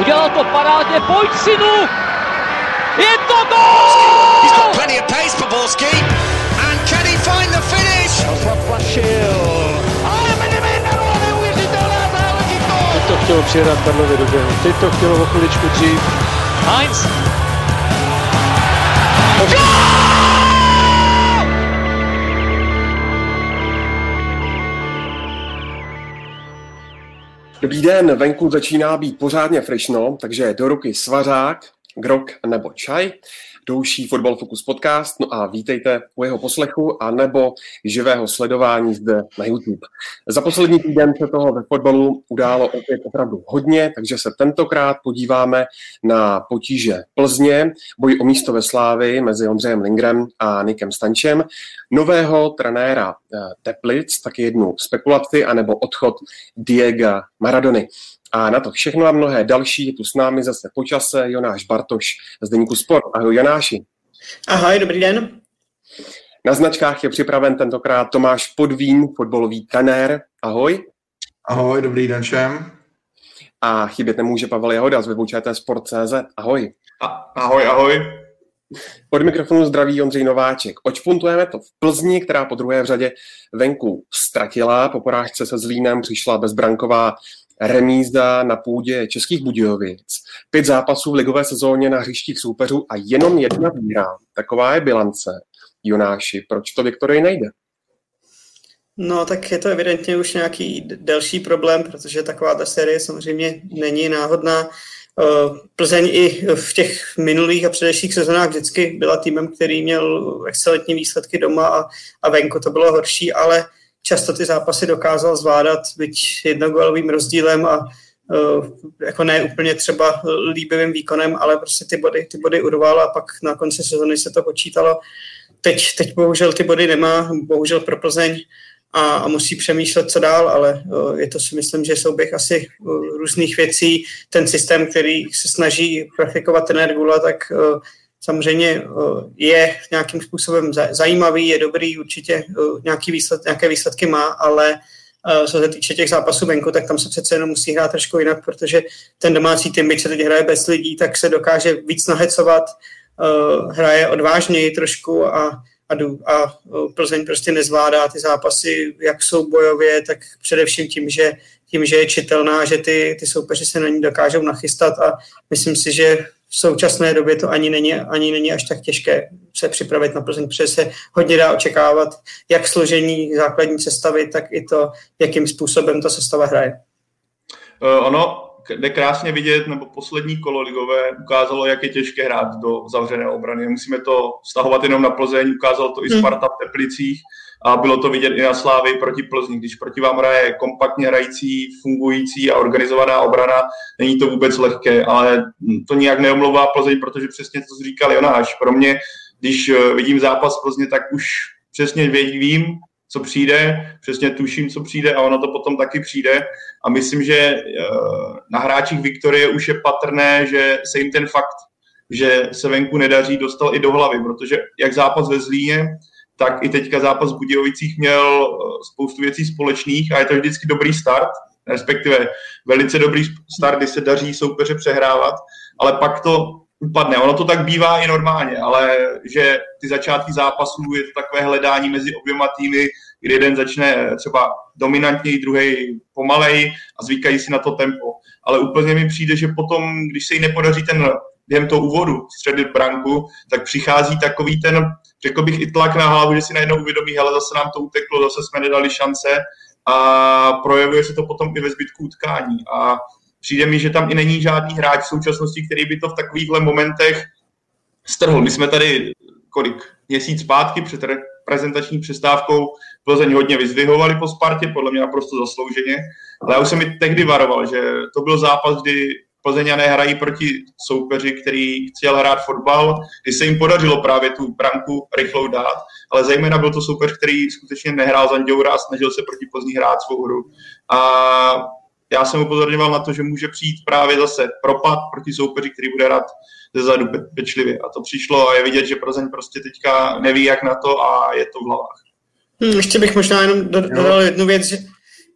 Udělal to parádně, pojď synu! Je to gol! He's got plenty of pace for Borski. And can he find the finish? Ale Medemendaro, neuvěřitelná záležitost! Teď to chtělo přijedat Karlovi do běhu. Teď to chtělo o chviličku dřív. Heinz. Dobrý den, venku začíná být pořádně frešno, takže do ruky svařák, grok nebo čaj, douší Football Focus podcast, no a vítejte u jeho poslechu a nebo živého sledování zde na YouTube. Za poslední týden se toho ve fotbalu událo opět opravdu hodně, takže se tentokrát podíváme na potíže Plzně, boj o místo ve Slávy mezi Ondřejem Lingrem a Nikem Stančem, nového trenéra eh, Teplic, taky jednu spekulaci, anebo odchod Diego Maradony. A na to všechno a mnohé další je tu s námi zase počase Jonáš Bartoš z Deníku Sport. Ahoj Jonáši. Ahoj, dobrý den. Na značkách je připraven tentokrát Tomáš Podvín, fotbalový trenér. Ahoj. Ahoj, dobrý den všem. A chybět nemůže Pavel Jahoda z webu Sport.cz. Ahoj. A, ahoj, ahoj. Od mikrofonu zdraví Ondřej Nováček. Očpuntujeme to v Plzni, která po druhé v řadě venku ztratila. Po porážce se Zlínem přišla bezbranková remíza na půdě Českých Budějovic, pět zápasů v ligové sezóně na hřištích soupeřů a jenom jedna výhra. Taková je bilance. Jonáši, proč to Viktorii nejde? No, tak je to evidentně už nějaký delší problém, protože taková ta série samozřejmě není náhodná. Eh, Plzeň i v těch minulých a předešlých sezónách vždycky byla týmem, který měl excelentní výsledky doma a, a venku to bylo horší, ale často ty zápasy dokázal zvládat, byť jednogolovým rozdílem a uh, jako ne úplně třeba líbivým výkonem, ale prostě ty body, ty body urval a pak na konci sezóny se to počítalo. Teď, teď bohužel ty body nemá, bohužel pro Plzeň a, a musí přemýšlet, co dál, ale uh, je to si myslím, že souběh asi uh, různých věcí. Ten systém, který se snaží praktikovat ten Gula, tak samozřejmě eh, je nějakým způsobem zajímavý, je dobrý, určitě eh, nějaký výsled, nějaké výsledky má, ale eh, co se týče těch zápasů venku, tak tam se přece jenom musí hrát trošku jinak, protože ten domácí tým, byť se teď hraje bez lidí, tak se dokáže víc nahecovat, hraje odvážněji trošku a, a, a Plzeň prostě nezvládá ty zápasy, jak jsou bojově, tak především tím, že, tím, že je čitelná, že ty, ty soupeři se na ní dokážou nachystat a myslím si, že v současné době to ani není, ani není až tak těžké se připravit na Plzeň, protože se hodně dá očekávat jak složení základní sestavy, tak i to, jakým způsobem ta sestava hraje. Uh, ono jde krásně vidět, nebo poslední kolo ligové ukázalo, jak je těžké hrát do zavřené obrany. Musíme to stahovat jenom na Plzeň, ukázalo to i hmm. Sparta v Teplicích a bylo to vidět i na Slávy proti Plzni. Když proti vám hraje kompaktně hrající, fungující a organizovaná obrana, není to vůbec lehké, ale to nijak neomlouvá Plzeň, protože přesně to říkal Jonáš. Pro mě, když eh, vidím zápas Plzně, tak už přesně vím, co přijde, přesně tuším, co přijde a ono to potom taky přijde. A myslím, že eh, na hráčích Viktorie už je patrné, že se jim ten fakt, že se venku nedaří, dostal i do hlavy, protože jak zápas ve Zlíně, tak i teďka zápas v Budějovicích měl eh, spoustu věcí společných a je to vždycky dobrý start, respektive velice dobrý start, kdy se daří soupeře přehrávat, ale pak to upadne. Ono to tak bývá i normálně, ale že ty začátky zápasů je to takové hledání mezi oběma týmy, kdy jeden začne třeba dominantněji, druhý pomalej a zvykají si na to tempo. Ale úplně mi přijde, že potom, když se jí nepodaří ten během toho úvodu středit branku, tak přichází takový ten, řekl bych, i tlak na hlavu, že si najednou uvědomí, hele, zase nám to uteklo, zase jsme nedali šance a projevuje se to potom i ve zbytku utkání. A přijde mi, že tam i není žádný hráč v současnosti, který by to v takovýchhle momentech strhl. My jsme tady kolik měsíc zpátky před prezentační přestávkou Plzeň hodně vyzdvihovali po Spartě, podle mě naprosto zaslouženě, ale já už jsem i tehdy varoval, že to byl zápas, kdy Plzeňané hrají proti soupeři, který chtěl hrát fotbal, kdy se jim podařilo právě tu branku rychlou dát, ale zejména byl to soupeř, který skutečně nehrál za Nděura a snažil se proti Plzni hrát svou hru. A já jsem upozorňoval na to, že může přijít právě zase propad proti soupeři, který bude hrát ze zadu pečlivě. A to přišlo a je vidět, že Plzeň prostě teďka neví, jak na to a je to v hlavách. Hmm, ještě bych možná jenom dodal jednu věc, že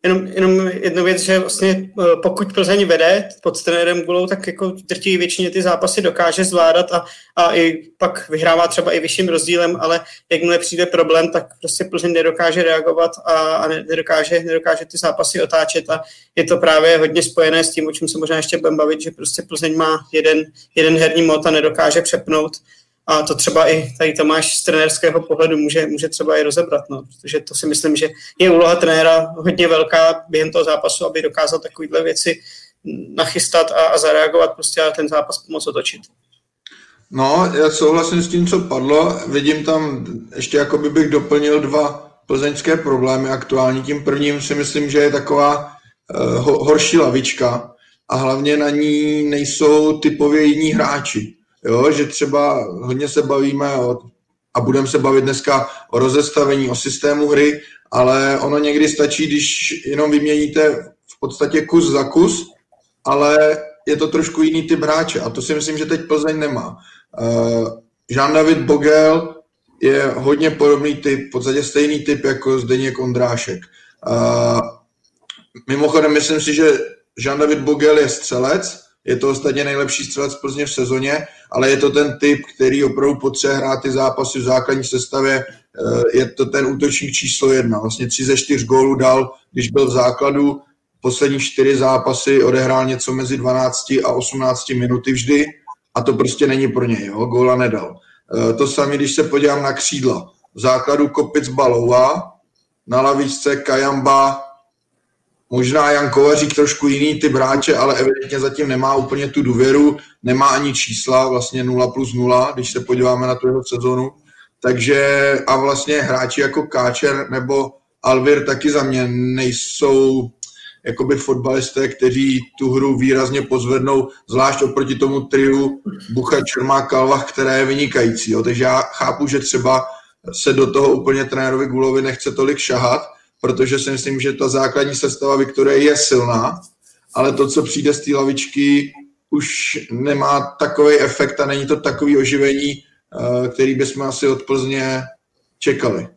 jenom, jenom jednu věc, že vlastně eh, pokud Plzeň vede pod trenérem Gulou, tak jako drtí většině ty zápasy dokáže zvládat a, a i pak vyhrává třeba i vyšším rozdílem, ale jakmile přijde problém, tak prostě Plzeň nedokáže reagovat a, a nedokáže, nedokáže ty zápasy otáčet. A je to právě hodně spojené s tím, o čem se možná ještě budeme bavit, že prostě Plzeň má jeden, jeden herní mod a nedokáže přepnout a to třeba i tady Tomáš z trenérského pohledu může, může třeba i rozebrat, no, protože to si myslím, že je úloha trenéra hodně velká během toho zápasu, aby dokázal takovéhle věci nachystat a, a zareagovat prostě a ten zápas pomoct otočit. No, já souhlasím s tím, co padlo. Vidím tam, ještě jako by bych doplnil dva plzeňské problémy aktuální. Tím prvním si myslím, že je taková uh, horší lavička a hlavně na ní nejsou typově jiní hráči. Jo, že třeba hodně se bavíme o, a budeme se bavit dneska o rozestavení, o systému hry, ale ono někdy stačí, když jenom vyměníte v podstatě kus za kus, ale je to trošku jiný typ hráče a to si myslím, že teď Plzeň nemá. Uh, Jean-David Bogel je hodně podobný typ, v podstatě stejný typ jako Zdeněk Ondrášek. Uh, mimochodem, myslím si, že Jean-David Bogel je střelec, je to ostatně nejlepší střelec Plzně v sezóně, ale je to ten typ, který opravdu potřebuje hrát ty zápasy v základní sestavě. Eh, je to ten útočník číslo jedna. Vlastně tři ze čtyř gólů dal, když byl v základu. Poslední čtyři zápasy odehrál něco mezi 12 a 18 minuty vždy a to prostě není pro něj. Jo? Góla nedal. Eh, to samé, když se podívám na křídla. V základu Kopic Balouva, na lavičce Kajamba, Možná Jan Kovařík trošku jiný ty hráče, ale evidentně zatím nemá úplně tu důvěru, nemá ani čísla, vlastně 0 plus 0, když se podíváme na tu jeho sezonu. Takže a vlastně hráči jako Káčer nebo Alvir taky za mě nejsou jakoby fotbalisté, kteří tu hru výrazně pozvednou, zvlášť oproti tomu triu Bucha, Čermá, Kalvach, které je vynikající. Jo. Takže já chápu, že třeba se do toho úplně trenérovi Gulovi nechce tolik šahat, protože si myslím, že ta základní sestava Viktorie je silná, ale to, co přijde z té lavičky, už nemá takový efekt a není to takový oživení, eh, který bychom asi od Plzně čekali.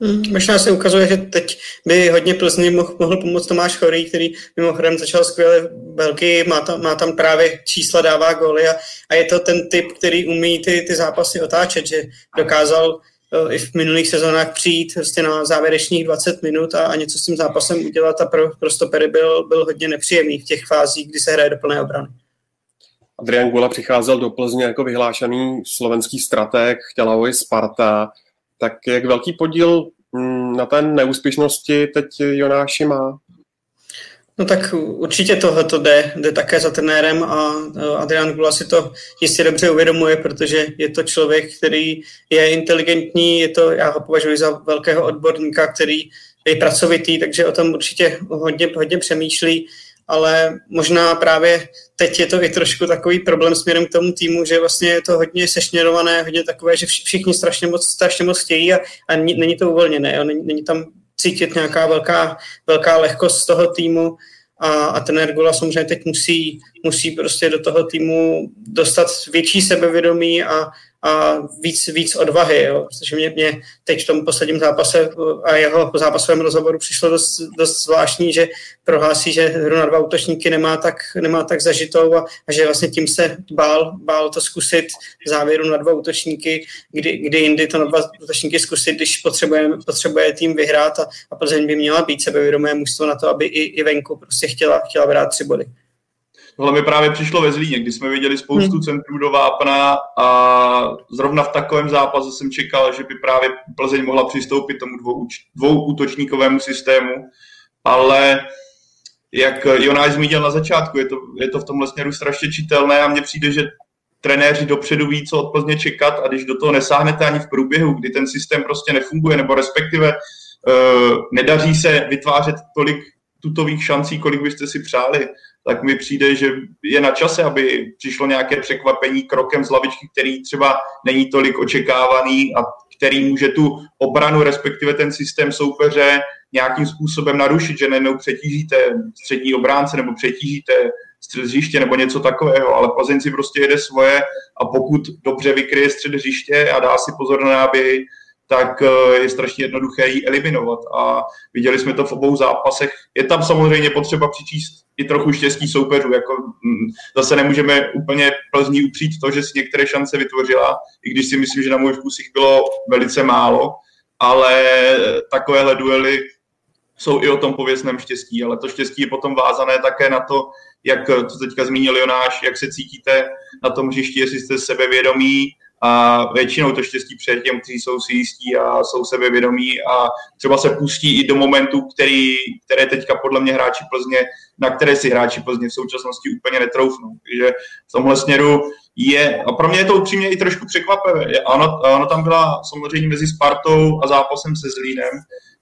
Hmm, možná se ukazuje, že teď by hodně Plzni mohl, mohl pomoct Tomáš Chorý, který mimochodem začal skvěle velký, má tam, má tam právě čísla, dává góly a, a je to ten typ, který umí ty, ty zápasy otáčet, že dokázal i v minulých sezónách přijít prostě na závěrečných 20 minut a, a něco s tím zápasem udělat a pro, pro stopery byl, byl hodně nepříjemný v těch fázích, kdy se hraje do plné obrany. Adrian Gula přicházel do Plzně jako vyhlášený slovenský strateg, chtěla ho i Sparta. Tak jak velký podíl mm, na té neúspěšnosti teď Jonáši má? No tak určitě tohle to jde, jde také za trenérem a Adrian Gula si to jistě dobře uvědomuje, protože je to člověk, který je inteligentní, je to, já ho považuji za velkého odborníka, který je pracovitý, takže o tom určitě hodně, hodně přemýšlí, ale možná právě teď je to i trošku takový problém směrem k tomu týmu, že vlastně je to hodně sešněrované, hodně takové, že všichni strašně moc, strašně moc chtějí a, a není to uvolněné, jo? Není, není tam cítit nějaká velká, velká lehkost z toho týmu a, a ten Ergola samozřejmě teď musí, musí prostě do toho týmu dostat větší sebevědomí a, a víc, víc odvahy, jo. protože mě, mě teď v tom posledním zápase a jeho zápasovém rozhovoru přišlo dost, dost zvláštní, že prohlásí, že hru na dva útočníky nemá tak, nemá tak zažitou a, a že vlastně tím se bál, bál to zkusit závěru na dva útočníky, kdy, kdy jindy to na dva útočníky zkusit, když potřebuje, potřebuje tým vyhrát a, a Plzeň by měla být sebevědomé mužstvo na to, aby i, i venku prostě chtěla, chtěla vyhrát tři body. Tohle mi právě přišlo ve Zlíně, kdy jsme viděli spoustu hmm. centrů do Vápna a zrovna v takovém zápase jsem čekal, že by právě Plzeň mohla přistoupit tomu dvou, systému, ale jak Jonáš zmínil na začátku, je to, je to v tomhle směru strašně čitelné a mně přijde, že trenéři dopředu ví, co od Plzně čekat a když do toho nesáhnete ani v průběhu, kdy ten systém prostě nefunguje, nebo respektive uh, nedaří se vytvářet tolik tutových šancí, kolik byste si přáli, tak mi přijde, že je na čase, aby přišlo nějaké překvapení krokem z lavičky, který třeba není tolik očekávaný a který může tu obranu, respektive ten systém soupeře nějakým způsobem narušit, že nejednou přetížíte střední obránce nebo přetížíte střed hřiště nebo něco takového, ale Plzeň si prostě jede svoje a pokud dobře vykryje střed hřiště a dá si pozor na aby tak eh, je strašně jednoduché ji eliminovat. A viděli jsme to v obou zápasech. Je tam samozřejmě potřeba přičíst i trochu štěstí soupeřů. Jako, mm, zase nemůžeme úplně Plzní upřít to, že si některé šance vytvořila, i když si myslím, že na můj vkus jich bylo velice málo, ale takovéhle duely jsou i o tom pověstném štěstí, ale to štěstí je potom vázané také na to, jak to teďka zmínil Jonáš, jak se cítíte na tom hřišti, jestli jste sebevědomí, a většinou to štěstí před těm, kteří jsou si jistí a jsou sebevědomí a třeba se pustí i do momentů, který, které teďka podle mě hráči Plzně, na které si hráči Plzně v současnosti úplně netroufnou. Takže v tomhle směru je, a pro mě je to upřímně i trošku překvapivé. Ano, ano, tam byla samozřejmě mezi Spartou a zápasem se Zlínem,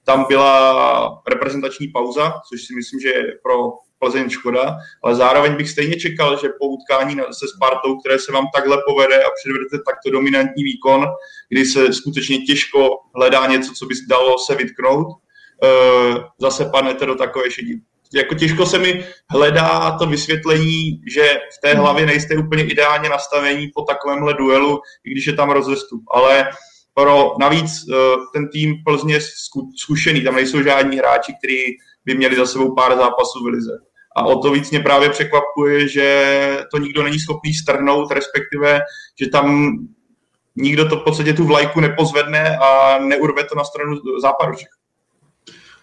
tam byla reprezentační pauza, což si myslím, že pro Plzeň škoda, ale zároveň bych stejně čekal, že po utkání se Spartou, které se vám takhle povede a předvedete takto dominantní výkon, kdy se skutečně těžko hledá něco, co by dalo se vytknout, eh, zase padnete do takové šedí. Jako těžko se mi hledá to vysvětlení, že v té hlavě nejste úplně ideálně nastavení po takovémhle duelu, i když je tam rozestup. Ale pro navíc eh, ten tým Plzně zkušený, tam nejsou žádní hráči, kteří by měli za sebou pár zápasů v lize. A o to víc mě právě překvapuje, že to nikdo není schopný strhnout, respektive, že tam nikdo to v podstatě tu vlajku nepozvedne a neurve to na stranu západu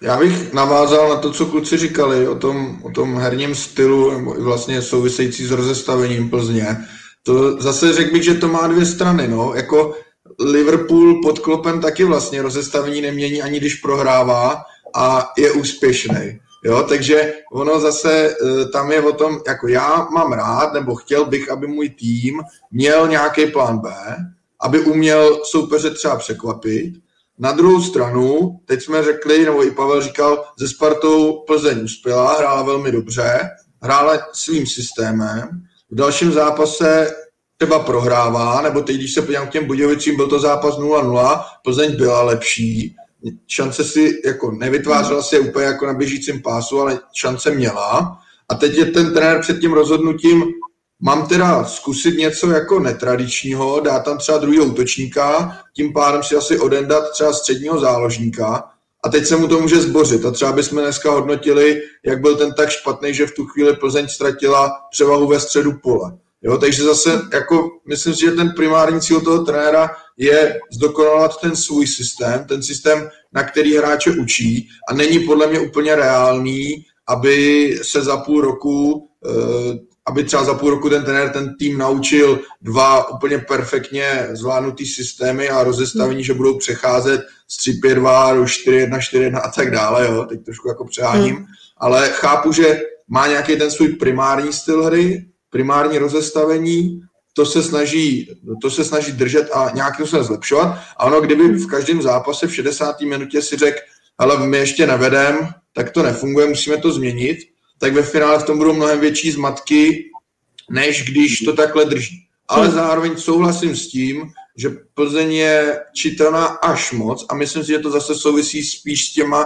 Já bych navázal na to, co kluci říkali o tom, o tom herním stylu, nebo i vlastně související s rozestavením Plzně. To zase řekl bych, že to má dvě strany. No. Jako Liverpool pod klopem taky vlastně rozestavení nemění, ani když prohrává a je úspěšný. Jo, takže ono zase e, tam je o tom, jako já mám rád, nebo chtěl bych, aby můj tým měl nějaký plán B, aby uměl soupeře třeba překvapit. Na druhou stranu, teď jsme řekli, nebo i Pavel říkal, ze Spartou Plzeň uspěla, hrála velmi dobře, hrála svým systémem. V dalším zápase třeba prohrává, nebo teď, když se podívám k těm Budějovicím, byl to zápas 0-0, Plzeň byla lepší, šance si jako nevytvářela si je úplně jako na běžícím pásu, ale šance měla. A teď je ten trenér před tím rozhodnutím, mám teda zkusit něco jako netradičního, dát tam třeba druhého útočníka, tím pádem si asi odendat třeba středního záložníka a teď se mu to může zbořit. A třeba bychom dneska hodnotili, jak byl ten tak špatný, že v tu chvíli Plzeň ztratila převahu ve středu pole. Jo, takže zase jako, myslím si, že ten primární cíl toho trenéra je zdokonalovat ten svůj systém, ten systém, na který hráče učí a není podle mě úplně reálný, aby se za půl roku, eh, aby třeba za půl roku ten trenér ten tým naučil dva úplně perfektně zvládnutý systémy a rozestavení, že budou přecházet z 3-5-2 do 4-1, 4-1 a tak dále, jo, teď trošku jako přeháním, hmm. ale chápu, že má nějaký ten svůj primární styl hry, primární rozestavení, to se snaží, to se snaží držet a nějakým se zlepšovat. A ono, kdyby v každém zápase v 60. minutě si řekl, ale my ještě nevedem, tak to nefunguje, musíme to změnit, tak ve finále v tom budou mnohem větší zmatky, než když to takhle drží. Ale zároveň souhlasím s tím, že Plzeň je čitelná až moc a myslím si, že to zase souvisí spíš s těma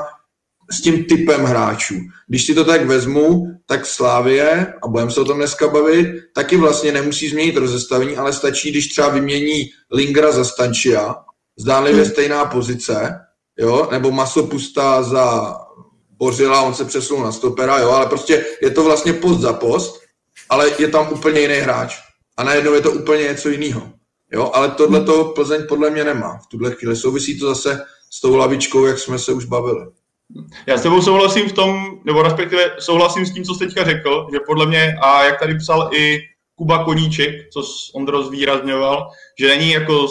s tím typem hráčů. Když si to tak vezmu, tak Slávě, a budeme se o tom dneska bavit, taky vlastně nemusí změnit rozestavení, ale stačí, když třeba vymění Lingra za Stančia, zdánlivě hmm. stejná pozice, jo, nebo Masopusta za Bořila, on se přesunul na stopera, jo, ale prostě je to vlastně post za post, ale je tam úplně jiný hráč. A najednou je to úplně něco jiného. Jo, ale tohle to Plzeň podle mě nemá v tuhle chvíli. Souvisí to zase s tou lavičkou, jak jsme se už bavili. Já s tebou souhlasím v tom, nebo respektive souhlasím s tím, co jsi teďka řekl, že podle mě, a jak tady psal i Kuba Koníček, co Ondro zvýrazňoval, že není jako,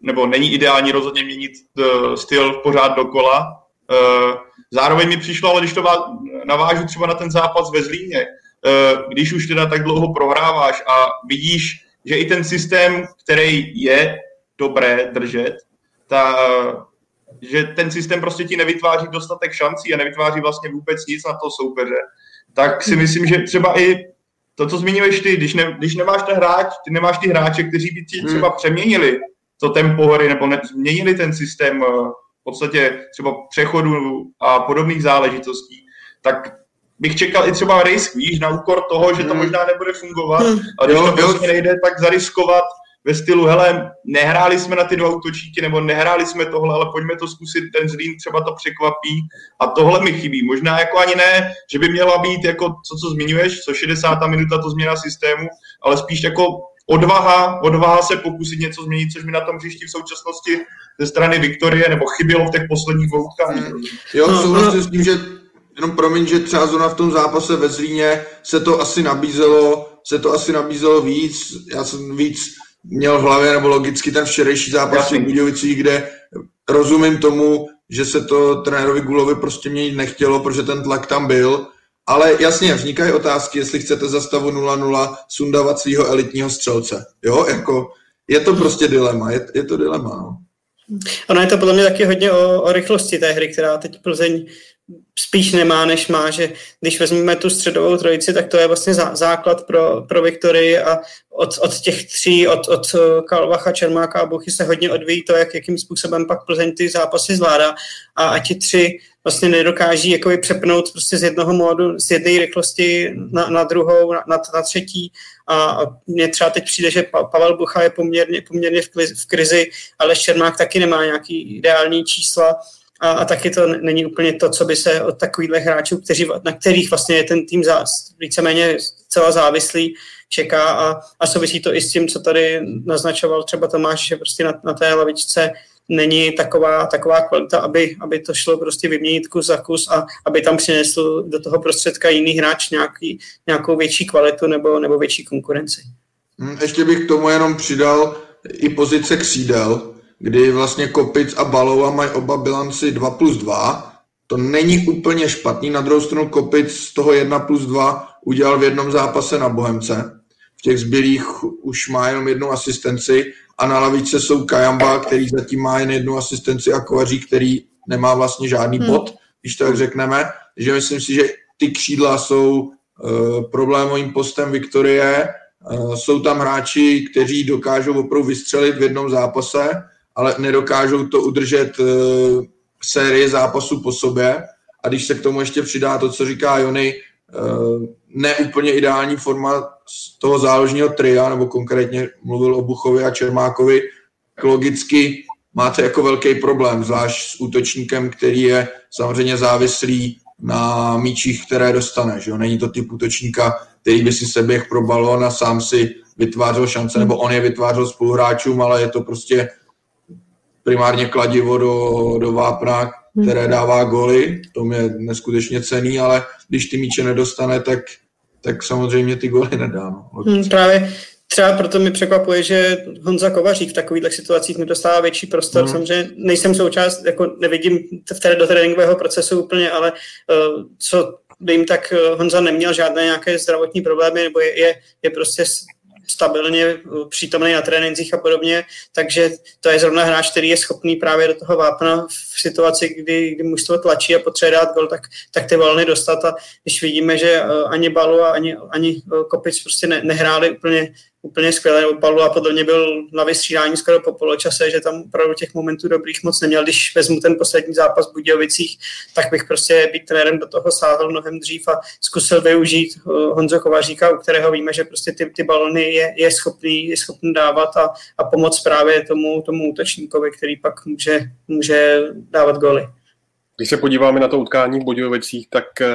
nebo není ideální rozhodně měnit eh, styl pořád dokola. Eh, zároveň mi přišlo, ale když to navážu třeba na ten zápas ve Zlíně, eh, když už teda tak dlouho prohráváš a vidíš, že i ten systém, který je dobré držet, ta, že ten systém prostě ti nevytváří dostatek šancí a nevytváří vlastně vůbec nic na to soupeře, tak si myslím, že třeba i to, co zmiňuješ ty, když, ne, když nemáš ten hráč, ty nemáš ty hráče, kteří by ti třeba hmm. přeměnili to tempo hry nebo ne, změnili ten systém eh, v podstatě třeba přechodu a podobných záležitostí, tak bych čekal i třeba risk, víš, na úkor toho, že to hmm. možná nebude fungovat, hmm. a když jo, to prostě nejde, tak zariskovat ve stylu, hele, nehráli jsme na ty dva útočníky, nebo nehráli jsme tohle, ale pojďme to zkusit, ten Zlín třeba to překvapí a tohle mi chybí. Možná jako ani ne, že by měla být jako co, co zmiňuješ, co 60. minuta to změna systému, ale spíš jako odvaha, odvaha se pokusit něco změnit, což mi na tom příští v současnosti ze strany Viktorie, nebo chybělo v těch posledních dvou. Jo, no, souhlasím no. s tím, že jenom promiň, že třeba zrovna v tom zápase ve Zlíně se to asi nabízelo, se to asi nabízelo víc, já jsem víc měl v hlavě, nebo logicky ten včerejší zápas v Budějovicích, kde rozumím tomu, že se to trenérovi Gulovi prostě měnit nechtělo, protože ten tlak tam byl, ale jasně, vznikají otázky, jestli chcete za stavu 0-0 sundavat svého elitního střelce. Jo, jako je to prostě dilema, je, je to dilema, no. Ono je to podle mě taky hodně o, o rychlosti té hry, která teď Plzeň spíš nemá, než má, že když vezmeme tu středovou trojici, tak to je vlastně zá, základ pro, pro Viktorii a od, od těch tří, od, od Kalvacha, Čermáka a Buchy se hodně odvíjí to, jak, jakým způsobem pak Plzeň ty zápasy zvládá. A, a ti tři vlastně nedokáží jakoby přepnout prostě z jednoho módu, z jedné rychlosti na, na druhou, na, na třetí. A mně třeba teď přijde, že Pavel Bucha je poměrně, poměrně v, v krizi, ale Čermák taky nemá nějaký ideální čísla a, a taky to není úplně to, co by se od takovýchhle hráčů, kteří, na kterých vlastně je ten tým zás, víceméně celá závislý, čeká a, a souvisí to i s tím, co tady naznačoval třeba Tomáš, že prostě na, na té lavičce není taková, taková kvalita, aby, aby to šlo prostě vyměnit kus za kus a aby tam přinesl do toho prostředka jiný hráč nějaký, nějakou větší kvalitu nebo, nebo větší konkurenci. Hmm, ještě bych k tomu jenom přidal i pozice křídel, kdy vlastně Kopic a Balova mají oba bilanci 2 plus 2. To není úplně špatný. Na druhou stranu Kopic z toho 1 plus 2 udělal v jednom zápase na Bohemce. V těch zbylých už má jenom jednu asistenci a na lavičce jsou Kajamba, který zatím má jen jednu asistenci a Kovařík, který nemá vlastně žádný hmm. bod, když tak řekneme. Takže myslím si, že ty křídla jsou uh, problémovým postem Viktorie. Uh, jsou tam hráči, kteří dokážou opravdu vystřelit v jednom zápase, ale nedokážou to udržet uh, série zápasů po sobě. A když se k tomu ještě přidá to, co říká Jony, uh, neúplně ideální forma z toho záložního tria, nebo konkrétně mluvil o Buchovi a Čermákovi, logicky máte jako velký problém, zvlášť s útočníkem, který je samozřejmě závislý na míčích, které dostane. Že jo? Není to typ útočníka, který by si seběh pro balón a sám si vytvářel šance, nebo on je vytvářel spoluhráčům, ale je to prostě primárně kladivo do, do vápna, které dává goly, to je neskutečně cený, ale když ty míče nedostane, tak tak samozřejmě ty góly nedá. No. Hmm, právě třeba proto mi překvapuje, že Honza Kovařík v takových situacích mi dostává větší prostor. Hmm. Samozřejmě nejsem součást, jako nevidím v té, do tréninkového procesu úplně, ale uh, co vím, tak eh, Honza neměl žádné nějaké zdravotní problémy, nebo je, je, je prostě stabilně eh, přítomný na trénincích a podobně, takže to je zrovna hráč, který je schopný právě do toho vápna v situaci, kdy, kdy mužstvo tlačí a potřebuje dát gol, tak, tak ty volny dostat. A když vidíme, že eh, ani Balu a ani, ani eh, Kopic prostě ne, nehráli úplně úplně skvěle, Pavlu a podle mě byl na vystřídání skoro po poločase, že tam opravdu těch momentů dobrých moc neměl. Když vezmu ten poslední zápas v Budějovicích, tak bych prostě být trenérem do toho sáhl mnohem dřív a zkusil využít eh, Honzo Kovaříka, u kterého víme, že prostě ty, ty balony je, je, schopný, je schopný dávat a, a pomoct právě tomu, tomu útočníkovi, který pak může, může dávat goly. Když se podíváme na to utkání v Budějovicích, tak eh,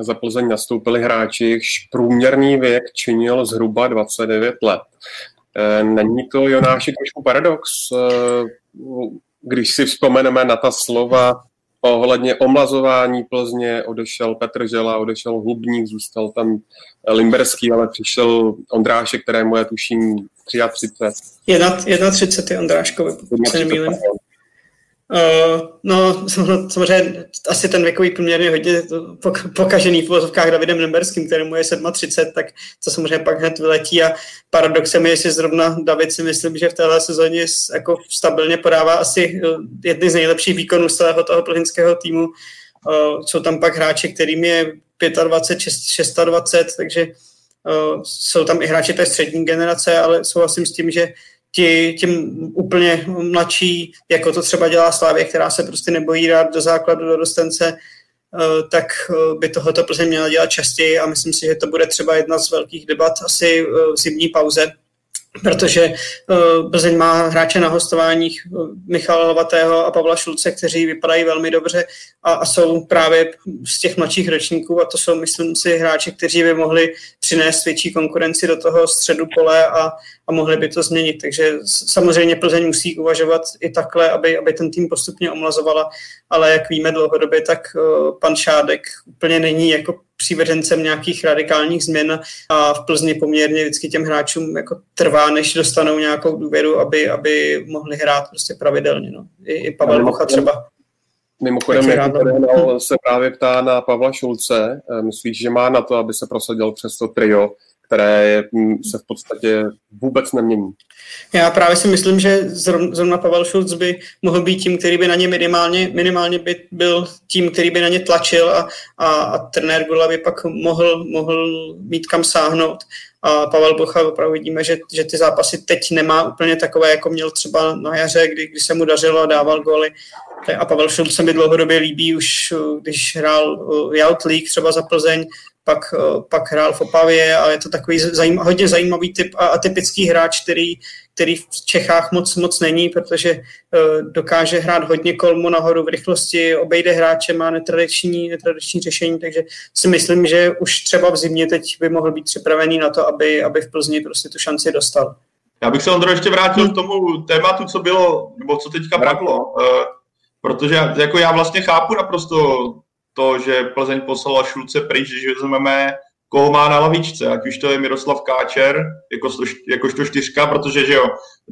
za Plzeň nastoupili hráči, jejichž průměrný věk činil zhruba 29 let. Eh, není to, Jonáši, trošku paradox, eh, když si vzpomeneme na ta slova ohledně omlazování Plzně, odešel Petr Žela, odešel Hubník, zůstal tam Limberský, ale přišel Ondrášek, kterému je tuším 33. 31 je Ondráškovi, pokud se nemýlím. Uh, no, samozřejmě asi ten věkový průměr je hodně pokažený v vozovkách Davidem Nemberským, kterému je 37, tak to samozřejmě pak hned vyletí a paradoxem je, že zrovna David si myslím, že v téhle sezóně jako stabilně podává asi uh, jedny z nejlepších výkonů z celého toho plzeňského týmu. Uh, jsou tam pak hráči, kterým je 25, 26, takže uh, jsou tam i hráči té střední generace, ale souhlasím s tím, že ti, tím úplně mladší, jako to třeba dělá Slávě, která se prostě nebojí dát do základu, do dostence, eh, tak eh, by tohoto Plzeň měla dělat častěji a myslím si, že to bude třeba jedna z velkých debat asi eh, v zimní pauze, protože Plzeň má hráče na hostováních Michala Lovatého a Pavla Šulce, kteří vypadají velmi dobře a, a jsou právě z těch mladších ročníků a to jsou, myslím si, hráči, kteří by mohli přinést větší konkurenci do toho středu pole a, a mohli by to změnit. Takže samozřejmě Plzeň musí uvažovat i takhle, aby, aby ten tým postupně omlazovala, ale jak víme dlouhodobě, tak uh, pan Šádek úplně není jako přívržencem nějakých radikálních změn a v Plzni poměrně vždycky těm hráčům jako trvá, než dostanou nějakou důvěru, aby, aby mohli hrát prostě pravidelně. No. I, i Pavel Bocha třeba. Mimochodem, jak se právě ptá na Pavla Šulce. Eh, myslíš, že má na to, aby se prosadil přes to trio, které mm, se v podstatě vůbec nemění? Já právě si myslím, že zrovna Pavel Šulc by mohl být tím, který by na ně minimálně, minimálně by byl tím, který by na ně tlačil a, a, a trenér Gula by pak mohl, mohl mít kam sáhnout. A Pavel Bocha opravdu vidíme, že, že ty zápasy teď nemá úplně takové, jako měl třeba na jaře, kdy, kdy se mu dařilo a dával góly. A Pavel Šulc se mi dlouhodobě líbí, už když hrál Youth League třeba za Plzeň, pak, pak hrál v Opavě a je to takový zajím, hodně zajímavý typ a atypický hráč, který, který v Čechách moc moc není, protože uh, dokáže hrát hodně kolmu nahoru v rychlosti, obejde hráče, má netradiční, netradiční řešení, takže si myslím, že už třeba v zimě teď by mohl být připravený na to, aby, aby v Plzni prostě tu šanci dostal. Já bych se Ondro ještě vrátil k tomu tématu, co bylo, nebo co teďka padlo, uh, protože jako já vlastně chápu naprosto to, že Plzeň poslala Šulce pryč, že vezmeme koho má na lavičce, ať už to je Miroslav Káčer, jako, jakožto čtyřka, protože že jo,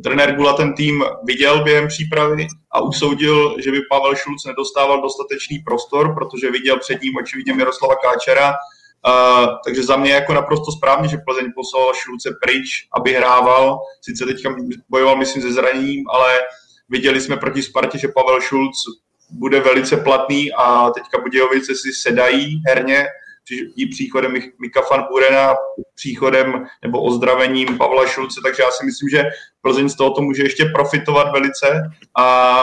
trenér Gula ten tým viděl během přípravy a usoudil, že by Pavel Šulc nedostával dostatečný prostor, protože viděl před ním očividně Miroslava Káčera, Uh, takže za mě jako naprosto správně, že Plzeň poslal Šulce pryč, aby hrával. Sice teďka bojoval, myslím, se zraněním, ale viděli jsme proti Spartě, že Pavel Šulc bude velice platný a teďka Budějovice si sedají herně, příchodem Mika van Burena, příchodem nebo ozdravením Pavla Šulce, takže já si myslím, že Plzeň z tohoto může ještě profitovat velice. A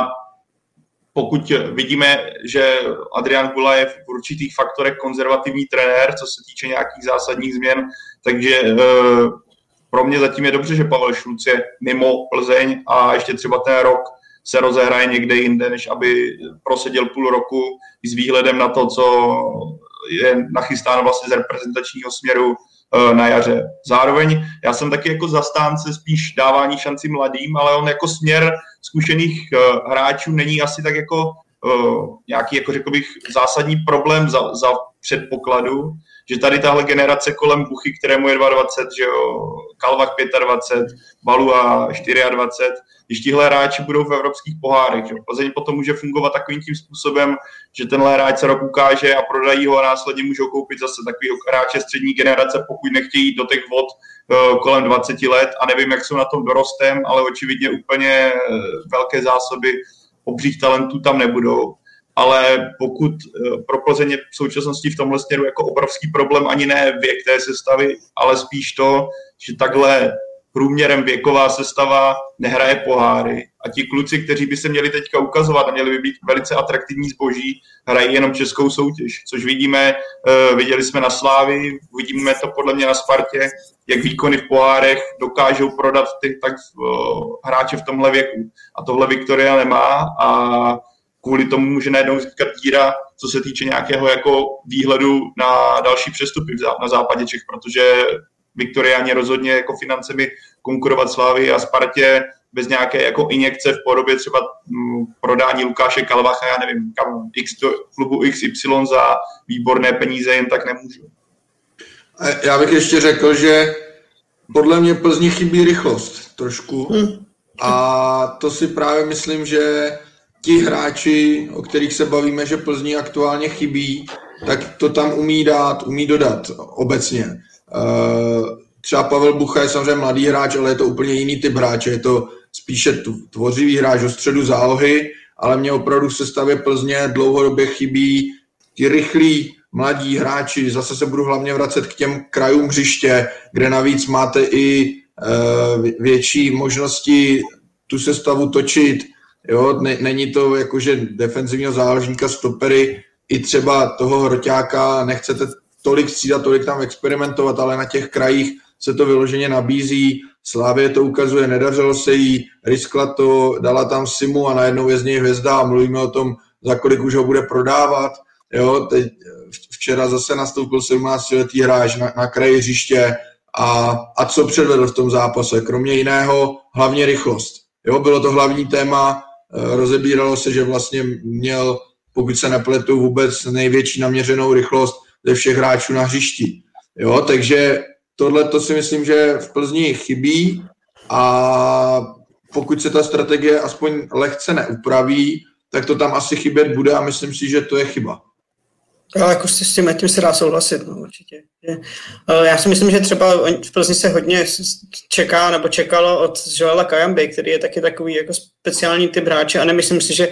pokud vidíme, že Adrian Gula je v určitých faktorech konzervativní trenér, co se týče nějakých zásadních změn, takže e, pro mě zatím je dobře, že Pavel Šulc je mimo Plzeň a ještě třeba ten rok se rozehraje někde jinde, než aby proseděl půl roku s výhledem na to, co je nachystáno vlastně z reprezentačního směru eh, na jaře. Zároveň já jsem taky jako zastánce spíš dávání šanci mladým, ale on jako směr zkušených eh, hráčů není asi tak jako uh, nějaký, jako řekl bych, zásadní problém za, za předpokladu, že tady tahle generace kolem Buchy, kterému je 22, že jo, Kalvach 25, Balua 24, když tihle hráči budou v evropských pohárech, že Plzeň potom může fungovat takovým tím způsobem, že tenhle hráč se rok ukáže a prodají ho a následně můžou koupit zase takový hráče střední generace, pokud nechtějí do těch vod uh, kolem 20 let a nevím, jak jsou na tom dorostem, ale očividně úplně uh, velké zásoby obřích talentů tam nebudou ale pokud eh, pro Plzeň je v současnosti v tomhle směru jako obrovský problém ani ne věk té sestavy, ale spíš to, že takhle průměrem věková sestava nehraje poháry a ti kluci, kteří by se měli teďka ukazovat a měli by být velice atraktivní zboží, hrají jenom českou soutěž, což vidíme, uh, viděli jsme na Slávi, vidíme to podle mě na Spartě, jak výkony v pohárech dokážou prodat ty tak uh, hráče v tomhle věku. A tohle Viktoria nemá a kvůli tomu může najednou vznikat díra, co se týče nějakého jako výhledu na další přestupy na západě Čech, protože Viktoriáni rozhodně jako financemi konkurovat Slávy a Spartě bez nějaké jako injekce v podobě třeba mm, prodání Lukáše Kalvacha, já nevím, kam X do klubu XY za výborné peníze jen tak nemůžu. Já bych ještě řekl, že podle mě Plzni chybí rychlost trošku. Hmm. A to si právě myslím, že ti hráči, o kterých se bavíme, že Plzni aktuálně chybí, tak to tam umí dát, umí dodat obecně. Uh, třeba Pavel Bucha je samozřejmě mladý hráč, ale je to úplně jiný typ hráče. Je to spíše tvořivý hráč o středu zálohy, ale mě opravdu v sestavě Plzně dlouhodobě chybí ti rychlí mladí hráči. Zase se budu hlavně vracet k těm krajům hřiště, kde navíc máte i uh, větší možnosti tu sestavu točit, Jo, ne, není to jakože defenzivního záložníka stopery, i třeba toho hroťáka nechcete tolik střídat, tolik tam experimentovat, ale na těch krajích se to vyloženě nabízí, Slávě to ukazuje, nedařilo se jí, riskla to, dala tam Simu a najednou je z něj hvězda a mluvíme o tom, za kolik už ho bude prodávat. Jo, teď včera zase nastoupil 17-letý hráč na, na kraji hřiště a, a co předvedl v tom zápase? Kromě jiného hlavně rychlost. Jo, bylo to hlavní téma, eh, rozebíralo se, že vlastně měl, pokud se nepletu, vůbec největší naměřenou rychlost ze všech hráčů na hřišti. Jo, takže tohle to si myslím, že v Plzni chybí a pokud se ta strategie aspoň lehce neupraví, tak to tam asi chybět bude a myslím si, že to je chyba. Ale jako s tím, tím se dá souhlasit, no, určitě. Eh, já si myslím, že třeba v Plzni se hodně čeká nebo čekalo od Joela Kajamby, který je taky takový jako speciální typ hráče a nemyslím si, že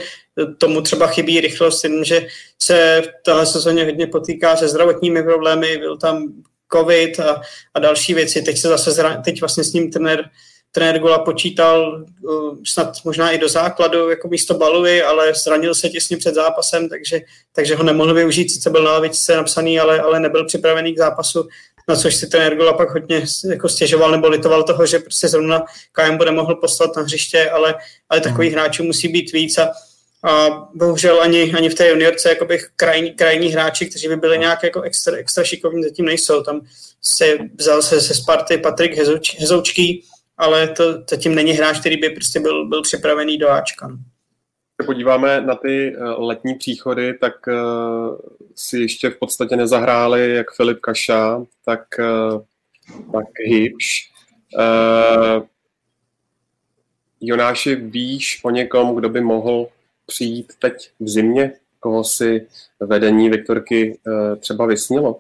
tomu třeba chybí rychlost, že se v téhle sezóně hodně potýká se zdravotními problémy, byl tam covid a, a další věci. Teď se zase, zra, teď vlastně s ním trenér trenér Gola počítal uh, snad možná i do základu jako místo Baluy, ale zranil se těsně před zápasem, takže, takže ho nemohl využít, sice byl na lavičce napsaný, ale, ale nebyl připravený k zápasu, na což si trenér Gola pak hodně jako stěžoval nebo litoval toho, že prostě zrovna KM bude mohl poslat na hřiště, ale, ale takových hmm. hráčů musí být víc a, a bohužel ani, ani v té juniorce jakoby krajní, krajní hráči, kteří by byli nějak jako extra, extra šikovní, zatím nejsou. Tam se vzal se ze Sparty Patrik Hezouč, Hezoučký, ale to zatím není hráč, který by prostě byl, byl připravený do Ačka. No. Se podíváme na ty eh, letní příchody, tak uh, si ještě v podstatě nezahráli jak Filip Kaša, tak, uh, tak Hybš. Jonáši, víš o někom, kdo by mohl přijít teď v zimě, koho si vedení Viktorky třeba vysnilo?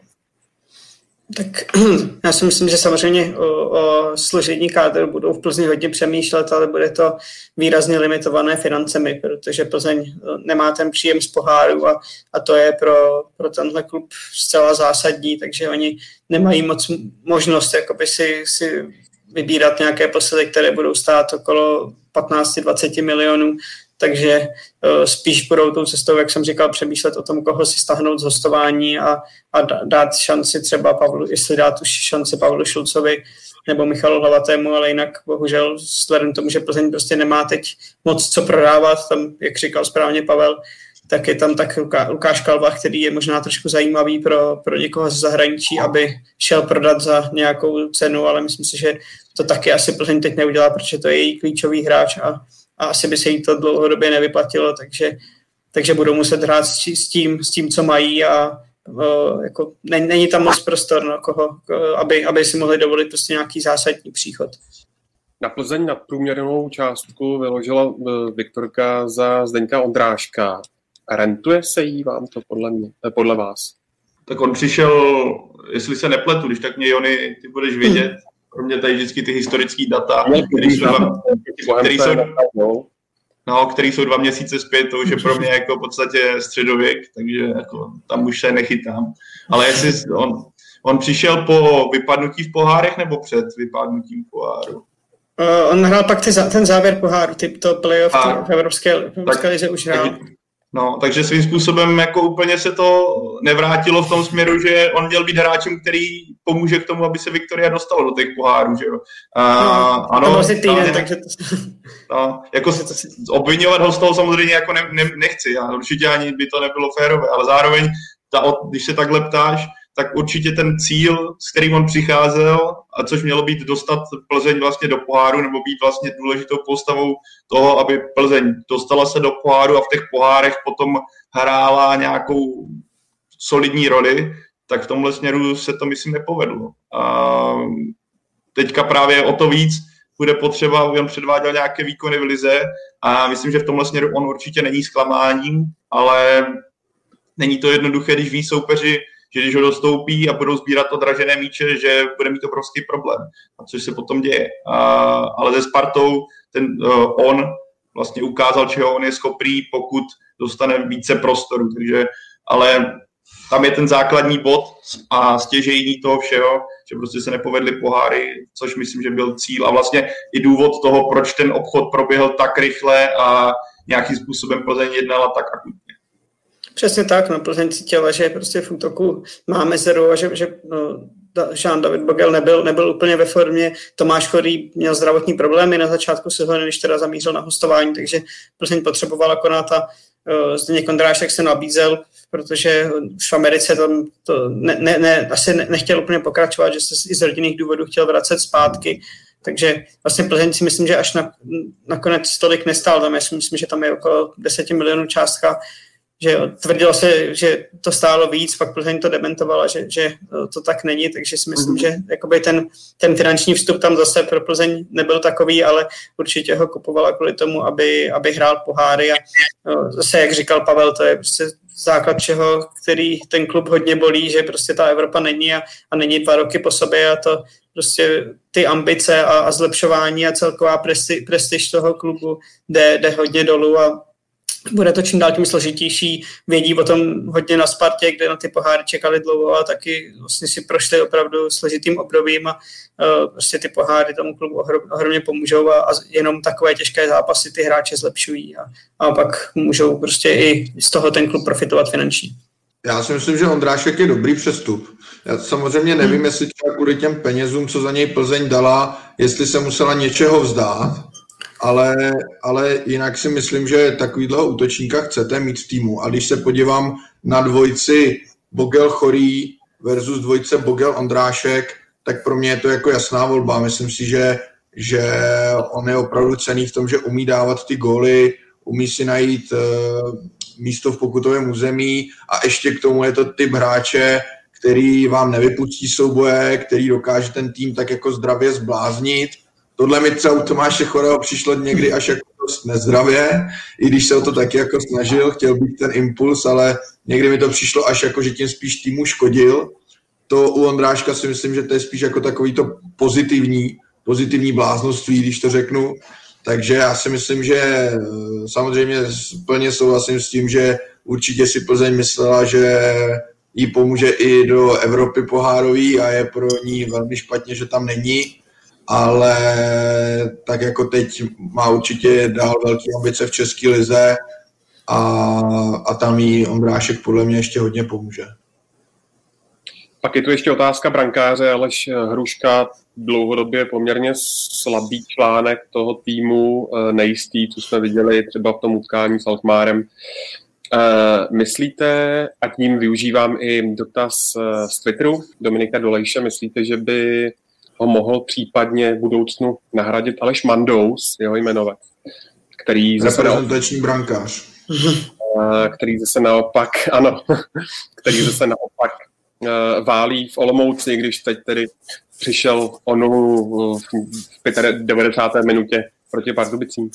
Tak já si myslím, že samozřejmě o, o složení kádru budou v Plzni hodně přemýšlet, ale bude to výrazně limitované financemi, protože Plzeň eh, nemá ten příjem z poháru a, a to je pro, pro tenhle klub zcela zásadní, takže oni nemají moc možnost jakoby si, si vybírat nějaké posily, které budou stát okolo 15-20 milionů takže uh, spíš budou tou cestou, jak jsem říkal, přemýšlet o tom, koho si stahnout z hostování a, a dát šanci třeba Pavlu, jestli dát už šanci Pavlu Šulcovi nebo Michalu Hlavatému, ale jinak bohužel vzhledem tomu, že Plzeň prostě nemá teď moc co prodávat, tam, jak říkal správně Pavel, tak je tam tak Lukáš Kalva, který je možná trošku zajímavý pro, pro někoho z zahraničí, aby šel prodat za nějakou cenu, ale myslím si, že to taky asi Plzeň teď neudělá, protože to je její klíčový hráč a a asi by se jí to dlouhodobě nevyplatilo, takže, takže budou muset hrát s tím, s tím co mají a uh, jako, není, není tam moc prostor, no, koho, aby, aby si mohli dovolit prostě nějaký zásadní příchod. Na Plzeň nad průměrnou částku vyložila e, Viktorka za Zdeňka Ondráška. Rentuje se jí vám to podle, mě, e, podle vás? Tak on přišel, jestli se nepletu, když tak mě Jony, ty budeš vědět, pro mě tady vždycky ty historické data, které jsou, dva, který jsou, no, který jsou dva měsíce zpět, to už je pro mě jako v podstatě středověk, takže jako tam už se nechytám. Ale jestli on, on přišel po vypadnutí v pohárech nebo před vypadnutím poháru? Uh, on hrál pak ty, ten závěr poháru, typ to playoff v Evropské, v Evropské lize už hrál. No, takže svým způsobem jako úplně se to nevrátilo v tom směru, že on měl být hráčem, který pomůže k tomu, aby se Viktoria dostalo do těch pohárů, že jo. A, no, ano, to týden, no, takže to... no, jako obvinovat ho z toho samozřejmě jako ne, ne, nechci, já určitě ani by to nebylo férové, ale zároveň, ta, když se takhle ptáš, tak určitě ten cíl, s kterým on přicházel, a což mělo být dostat Plzeň vlastně do poháru, nebo být vlastně důležitou postavou toho, aby Plzeň dostala se do poháru a v těch pohárech potom hrála nějakou solidní roli, tak v tomhle směru se to, myslím, nepovedlo. A teďka právě o to víc bude potřeba, aby on předváděl nějaké výkony v lize a myslím, že v tomhle směru on určitě není zklamáním, ale není to jednoduché, když ví soupeři, že když ho dostoupí a budou sbírat odražené míče, že bude mít obrovský problém, a což se potom děje. A, ale se Spartou ten, uh, on vlastně ukázal, čeho on je schopný, pokud dostane více prostoru. Takže, ale tam je ten základní bod a stěžejní toho všeho, že prostě se nepovedly poháry, což myslím, že byl cíl a vlastně i důvod toho, proč ten obchod proběhl tak rychle a nějakým způsobem Plzeň jednala tak akutně. Přesně tak, no, Plzeň cítila, že prostě v útoku má mezeru a že, že no, Jean David Bogel nebyl, nebyl úplně ve formě, Tomáš Chorý měl zdravotní problémy na začátku sezóny, když teda zamířil na hostování, takže Plzeň potřebovala konat a uh, Zdeněk Kondrášek se nabízel, protože v Americe to, to ne, ne, ne, asi ne, nechtěl úplně pokračovat, že se i z rodinných důvodů chtěl vracet zpátky, takže vlastně Plzeň si myslím, že až na, nakonec tolik nestál, tam. Já si myslím, že tam je okolo 10 milionů částka, že tvrdilo se, že to stálo víc, pak Plzeň to dementovala, že, že to tak není, takže si myslím, mm-hmm. že jakoby ten, ten finanční vstup tam zase pro Plzeň nebyl takový, ale určitě ho kupovala kvůli tomu, aby, aby hrál poháry a zase, jak říkal Pavel, to je prostě základ čeho, který ten klub hodně bolí, že prostě ta Evropa není a, a není dva roky po sobě a to prostě ty ambice a, a zlepšování a celková presti, prestiž toho klubu jde, jde hodně dolů a bude to čím dál tím složitější. Vědí o tom hodně na Spartě, kde na ty poháry čekali dlouho a taky vlastně si prošli opravdu složitým obdobím a uh, prostě ty poháry tomu klubu ohrom, ohromně pomůžou a, a jenom takové těžké zápasy ty hráče zlepšují a, a pak můžou prostě i z toho ten klub profitovat finančně. Já si myslím, že Ondrášek je dobrý přestup. Já samozřejmě nevím, hmm. jestli třeba kvůli těm penězům, co za něj Plzeň dala, jestli se musela něčeho vzdát, ale, ale jinak si myslím, že takovýhle útočníka chcete mít v týmu. A když se podívám na dvojici Bogel Chorý versus dvojice Bogel Ondrášek, tak pro mě je to jako jasná volba. Myslím si, že, že on je opravdu cený v tom, že umí dávat ty góly, umí si najít uh, místo v pokutovém území a ještě k tomu je to typ hráče, který vám nevypustí souboje, který dokáže ten tým tak jako zdravě zbláznit Tohle mi třeba u Tomáše Chorého přišlo někdy až jako dost nezdravě, i když se o to taky jako snažil, chtěl být ten impuls, ale někdy mi to přišlo až jako, že tím spíš týmu škodil. To u Ondráška si myslím, že to je spíš jako takový to pozitivní, pozitivní bláznoství, když to řeknu. Takže já si myslím, že eh, samozřejmě plně souhlasím s tím, že určitě si Plzeň myslela, že jí pomůže i do Evropy pohárový a je pro ní velmi špatně, že tam není ale tak jako teď má určitě dál velký ambice v České lize a, a tam jí Ondrášek podle mě ještě hodně pomůže. Pak je tu ještě otázka brankáře, Aleš Hruška dlouhodobě poměrně slabý článek toho týmu, eh, nejistý, co jsme viděli třeba v tom utkání s Alkmárem. Eh, myslíte, a tím využívám i dotaz eh, z Twitteru Dominika Dolejše, myslíte, že by ho mohl případně v budoucnu nahradit Aleš Mandous, jeho jmenovat, který zase naopak, brankář. který zase naopak, ano, který zase naopak válí v Olomouci, když teď tedy přišel o nulu v 95. minutě proti Pardubicím.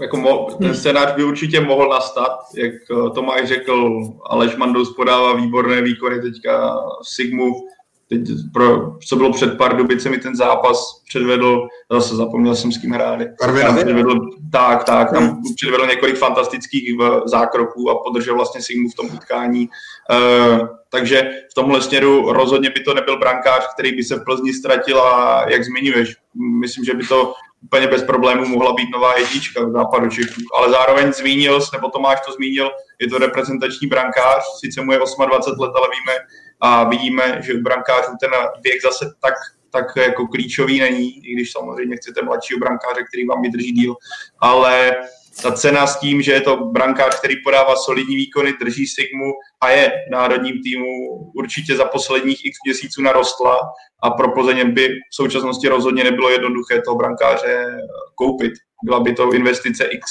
Jako mo- ten scénář by určitě mohl nastat, jak eh, Tomáš řekl, Aleš Mandous podává výborné výkony teďka Sigmu, teď pro, co bylo před pár dubicemi ten zápas předvedl, zase zapomněl jsem s kým hráli. Předvedl, tak, tak, tam hmm. předvedl několik fantastických eh, zákroků a podržel vlastně Sigmu v tom utkání. Uh, takže v tomhle směru rozhodně by to nebyl brankář, který by se v Plzni ztratil a jak zmiňuješ, myslím, že by to úplně bez problémů mohla být nová jednička v západu Čechů. Ale zároveň zmínil, nebo Tomáš to zmínil, je to reprezentační brankář, sice mu je 28 let, ale víme, a vidíme, že u brankářů ten věk zase tak, tak jako klíčový není, i když samozřejmě chcete mladšího brankáře, který vám vydrží díl, ale ta cena s tím, že je to brankář, který podává solidní výkony, drží Sigmu a je národním týmu určitě za posledních x měsíců narostla a pro Plzeň by v současnosti rozhodně nebylo jednoduché toho brankáře koupit. Byla by to investice x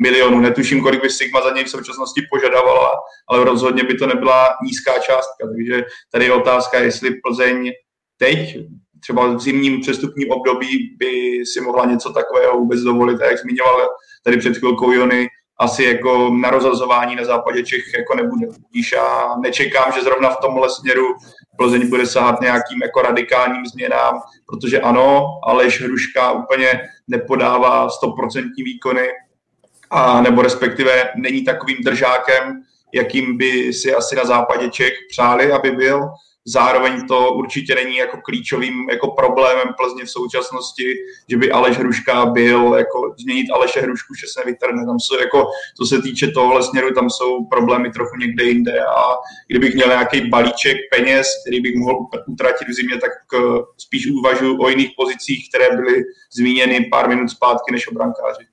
milionů. Netuším, kolik by Sigma za něj v současnosti požadovala, ale rozhodně by to nebyla nízká částka. Takže tady je otázka, jestli Plzeň teď, třeba v zimním přestupním období, by si mohla něco takového vůbec dovolit. A jak zmiňoval tady před chvilkou Jony, asi jako na rozhazování na západě Čech jako nebude. Když já nečekám, že zrovna v tomhle směru Plzeň bude sahat nějakým jako radikálním změnám, protože ano, Aleš Hruška úplně nepodává 100% výkony, a nebo respektive není takovým držákem, jakým by si asi na západě Čech přáli, aby byl. Zároveň to určitě není jako klíčovým jako problémem Plzně v současnosti, že by Aleš Hruška byl, jako změnit Aleše Hrušku, že se vytrhne. Tam jsou jako, co se týče tohle směru, tam jsou problémy trochu někde jinde a kdybych měl nějaký balíček peněz, který bych mohl utratit v zimě, tak eh, spíš uvažuji o jiných pozicích, které byly zmíněny pár minut zpátky než o brankáři.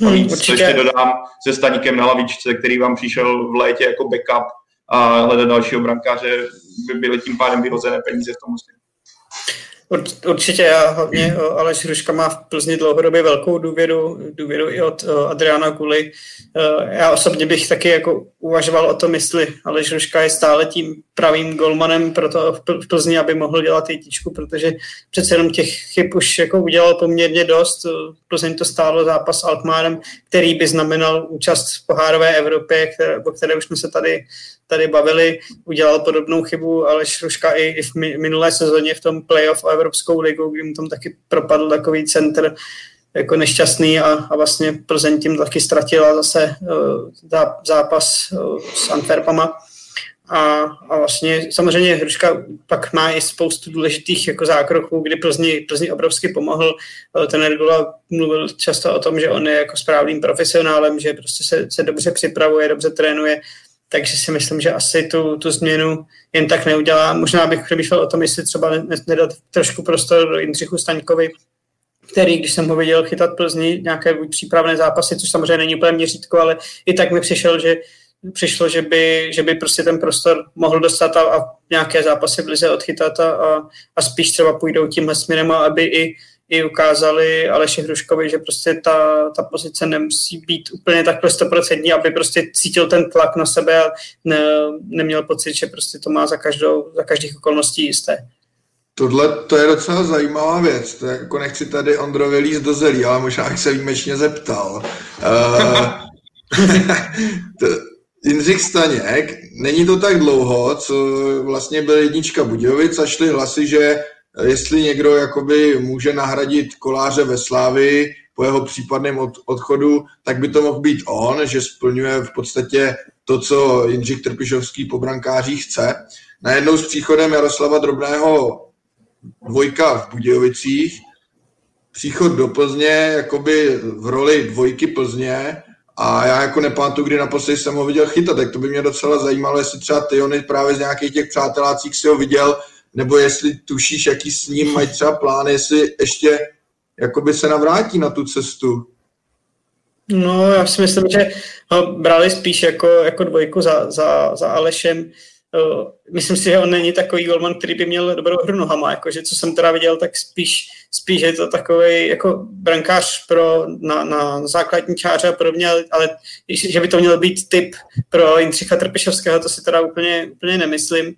Hmm, ještě dodám se Staníkem na lavičce, který vám přišel v létě jako backup a hledat dalšího brankáře by byly tím pádem vyhozené peníze v tom muslimu. Určitě já hlavně Aleš Hruška má v Plzni dlouhodobě velkou důvěru, důvěru i od Adriana Kuli. Já osobně bych taky jako uvažoval o tom, jestli Aleš Hruška je stále tím pravým golmanem pro to v Plzni, aby mohl dělat jedničku, protože přece jenom těch chyb už jako udělal poměrně dost. Plzeň to stálo zápas s Alkmárem, který by znamenal účast v pohárové Evropě, které, o které už jsme se tady tady bavili, udělal podobnou chybu, ale Šruška i, i v minulé sezóně v tom playoff o Evropskou ligu, kdy mu tam taky propadl takový center jako nešťastný a, a vlastně Plzeň tím taky ztratila zase uh, zápas uh, s Antwerpama. A, a vlastně samozřejmě Hruška pak má i spoustu důležitých jako zákroků, kdy Plzni, Plzni obrovsky pomohl. Eh, ten Ergula mluvil často o tom, že on je jako správným profesionálem, že prostě se, se dobře připravuje, dobře trénuje takže si myslím, že asi tu, tu změnu jen tak neudělá. Možná bych přemýšlel o tom, jestli třeba nedat trošku prostor Jindřichu Staňkovi, který, když jsem ho viděl chytat Plzni nějaké přípravné zápasy, což samozřejmě není úplně měřítko, ale i tak mi přišel, že přišlo, že by, že by prostě ten prostor mohl dostat a, a nějaké zápasy v lize odchytat a, a, a spíš třeba půjdou tímhle směrem, aby i i ukázali Aleši Hruškovi, že prostě ta, ta pozice nemusí být úplně takhle stoprocentní, aby prostě cítil ten tlak na sebe a ne, neměl pocit, že prostě to má za, každou, za každých okolností jisté. Tohle to je docela zajímavá věc. To jako nechci tady Ondrovi líst do zelí, ale možná bych se výjimečně zeptal. Uh, Jindřich Staněk, není to tak dlouho, co vlastně byl jednička Budějovic a šly hlasy, že jestli někdo jakoby může nahradit koláře ve Slávy po jeho případném od, odchodu, tak by to mohl být on, že splňuje v podstatě to, co Jindřich Trpišovský po brankářích chce. Najednou s příchodem Jaroslava Drobného dvojka v Budějovicích, příchod do Plzně jakoby v roli dvojky Plzně a já jako nepamatuju, kdy naposledy jsem ho viděl chytat, tak to by mě docela zajímalo, jestli třeba Tyony právě z nějakých těch přátelácích si ho viděl nebo jestli tušíš, jaký s ním mají třeba plány, jestli ještě jakoby se navrátí na tu cestu. No, já si myslím, že ho brali spíš jako, jako dvojku za, za, za Alešem. Myslím si, že on není takový golman, který by měl dobrou hru nohama, jakože co jsem teda viděl, tak spíš, spíš je to takový jako brankář pro, na, na základní čáře a podobně, ale že by to měl být typ pro Jindřicha Trpišovského, to si teda úplně, úplně nemyslím.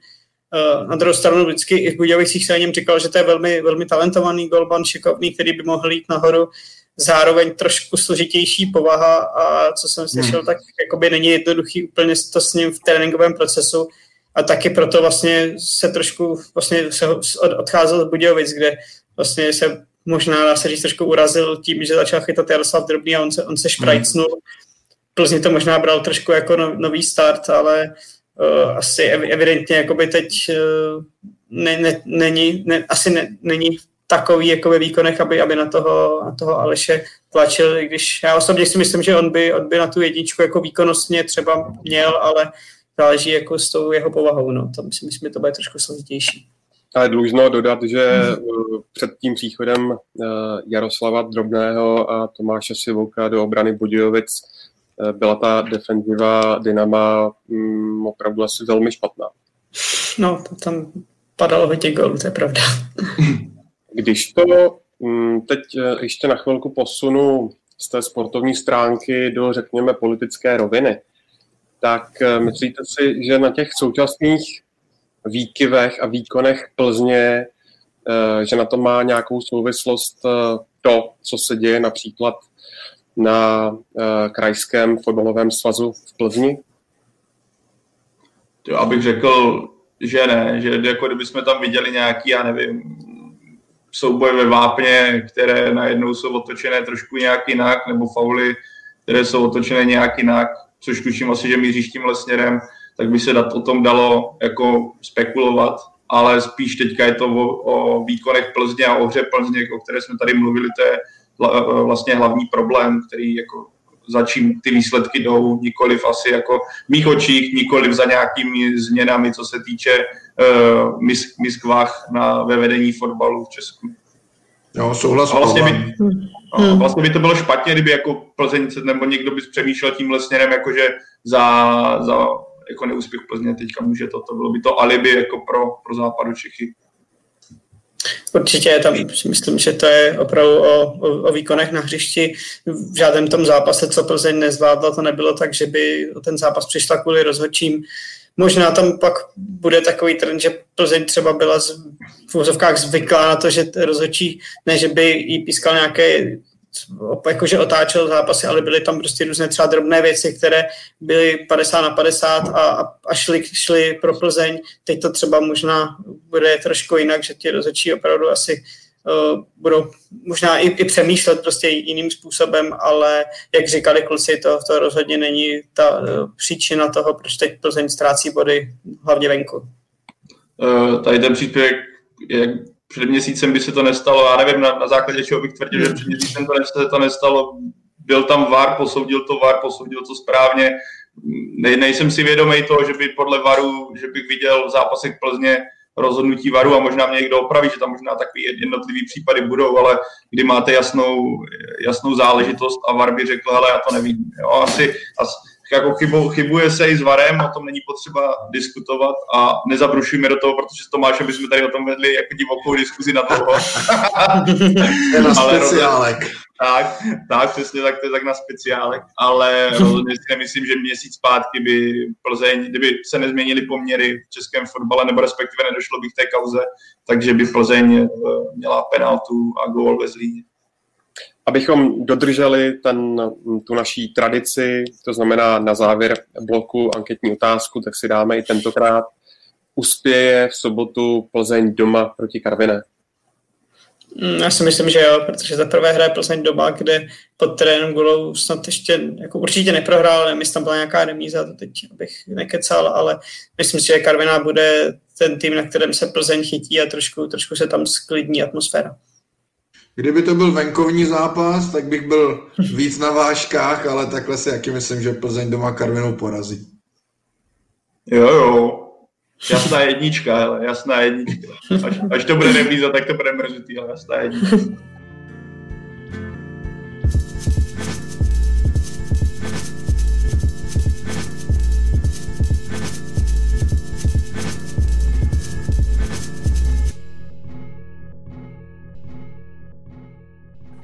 Uh, na druhou stranu vždycky i v Budějovicích se o něm říkal, že to je velmi, velmi talentovaný golman, šikovný, který by mohl jít nahoru. Zároveň trošku složitější povaha a co jsem slyšel, hmm. tak jakoby není jednoduchý úplně to s ním v tréninkovém procesu a taky proto vlastně se trošku vlastně se odcházel z Budějovic, kde vlastně se možná dá se říct trošku urazil tím, že začal chytat Jaroslav Drobný a on se, on se šprajcnul. Hmm. Plzně to možná bral trošku jako no, nový start, ale uh, asi evidentně jakoby teď uh, ne, ne, není, ne, asi ne, není takový jako ve výkonech, aby, aby na, toho, na toho Aleše tlačil, i když já osobně si myslím, že on by, on by na tu jedničku jako výkonnostně třeba měl, ale záleží jako s tou jeho povahou, no. Tam si myslím, že to bude trošku složitější. Ale dlužno dodat, že hmm. před tím příchodem Jaroslava Drobného a Tomáše Sivouka do obrany Budějovic Eh, byla ta defenziva Dynama mm, opravdu asi velmi špatná. No, to tam padalo hodně gólů, to je pravda. Když to mm, teď eh, ještě na chvilku posunu z té sportovní stránky do, řekněme, politické roviny, tak eh, myslíte si, že na těch současných výkyvech a výkonech Plzně, že na to má nějakou souvislost to, co se děje například na uh, krajském fotbalovém svazu v Plzni? To abych řekl, že ne, že jako kdybychom tam viděli nějaký, já nevím, souboje ve vápně, které najednou jsou otočené trošku nějak jinak, nebo fauly, které jsou otočené nějak jinak, což tuším asi, že míříš tímhle směrem, tak by se o tom dalo jako spekulovat, ale spíš teďka je to o, o výkonech Plzně a o hře Plzně, o které jsme tady mluvili, to je vlastně hlavní problém, který jako za čím ty výsledky jdou, nikoliv asi jako v mých očích, nikoliv za nějakými změnami, co se týče uh, mis, miskvách na, ve vedení fotbalu v Česku. Jo, souhlas. Vlastně by, no, vlastně by to bylo špatně, kdyby jako Plzeň nebo někdo by přemýšlel tímhle směrem, jakože za, za jako neúspěch Plzně teďka může to, to bylo by to alibi jako pro, pro západu Čechy. Určitě tam myslím, že to je opravdu o, o, o výkonech na hřišti. V žádném tom zápase, co Plzeň nezvládla, to nebylo tak, že by ten zápas přišla kvůli rozhodčím. Možná tam pak bude takový trend, že Plzeň třeba byla v úzovkách zvyklá na to, že rozhodčí, ne, že by jí pískal nějaké jakože otáčel zápasy, ale byly tam prostě různé třeba drobné věci, které byly 50 na 50 a, a šly, šly pro Plzeň. Teď to třeba možná bude trošku jinak, že ti rozhodčí opravdu asi uh, budou možná i, i přemýšlet prostě jiným způsobem, ale jak říkali kluci, to, to rozhodně není ta uh, příčina toho, proč teď Plzeň ztrácí body, hlavně venku. Uh, tady ten příspěvek, jak před měsícem by se to nestalo, já nevím na, na základě čeho bych tvrdil, že před měsícem to se to nestalo, byl tam VAR, posoudil to VAR, posoudil to správně, ne, nejsem si vědomý toho, že by podle VARu, že bych viděl v zápasech Plzně rozhodnutí VARu a možná mě někdo opraví, že tam možná takový jednotlivý případy budou, ale kdy máte jasnou, jasnou záležitost a VAR by řekl, ale já to nevím. Jo, asi, asi jako chybu, chybuje se i s VARem, o tom není potřeba diskutovat a nezabrušujeme do toho, protože s Tomášem bychom tady o tom vedli jako divokou diskuzi na toho. je na speciálek. tak, tak, přesně tak, to je tak na speciálek, ale rozhodně si nemyslím, že měsíc zpátky by Plzeň, kdyby se nezměnily poměry v českém fotbale, nebo respektive nedošlo by k té kauze, takže by Plzeň eh, měla penaltu a gól ve Zlíně abychom dodrželi ten, tu naší tradici, to znamená na závěr bloku anketní otázku, tak si dáme i tentokrát. Uspěje v sobotu Plzeň doma proti Karviné? Mm, já si myslím, že jo, protože za prvé hraje Plzeň doma, kde pod terénem Gulou snad ještě jako určitě neprohrál, ale myslím, tam byla nějaká remíza, to teď bych nekecal, ale myslím si, že Karviná bude ten tým, na kterém se Plzeň chytí a trošku, trošku se tam sklidní atmosféra. Kdyby to byl venkovní zápas, tak bych byl víc na váškách, ale takhle si jaký myslím, že Plzeň doma Karvinou porazí. Jo, jo. Jasná jednička, hele, jasná jednička. Až, až to bude remíza, tak to bude mrzutý, ale jasná jednička.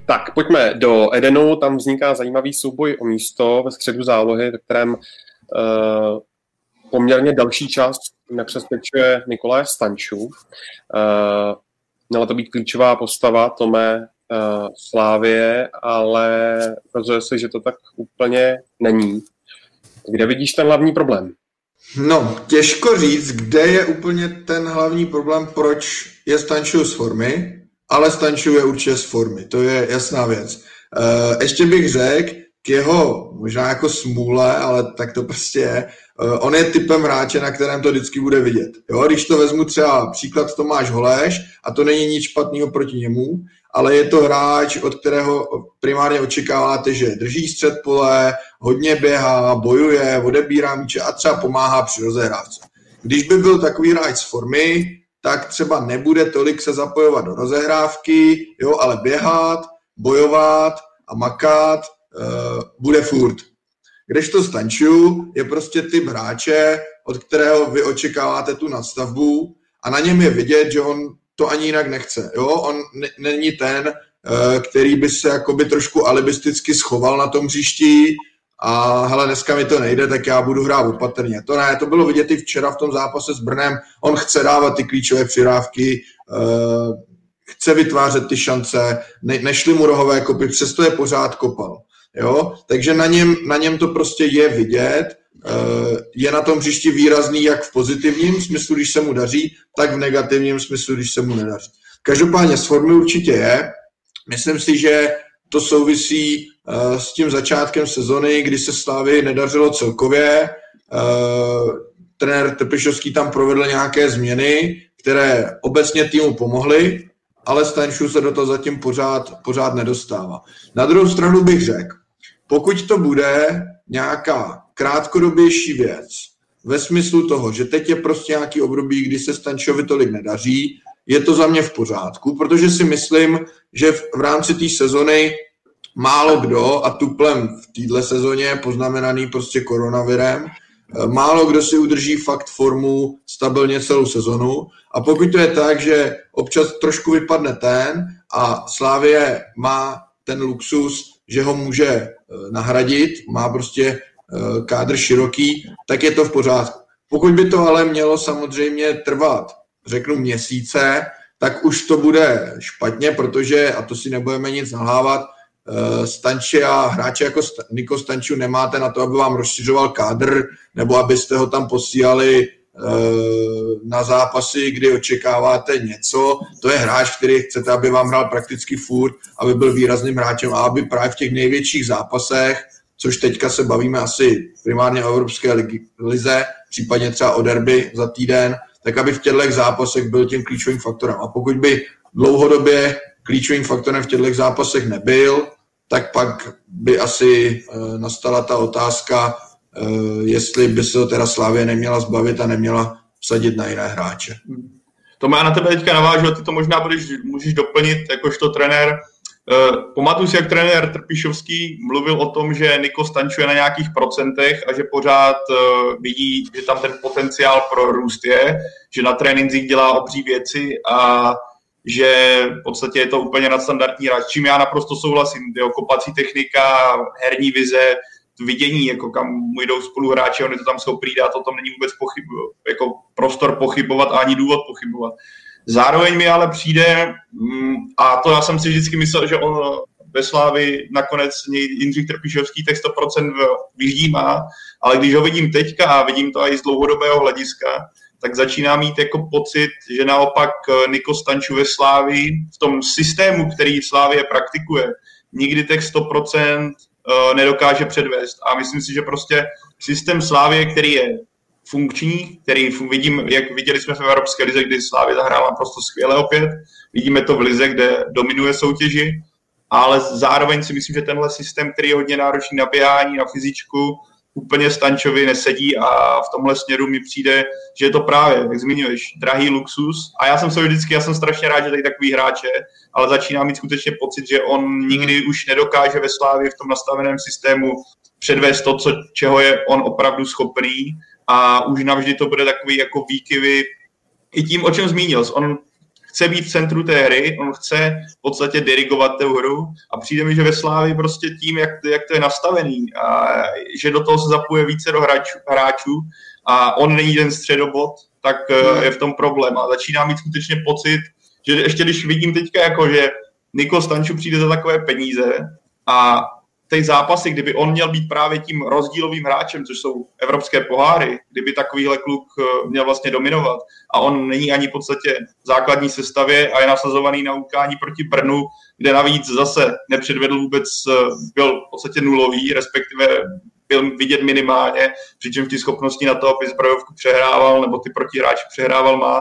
Tak, pojďme do Edenu, tam vzniká zajímavý souboj o místo ve středu zálohy, ve kterém uh, poměrně další čas nepřesvědčuje Nikolaje Stanču. Uh, měla to být klíčová postava Tome uh, Slávie, ale ukazuje se, že to tak úplně není. Kde vidíš ten hlavní problém? No, těžko říct, kde je úplně ten hlavní problém, proč je Stanču z formy, ale stančuje určitě z formy, to je jasná věc. Uh, ještě bych řekl, k jeho možná jako smůle, ale tak to prostě je, uh, on je typem hráče, na kterém to vždycky bude vidět. Jo, když to vezmu třeba příklad Tomáš Holeš, a to není nic špatného proti němu, ale je to hráč, od kterého primárně očekáváte, že drží střed pole, hodně běhá, bojuje, odebírá míče a třeba pomáhá při rozehrávce. Když by byl takový hráč z formy, tak třeba nebude tolik se zapojovat do rozehrávky, jo, ale běhat, bojovat a makat uh, bude furt. Kdežto Stanču je prostě typ hráče, od kterého vy očekáváte tu nadstavbu a na něm je vidět, že on to ani jinak nechce. Jo? On není ten, uh, který by se jakoby trošku alibisticky schoval na tom příští a hele, dneska mi to nejde, tak já budu hrát opatrně. To ne, to bylo vidět i včera v tom zápase s Brnem. On chce dávat ty klíčové přirávky, uh, chce vytvářet ty šance, ne, nešli mu rohové kopy, přesto je pořád kopal. Jo? Takže na něm, na něm to prostě je vidět, uh, je na tom příští výrazný jak v pozitivním smyslu, když se mu daří, tak v negativním smyslu, když se mu nedaří. Každopádně s formy určitě je. Myslím si, že to souvisí uh, s tím začátkem sezony, kdy se Slávy nedařilo celkově. Uh, trenér Tepišovský tam provedl nějaké změny, které obecně týmu pomohly, ale Stanču se do toho zatím pořád, pořád nedostává. Na druhou stranu bych řekl, pokud to bude nějaká krátkodobější věc, ve smyslu toho, že teď je prostě nějaký období, kdy se Stančovi tolik nedaří, je to za mě v pořádku, protože si myslím, že v, v rámci té sezony málo kdo, a tuplem v této sezóně poznamenaný prostě koronavirem, eh, málo kdo si udrží fakt formu stabilně celou sezonu. A pokud to je tak, že občas trošku vypadne ten a Slávě má ten luxus, že ho může eh, nahradit, má prostě eh, kádr široký, tak je to v pořádku. Pokud by to ale mělo samozřejmě trvat, řeknu měsíce, tak už to bude špatně, protože, a to si nebudeme nic nalhávat, Eh, Stanči a hráče jako Niko Stanču nemáte na to, aby vám rozšiřoval kádr, nebo abyste ho tam posílali eh, na zápasy, kdy očekáváte něco. To je hráč, který chcete, aby vám hrál prakticky furt, aby byl výrazným hráčem a aby právě v těch největších zápasech, což teďka se bavíme asi primárně o Evropské lize, případně třeba o derby za týden, tak aby v těchto zápasech byl tím klíčovým faktorem. A pokud by dlouhodobě klíčovým faktorem v těchto zápasech nebyl, tak pak by asi eh, nastala ta otázka, eh, jestli by se to teda Slávě neměla zbavit a neměla vsadit na jiné hráče. To má na tebe teďka navážu, ty to možná budeš, můžeš doplnit jakožto trenér. Eh, pamatuju si, jak trenér Trpišovský mluvil o tom, že Niko stančuje na nějakých procentech a že pořád vidí, že tam ten potenciál pro růst je, že na trénincích dělá obří věci a že v podstatě je to úplně nadstandardní hráč, čím já naprosto souhlasím. Jeho kopací technika, herní vize, vidění, jako kam mu jdou spoluhráči, oni to tam jsou dát, o tom není vůbec pochyb, jako prostor pochybovat a ani důvod pochybovat. Zároveň mi ale přijde, mm, a to já jsem si vždycky myslel, že on ve Slávi nakonec Jindřich Trpišovský tak 100% vyždímá, ale když ho vidím teďka a vidím to i z dlouhodobého hlediska, tak začíná mít jako pocit, že naopak eh, Niko Stanču ve Slávii v tom systému, který Slávě praktikuje, nikdy těch 100% eh, nedokáže předvést. A myslím si, že prostě systém Slávě, který je funkční, který vidím, jak viděli jsme v Evropské lize, kdy Slávě zahrála prostě skvěle opět, vidíme to v lize, kde dominuje soutěži, ale zároveň si myslím, že tenhle systém, který je hodně náročný na běhání, na fyzičku, úplně Stančovi nesedí a v tomhle směru mi přijde, že je to právě, jak zmiňuješ, drahý luxus. A já jsem se vždycky, já jsem strašně rád, že tady takový hráče, ale začíná mít skutečně pocit, že on nikdy už nedokáže ve Slávě v tom nastaveném systému předvést to, co, čeho je on opravdu schopný a už navždy to bude takový jako výkyvy i tím, o čem zmínil. On chce být v centru té hry, on chce v podstatě dirigovat tu hru a přijde mi, že ve Slávi prostě tím, jak, jak to je nastavený, a že do toho se zapoje více do hráčů, hráčů a on není ten středobod, tak hmm. je v tom problém a začíná mít skutečně pocit, že ještě když vidím teďka jako, že Niko Stanču přijde za takové peníze a ty zápasy, kdyby on měl být právě tím rozdílovým hráčem, což jsou evropské poháry, kdyby takovýhle kluk eh, měl vlastně dominovat a on není ani v podstatě v základní sestavě a je nasazovaný na utkání proti Brnu, kde navíc zase nepředvedl vůbec, eh, byl v podstatě nulový, respektive byl vidět minimálně, přičemž ty schopnosti na to, aby zbrojovku přehrával nebo ty protihráči přehrával má,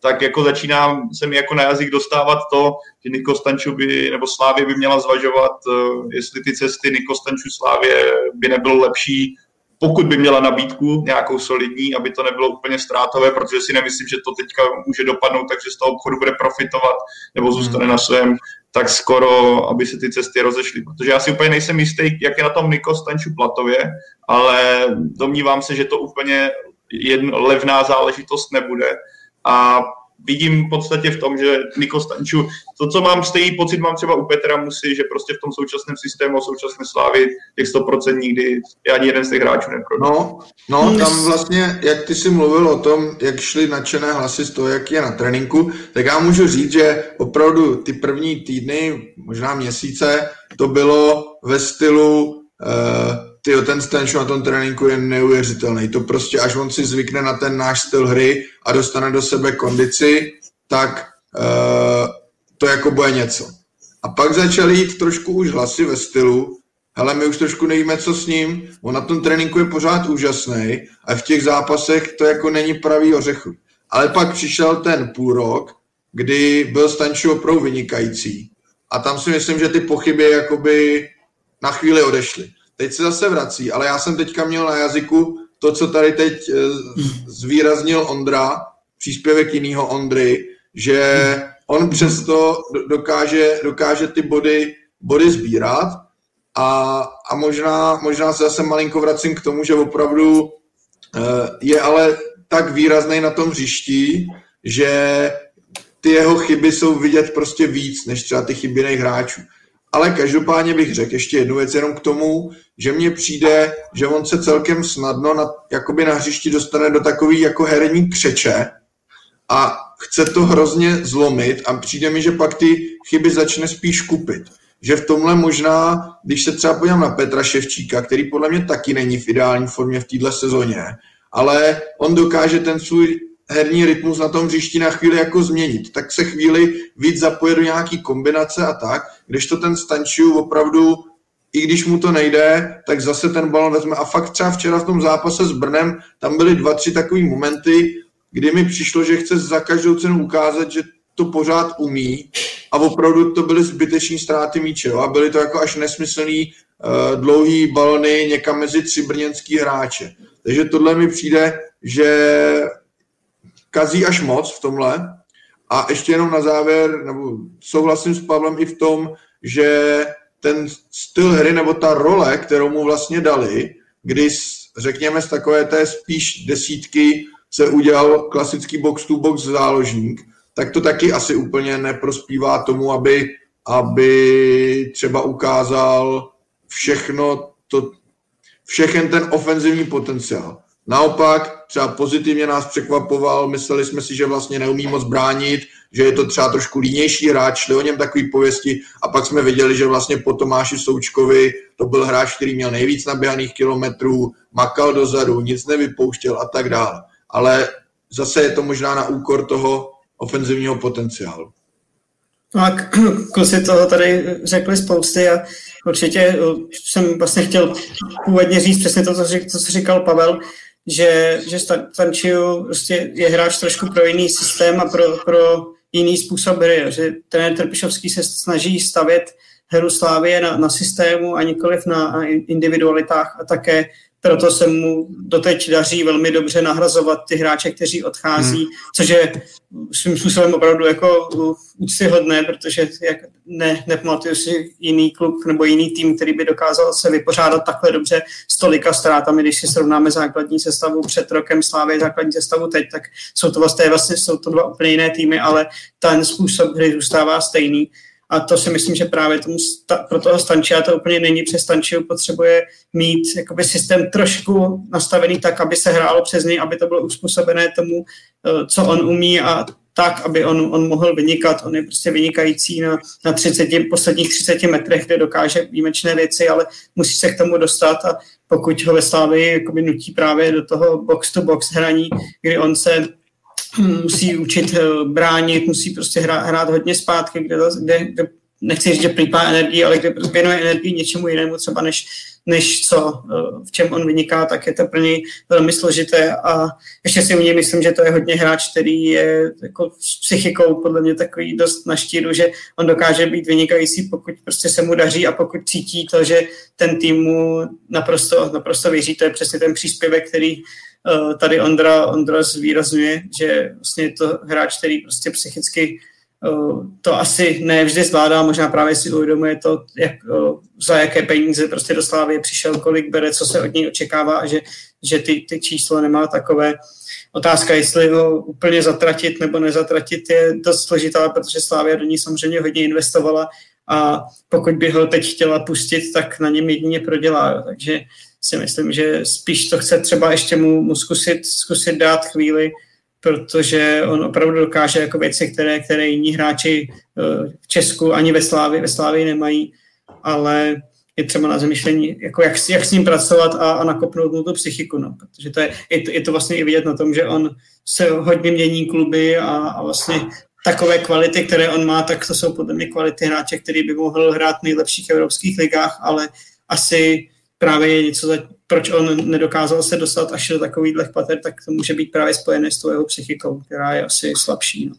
tak jako začínám se mi jako na jazyk dostávat to, že Niko Stanču by, nebo Slávě by měla zvažovat, eh, jestli ty cesty Niko Stanču Slávě by nebylo lepší, pokud by měla nabídku nějakou solidní, aby to nebylo úplně ztrátové, protože si nemyslím, že to teďka může dopadnout, takže z toho obchodu bude profitovat nebo zůstane hmm. na svém, tak skoro, aby se ty cesty rozešly. Protože já si úplně nejsem jistý, jak je na tom Niko Stanču platově, ale domnívám se, že to úplně jedno, levná záležitost nebude a vidím v podstatě v tom, že Niko Stanču, to, co mám stejný pocit, mám třeba u Petra Musy, že prostě v tom současném systému, současné slávy, těch 100% nikdy ani jeden z těch hráčů neprodal. No, no, tam vlastně, jak ty jsi mluvil o tom, jak šly nadšené hlasy z toho, jak je na tréninku, tak já můžu říct, že opravdu ty první týdny, možná měsíce, to bylo ve stylu uh, tyjo, ten Stancho na tom tréninku je neuvěřitelný. To prostě, až on si zvykne na ten náš styl hry a dostane do sebe kondici, tak uh, to jako bude něco. A pak začaly jít trošku už hlasy ve stylu, hele, my už trošku nevíme, co s ním, on na tom tréninku je pořád úžasný a v těch zápasech to jako není pravý ořechu. ale pak přišel ten půl rok, kdy byl Stanču opravdu vynikající. A tam si myslím, že ty pochyby jakoby na chvíli odešly. Teď se zase vrací, ale já jsem teďka měl na jazyku to, co tady teď eh, zvýraznil Ondra, příspěvek jiného Ondry, že on přesto dokáže, dokáže ty body, body sbírat a, a možná, možná se zase malinko vracím k tomu, že opravdu eh, je ale tak výrazný na tom hřišti, že ty jeho chyby jsou vidět prostě víc, než třeba ty chyby hráčů. Ale každopádně bych řekl ještě jednu věc jenom k tomu, že mně přijde, že on se celkem snadno na, jakoby na hřišti dostane do takový jako herní křeče a chce to hrozně zlomit a přijde mi, že pak ty chyby začne spíš kupit. Že v tomhle možná, když se třeba podívám na Petra Ševčíka, který podle mě taky není v ideální formě v této sezóně, ale on dokáže ten svůj herní rytmus na tom hřišti na chvíli jako změnit. Tak se chvíli víc zapoje do nějaký kombinace a tak, když to ten Stančiu opravdu, i když mu to nejde, tak zase ten balon vezme. A fakt třeba včera v tom zápase s Brnem, tam byly dva, tři takové momenty, kdy mi přišlo, že chce za každou cenu ukázat, že to pořád umí a opravdu to byly zbyteční ztráty míče. Jo? A byly to jako až nesmyslný uh, dlouhý balony někam mezi tři brněnský hráče. Takže tohle mi přijde, že kazí až moc v tomhle. A ještě jenom na závěr, nebo souhlasím s Pavlem i v tom, že ten styl hry nebo ta role, kterou mu vlastně dali, kdy řekněme z takové té spíš desítky se udělal klasický box-to-box záložník, tak to taky asi úplně neprospívá tomu, aby, aby třeba ukázal všechno to, všechen ten ofenzivní potenciál. Naopak, třeba pozitivně nás překvapoval, mysleli jsme si, že vlastně neumí moc bránit, že je to třeba trošku línější hráč, šli o něm takový pověsti a pak jsme viděli, že vlastně po Tomáši Součkovi to byl hráč, který měl nejvíc naběhaných kilometrů, makal dozadu, nic nevypouštěl a tak dále. Ale zase je to možná na úkor toho ofenzivního potenciálu. No a kluci toho tady řekli spousty a určitě jsem vlastně chtěl původně říct přesně to, co, co říkal Pavel, že, že Stančiu prostě je hráč trošku pro jiný systém a pro, pro jiný způsob hry. Že trenér Trpišovský se snaží stavět hru Slávie na, na systému a nikoliv na, na individualitách a také proto se mu doteď daří velmi dobře nahrazovat ty hráče, kteří odchází, hmm. což je svým způsobem opravdu jako úctyhodné, protože jak ne, nepamatuju si jiný klub nebo jiný tým, který by dokázal se vypořádat takhle dobře s tolika ztrátami, když si srovnáme základní sestavu před rokem Slávy, základní sestavu teď, tak jsou to vlastně, vlastně jsou to dva úplně jiné týmy, ale ten způsob hry zůstává stejný. A to si myslím, že právě tomu pro toho Stančia to úplně není, přes Stančiu potřebuje mít jakoby systém trošku nastavený tak, aby se hrálo přes něj, aby to bylo uspůsobené tomu, eh, co on umí a tak, aby on, on mohl vynikat. On je prostě vynikající na, na 30, posledních 30 metrech, kde dokáže výjimečné věci, ale musí se k tomu dostat a pokud ho ve Slávii nutí právě do toho box-to-box hraní, kdy on se musí učit eh, bránit, musí prostě hrát, hrát hodně zpátky, kde, kde, kde nechci říct, že plýpá energii, ale kde věnuje energii něčemu jinému třeba než, než co, eh, v čem on vyniká, tak je to pro něj velmi složité a ještě si něj myslím, že to je hodně hráč, který je jako s psychikou podle mě takový dost na štíru, že on dokáže být vynikající, pokud prostě se mu daří a pokud cítí to, že ten tým mu naprosto, naprosto věří, to je přesně ten příspěvek, který tady Ondra, Ondra zvýrazňuje, že vlastně je to hráč, který prostě psychicky eh, to asi ne vždy zvládá, možná právě si uvědomuje to, jak, eh, za jaké peníze prostě do Slávy přišel, kolik bere, co se od něj očekává a že, že ty, ty číslo nemá takové. Otázka, jestli ho úplně zatratit nebo nezatratit, je dost složitá, protože Slávia do ní samozřejmě hodně investovala a pokud by ho teď chtěla pustit, tak na něm jedině prodělá. Takže si myslím, že spíš to chce třeba ještě mu, mu zkusit, zkusit dát chvíli, protože on opravdu dokáže jako věci, které, které jiní hráči eh, v Česku ani ve Slávii, ve Slávii nemají, ale je třeba na zamýšlení, jako jak, jak s ním pracovat a, a nakopnout mu tu psychiku, no, protože to je, je, to, je to vlastně i vidět na tom, že on se hodně mění kluby a, a vlastně takové kvality, které on má, tak to jsou podle mě kvality hráče, který by mohl hrát v nejlepších evropských ligách, ale asi právě je něco, proč on nedokázal se dostat až do takových pater, tak to může být právě spojené s tou jeho psychikou, která je asi slabší. No.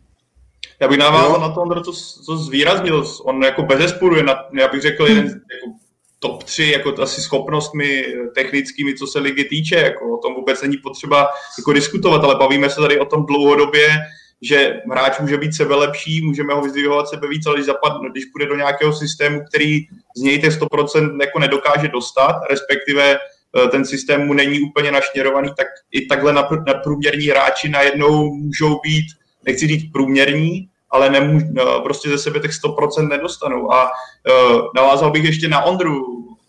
Já bych navázal na to, Ondro, co, co zvýraznil. On jako bez zesporu je, na, já bych řekl, jeden jako top 3 jako asi schopnostmi technickými, co se ligy týče. Jako o tom vůbec není potřeba jako diskutovat, ale bavíme se tady o tom dlouhodobě, že hráč může být sebelepší, můžeme ho vyzdvihovat sebe víc, ale když, zapadne, když půjde do nějakého systému, který z něj těch 100% jako nedokáže dostat, respektive eh, ten systém mu není úplně našněrovaný, tak i takhle nadprůměrní hráči najednou můžou být, nechci říct průměrní, ale nemůž, no, prostě ze sebe těch 100% nedostanou. A uh, navázal bych ještě na Ondru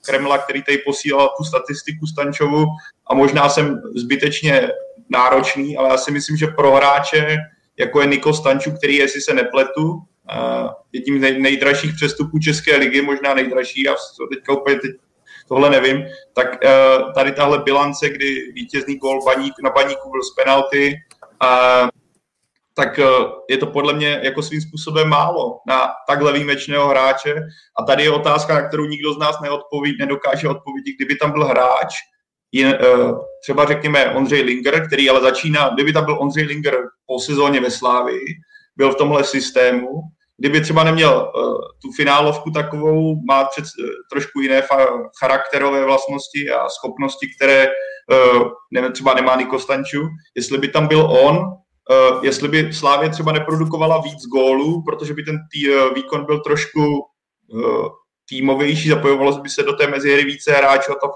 Kremla, který tady posílal tu statistiku Stančovu a možná jsem zbytečně náročný, ale já si myslím, že pro hráče jako je Niko Stanču, který, jestli se nepletu, uh, jedním z nejdražších přestupů České ligy, možná nejdražší, já teďka úplně teď tohle nevím, tak uh, tady tahle bilance, kdy vítězný gol baník, na baníku byl z penalty, tak uh, je to podle mě jako svým způsobem málo na takhle výjimečného hráče. A tady je otázka, na kterou nikdo z nás neodpoví, nedokáže odpovědět. Kdyby tam byl hráč, je, uh, třeba řekněme Ondřej Linger, který ale začíná, kdyby tam byl Ondřej Linger po sezóně ve Slávii, byl v tomhle systému, kdyby třeba neměl uh, tu finálovku takovou, má před, uh, trošku jiné fa- charakterové vlastnosti a schopnosti, které uh, ne, třeba nemá Niko Stanču, jestli by tam byl on, uh, jestli by Slávě třeba neprodukovala víc gólů, protože by ten tý, uh, výkon byl trošku uh, týmovější, zapojovalo by se do té mezihry více hráčů a ta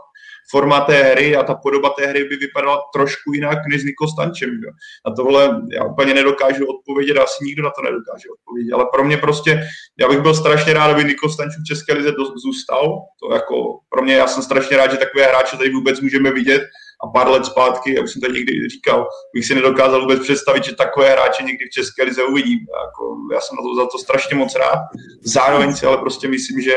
forma té hry a ta podoba té hry by vypadala trošku jinak než s Niko Stančem. Jo. A tohle já úplně nedokážu odpovědět, asi nikdo na to nedokáže odpovědět. Ale pro mě prostě, já bych byl strašně rád, aby Niko Stančů v České lize zůstal. To jako pro mě, já jsem strašně rád, že takové hráče tady vůbec můžeme vidět a pár let zpátky, jak jsem to někdy říkal, bych si nedokázal vůbec představit, že takové hráče někdy v České lize uvidím. Jako, já jsem na to, za to strašně moc rád. Zároveň si ale prostě myslím, že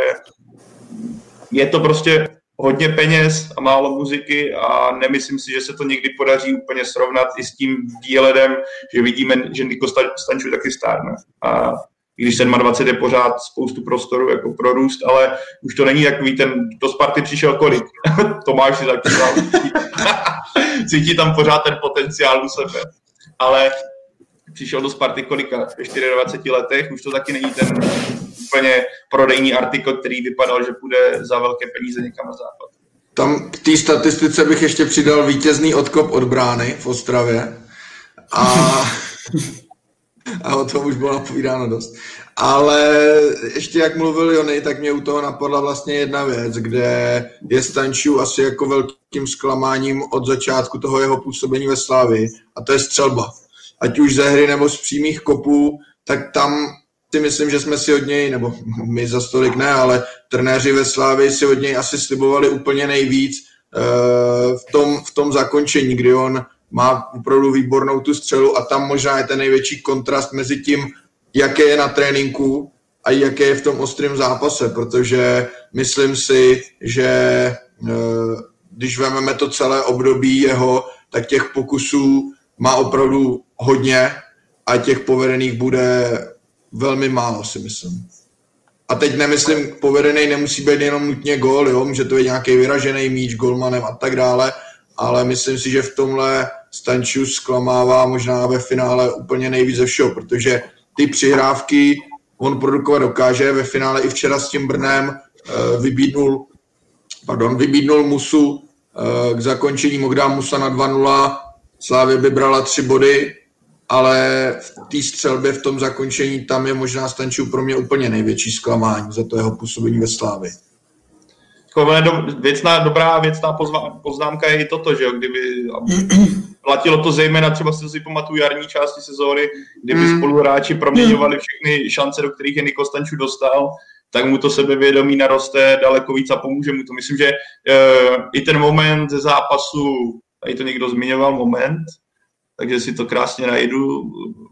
je to prostě hodně peněz a málo muziky a nemyslím si, že se to někdy podaří úplně srovnat i s tím výhledem, že vidíme, že Niko Stanču taky stárne. A i když 27 je pořád spoustu prostoru jako pro růst, ale už to není takový ten, do Sparty přišel kolik. Tomáš si taky Cítí tam pořád ten potenciál u sebe. Ale přišel do Sparty kolika? Ve 24 letech, už to taky není ten úplně prodejní artikl, který vypadal, že půjde za velké peníze někam na západ. Tam k té statistice bych ještě přidal vítězný odkop od brány v Ostravě. A, a o tom už bylo napovídáno dost. Ale ještě jak mluvil Jony, tak mě u toho napadla vlastně jedna věc, kde je Stančů asi jako velkým zklamáním od začátku toho jeho působení ve Slávi a to je střelba. Ať už ze hry nebo z přímých kopů, tak tam si myslím, že jsme si od něj, nebo my za stolik ne, ale trenéři ve Slávii si od něj asi slibovali úplně nejvíc uh, v tom, v tom zakončení, kdy on má opravdu výbornou tu střelu a tam možná je ten největší kontrast mezi tím, jaké je na tréninku a jaké je v tom ostrém zápase, protože myslím si, že uh, když vezmeme to celé období jeho, tak těch pokusů má opravdu hodně a těch povedených bude velmi málo, si myslím. A teď nemyslím, povedený nemusí být jenom nutně gól, jo? může to být nějaký vyražený míč golmanem a tak dále, ale myslím si, že v tomhle Stanču zklamává možná ve finále úplně nejvíc ze všeho, protože ty přihrávky on produkovat dokáže, ve finále i včera s tím Brnem uh, vybídnul, pardon, vybídnul Musu uh, k zakončení, mohl dát Musa na 2-0, Slávě by brala tři body, ale v té střelbě, v tom zakončení, tam je možná Stančů pro mě úplně největší zklamání za to jeho působení ve Slávě. Věcná, dobrá věcná poznámka je i toto, že jo, kdyby platilo to zejména, třeba si si pamatuju jarní části sezóny, kdyby mm. spoluhráči proměňovali všechny šance, do kterých je Niko Stanču dostal, tak mu to sebevědomí naroste daleko víc a pomůže mu to. Myslím, že uh, i ten moment ze zápasu, tady to někdo zmiňoval, moment, takže si to krásně najdu.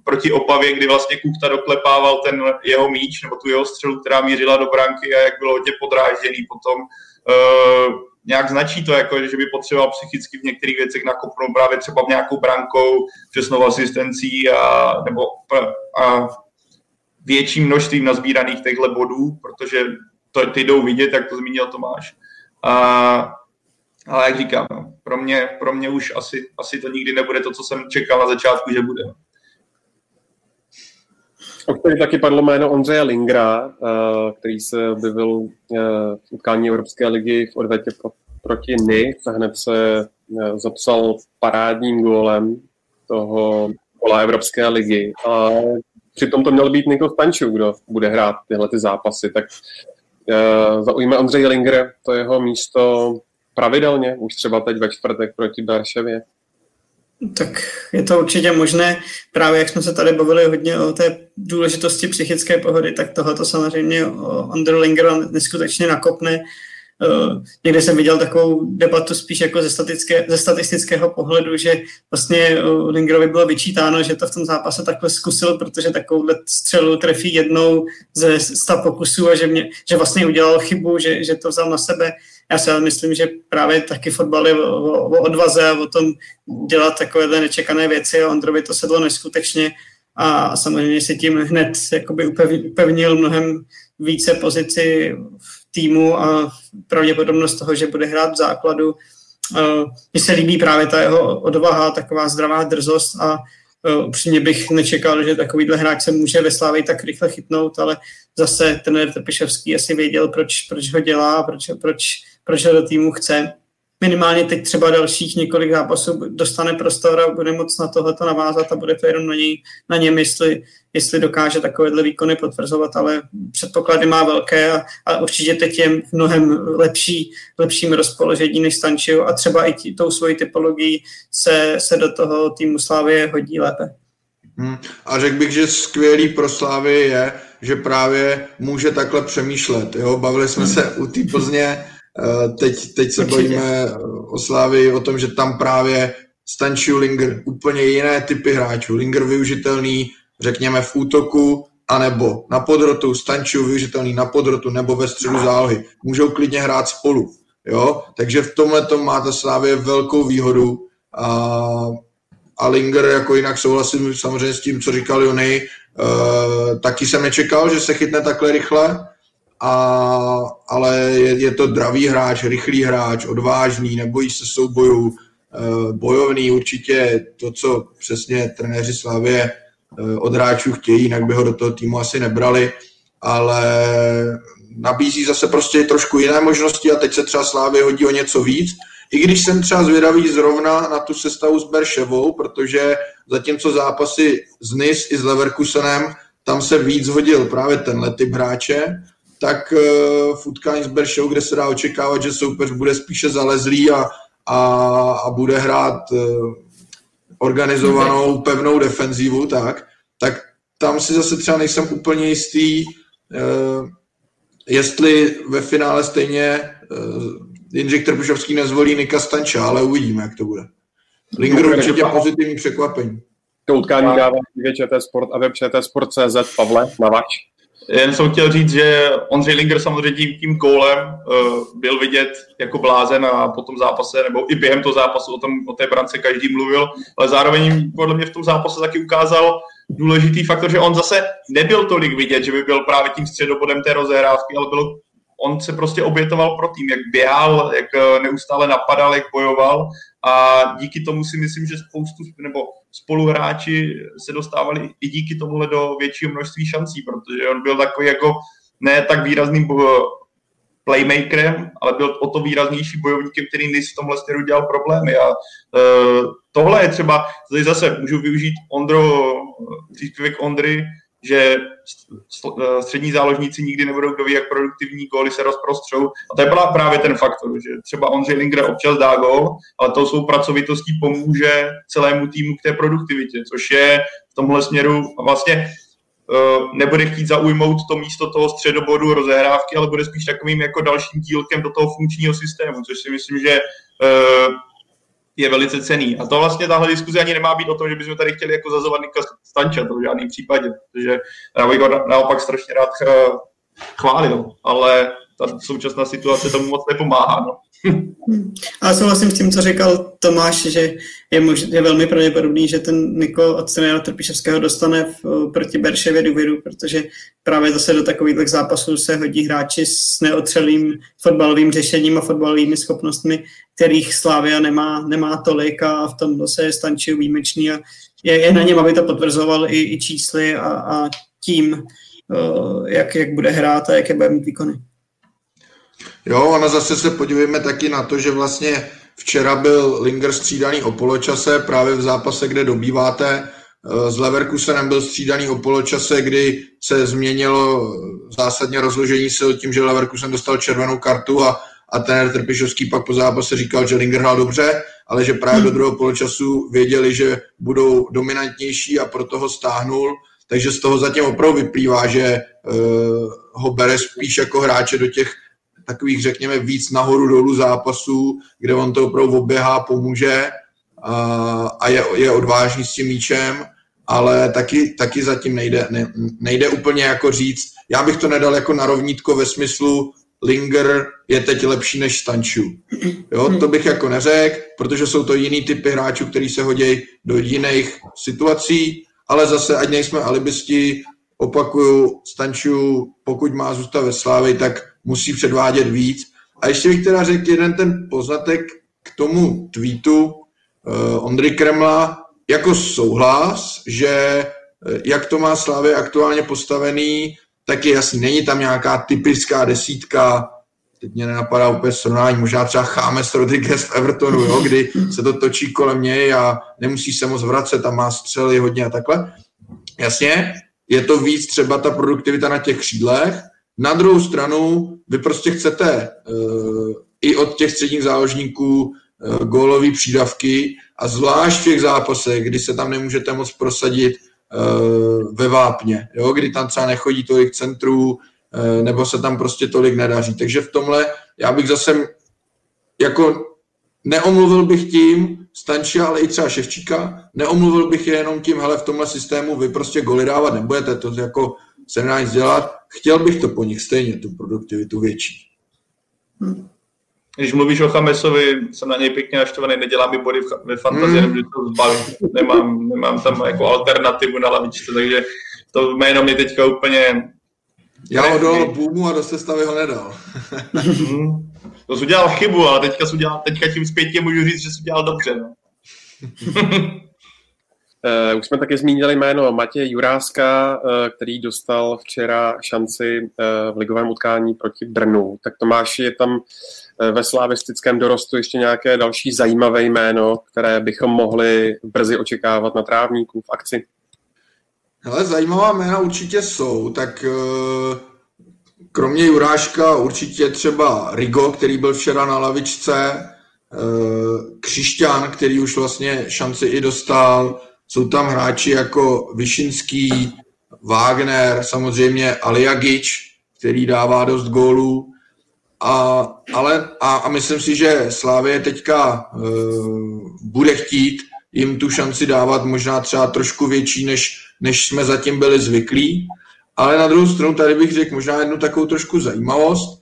Proti Opavě, kdy vlastně Kuchta doklepával ten jeho míč, nebo tu jeho střelu, která mířila do branky a jak bylo hodně podrážděný potom. Uh, nějak značí to, jako, že by potřeboval psychicky v některých věcech nakopnout právě třeba nějakou brankou, přesnou asistencí a, nebo a větším množstvím nazbíraných těchto bodů, protože to, ty jdou vidět, jak to zmínil Tomáš. A Ale jak říkám, no, pro, mě, pro mě už asi, asi to nikdy nebude to, co jsem čekal na začátku, že bude. O který taky padlo jméno Ondřeje Lingra, eh, který se objevil eh, v utkání Evropské ligy v odvetě proti NY a hned se eh, zapsal parádním gólem toho kola Evropské ligy. A přitom to měl být Nikol Stančů, kdo bude hrát tyhle ty zápasy. Tak zaujme Ondřej Linger to jeho místo pravidelně, už třeba teď ve čtvrtek proti Barševě. Tak je to určitě možné. Právě jak jsme se tady bavili hodně o té důležitosti psychické pohody, tak tohle to samozřejmě Andrew Linger neskutečně nakopne. Uh, někde jsem viděl takovou debatu spíš jako ze, statické, ze statistického pohledu, že vlastně uh, Lingerovi bylo vyčítáno, že to v tom zápase takhle zkusil, protože takovou střelu trefí jednou ze sta pokusů a že, mě, že vlastně udělal chybu, že, že to vzal na sebe. Já si ale myslím, že právě taky fotbal je o, o, odvaze a o tom dělat takovéhle nečekané věci a Ondrovi to sedlo neskutečně a samozřejmě si tím hned jakoby upevnil mnohem více pozici v týmu a pravděpodobnost toho, že bude hrát v základu. Mně se líbí právě ta jeho odvaha, taková zdravá drzost a upřímně bych nečekal, že takovýhle hráč se může ve Slávě tak rychle chytnout, ale zase ten Trpišovský asi věděl, proč, proč ho dělá, proč, proč, proč do týmu chce minimálně teď třeba dalších několik zápasů dostane prostor a bude moc na tohleto navázat a bude to jenom na, něj, na něm, jestli, jestli dokáže takovéhle výkony potvrzovat, ale předpoklady má velké a, a určitě teď je v mnohem lepší, lepším rozpoložení než Stančil a třeba i tí, tou svojí typologií se, se do toho týmu Slávy hodí lépe. Hmm. A řekl bych, že skvělý pro Slávy je, že právě může takhle přemýšlet. Jo? Bavili jsme hmm. se u té Plzně, teď, teď se Určitě. bojíme o Slávy, o tom, že tam právě stančí Linger, úplně jiné typy hráčů. Linger využitelný, řekněme, v útoku, anebo na podrotu, Stančiu využitelný na podrotu nebo ve středu zálohy. Můžou klidně hrát spolu. Jo? Takže v tomhle tom má ta Slávě velkou výhodu a, a Linger, jako jinak souhlasím samozřejmě s tím, co říkal Jony, uh, taky jsem nečekal, že se chytne takhle rychle, a, ale je, je to dravý hráč, rychlý hráč, odvážný, nebojí se soubojů, e, bojovný určitě. To, co přesně trenéři Slavě e, od hráčů chtějí, jinak by ho do toho týmu asi nebrali, ale nabízí zase prostě trošku jiné možnosti a teď se třeba Slávě hodí o něco víc, i když jsem třeba zvědavý zrovna na tu sestavu s Berševou, protože zatímco zápasy s NIS i s Leverkusenem, tam se víc hodil právě tenhle typ hráče, tak v utkání s Beršou, kde se dá očekávat, že soupeř bude spíše zalezlý a, a, a bude hrát uh, organizovanou pevnou defenzivu, tak, tak tam si zase třeba nejsem úplně jistý, uh, jestli ve finále stejně Jindřich Trpišovský nezvolí Nika Stanča, ale uvidíme, jak to bude. Linger určitě pozitivní překvapení. To utkání dává ČT Sport a web ČT Sport.cz Pavle Navač. Jen jsem chtěl říct, že Ondřej Linger samozřejmě tím, tím kólem uh, byl vidět jako blázen a po tom zápase, nebo i během toho zápasu o, tom, o té brance každý mluvil, ale zároveň podle mě v tom zápase taky ukázal důležitý faktor, že on zase nebyl tolik vidět, že by byl právě tím středobodem té rozehrávky, ale byl on se prostě obětoval pro tým, jak běhal, jak eh, neustále napadal, jak bojoval a díky tomu si myslím, že spoustu nebo spoluhráči se dostávali i díky tomuhle do většího množství šancí, protože on byl takový jako ne tak výrazným playmakerem, ale byl o to výraznější bojovníkem, který Nis v tomhle směru dělal problémy. A uh, tohle je třeba, tady zase můžu využít Ondro, příspěvek Ondry, že eh, střední záložníci nikdy nebudou kdo ví, jak produktivní góly se rozprostřou. A to je právě ten faktor, že třeba Ondřej Linger občas dá gól, ale to svou pracovitostí pomůže celému týmu k té produktivitě, což je v tomhle směru vlastně uh, nebude chtít zaujmout to místo toho středobodu rozehrávky, ale bude spíš takovým jako dalším dílkem do toho funkčního systému, což si myslím, že uh, je velice cený. A to vlastně tahle diskuze ani nemá být o tom, že bychom tady chtěli jako zazovat Nika Stanča, to v žádném případě, protože já bych ho naopak strašně rád chválil, ale ta současná situace tomu moc nepomáhá. No. A souhlasím s tím, co říkal Tomáš, že je, mož, je velmi pravděpodobný, že ten Niko od trenéra Trpišovského dostane v, proti Berševě důvěru, protože právě zase do takových zápasů se hodí hráči s neotřelým fotbalovým řešením a fotbalovými schopnostmi, kterých Slávia nemá, nemá tolik a v tom zase je Stančiu výjimečný a je, je na něm, aby to potvrzoval i, i čísly a, a tím, jak, jak bude hrát a jaké bude mít výkony. Jo, ono zase se podívejme taky na to, že vlastně včera byl Linger střídaný o poločase právě v zápase, kde dobýváte. S Leverkusenem byl střídaný o poločase, kdy se změnilo zásadně rozložení sil tím, že Leverkusen dostal červenou kartu a, a ten Trpišovský pak po zápase říkal, že Linger hrál dobře, ale že právě do druhého poločasu věděli, že budou dominantnější a proto ho stáhnul takže z toho zatím opravdu vyplývá, že uh, ho bere spíš jako hráče do těch takových, řekněme, víc nahoru dolů zápasů, kde on to opravdu oběhá, pomůže a je, je odvážný s tím míčem, ale taky, taky zatím nejde, ne, nejde úplně jako říct, já bych to nedal jako na rovnítko ve smyslu Linger je teď lepší než Stanču. Jo, to bych jako neřekl, protože jsou to jiný typy hráčů, který se hodí do jiných situací ale zase, ať nejsme alibisti, opakuju, Stanču, pokud má zůstat ve Slávě, tak musí předvádět víc. A ještě bych teda řekl jeden ten poznatek k tomu tweetu uh, Ondry Kremla, jako souhlas, že uh, jak to má Slávě aktuálně postavený, tak je jasný, není tam nějaká typická desítka, teď mě nenapadá úplně srovnání, možná třeba Chámes Rodriguez v Evertonu, jo, kdy se to točí kolem něj a nemusí se moc vracet a má střely hodně a takhle. Jasně, je to víc třeba ta produktivita na těch křídlech. Na druhou stranu, vy prostě chcete uh, i od těch středních záložníků uh, gólové přídavky a zvlášť v těch zápasech, kdy se tam nemůžete moc prosadit uh, ve vápně, jo, kdy tam třeba nechodí tolik centrů, nebo se tam prostě tolik nedaří. Takže v tomhle já bych zase jako neomluvil bych tím Stanči, ale i třeba Ševčíka, neomluvil bych je jenom tím, hele, v tomhle systému vy prostě goly dávat nebudete, to jako se nedá nic dělat. Chtěl bych to po nich stejně, tu produktivitu větší. Hmm. Když mluvíš o Chamesovi, jsem na něj pěkně naštvaný, nedělám mi body ve fantazii, hmm. že to zbalím. Nemám, nemám tam jako alternativu na lavičce, takže to jméno mě teďka úplně já ho dal boomu a do sestavy ho nedal. Hmm. to jsi udělal chybu, ale teďka, jsi udělal, teďka tím zpětně můžu říct, že jsi udělal dobře. No. Uh, už jsme taky zmínili jméno Matěj Juráska, uh, který dostal včera šanci uh, v ligovém utkání proti Brnu. Tak Tomáš, je tam ve slavistickém dorostu ještě nějaké další zajímavé jméno, které bychom mohli brzy očekávat na trávníku v akci? Hele, zajímavá jména určitě jsou, tak kromě Juráška určitě třeba Rigo, který byl včera na lavičce, Křišťan, který už vlastně šanci i dostal, jsou tam hráči jako Višinský, Wagner, samozřejmě Aliagič, který dává dost gólů, a, ale, a, a myslím si, že Slávě teďka uh, bude chtít jim tu šanci dávat možná třeba trošku větší, než, než jsme zatím byli zvyklí. Ale na druhou stranu tady bych řekl možná jednu takovou trošku zajímavost.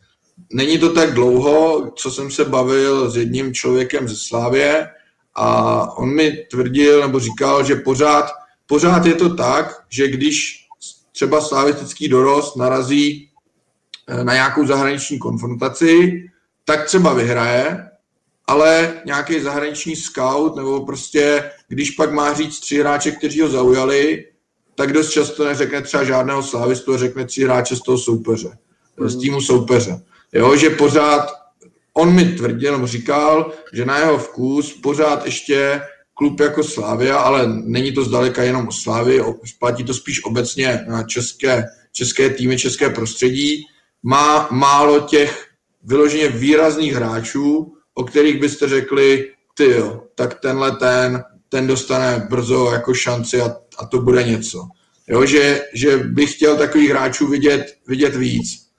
Není to tak dlouho, co jsem se bavil s jedním člověkem ze Slávě a on mi tvrdil nebo říkal, že pořád, pořád je to tak, že když třeba slavistický dorost narazí eh, na nějakou zahraniční konfrontaci, tak třeba vyhraje, ale nějaký zahraniční scout, nebo prostě, když pak má říct tři hráče, kteří ho zaujali, tak dost často neřekne třeba žádného slávistu, řekne tři hráče z toho soupeře, z týmu soupeře. Jo, že pořád, on mi tvrdil, nebo říkal, že na jeho vkus pořád ještě klub jako Slávia, ale není to zdaleka jenom o Slávii, platí to spíš obecně na české, české týmy, české prostředí, má málo těch vyloženě výrazných hráčů, o kterých byste řekli, ty jo, tak tenhle ten, ten dostane brzo jako šanci a, a to bude něco. Jo, že, že bych chtěl takových hráčů vidět, vidět víc.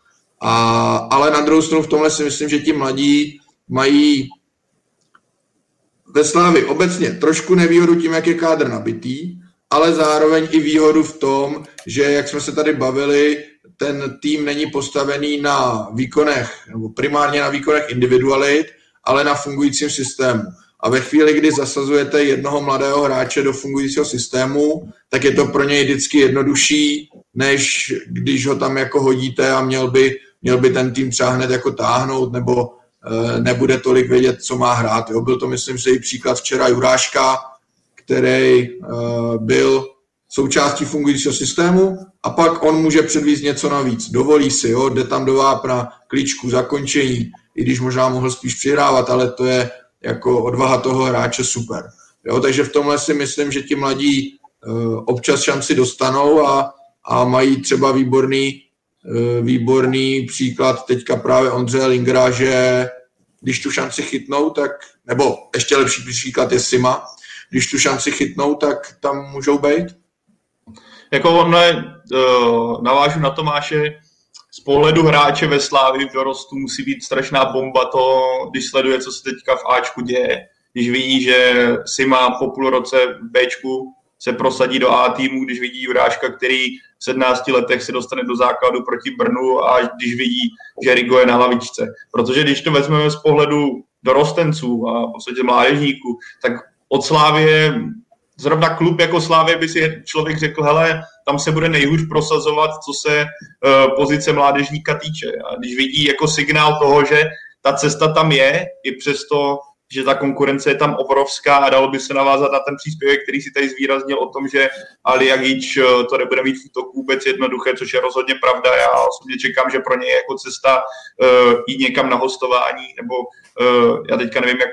A, ale na druhou stranu v tomhle si myslím, že ti mladí mají ve Slávi obecně trošku nevýhodu tím, jak je kádr nabitý, ale zároveň i výhodu v tom, že, jak jsme se tady bavili, ten tým není postavený na výkonech, nebo primárně na výkonech individualit, ale na fungujícím systému. A ve chvíli, kdy zasazujete jednoho mladého hráče do fungujícího systému, tak je to pro něj vždycky jednodušší, než když ho tam jako hodíte a měl by, měl by ten tým třeba hned jako táhnout, nebo e, nebude tolik vědět, co má hrát. Jo. Byl to, myslím si, i příklad včera Juráška, který e, byl součástí fungujícího systému a pak on může předvízt něco navíc. Dovolí si, jo, jde tam do vápna, klíčku, zakončení, i když možná mohl spíš přihrávat, ale to je jako odvaha toho hráče super. Jo, takže v tomhle si myslím, že ti mladí uh, občas šanci dostanou a, a mají třeba výborný, výborný příklad teďka právě Ondřeje Lingera, že když tu šanci chytnou, tak, nebo ještě lepší příklad je Sima, když tu šanci chytnou, tak tam můžou být. Jako ono je, uh, navážu na Tomáše, z pohledu hráče ve Slávi v dorostu musí být strašná bomba to, když sleduje, co se teďka v Ačku děje. Když vidí, že Sima po půl roce v Bčku se prosadí do A týmu, když vidí Juráška, který v 17 letech se dostane do základu proti Brnu a když vidí, že Rigo je na lavičce. Protože když to vezmeme z pohledu dorostenců a v podstatě mládežníků, tak od Slávě zrovna klub jako Slávě by si člověk řekl, hele, tam se bude nejhůř prosazovat, co se uh, pozice mládežníka týče. A když vidí jako signál toho, že ta cesta tam je, i přesto, že ta konkurence je tam obrovská a dalo by se navázat na ten příspěvek, který si tady zvýraznil o tom, že Ali Jagič uh, to nebude mít v útoku vůbec jednoduché, což je rozhodně pravda. Já osobně čekám, že pro něj je jako cesta uh, jít někam na hostování, nebo uh, já teďka nevím, jak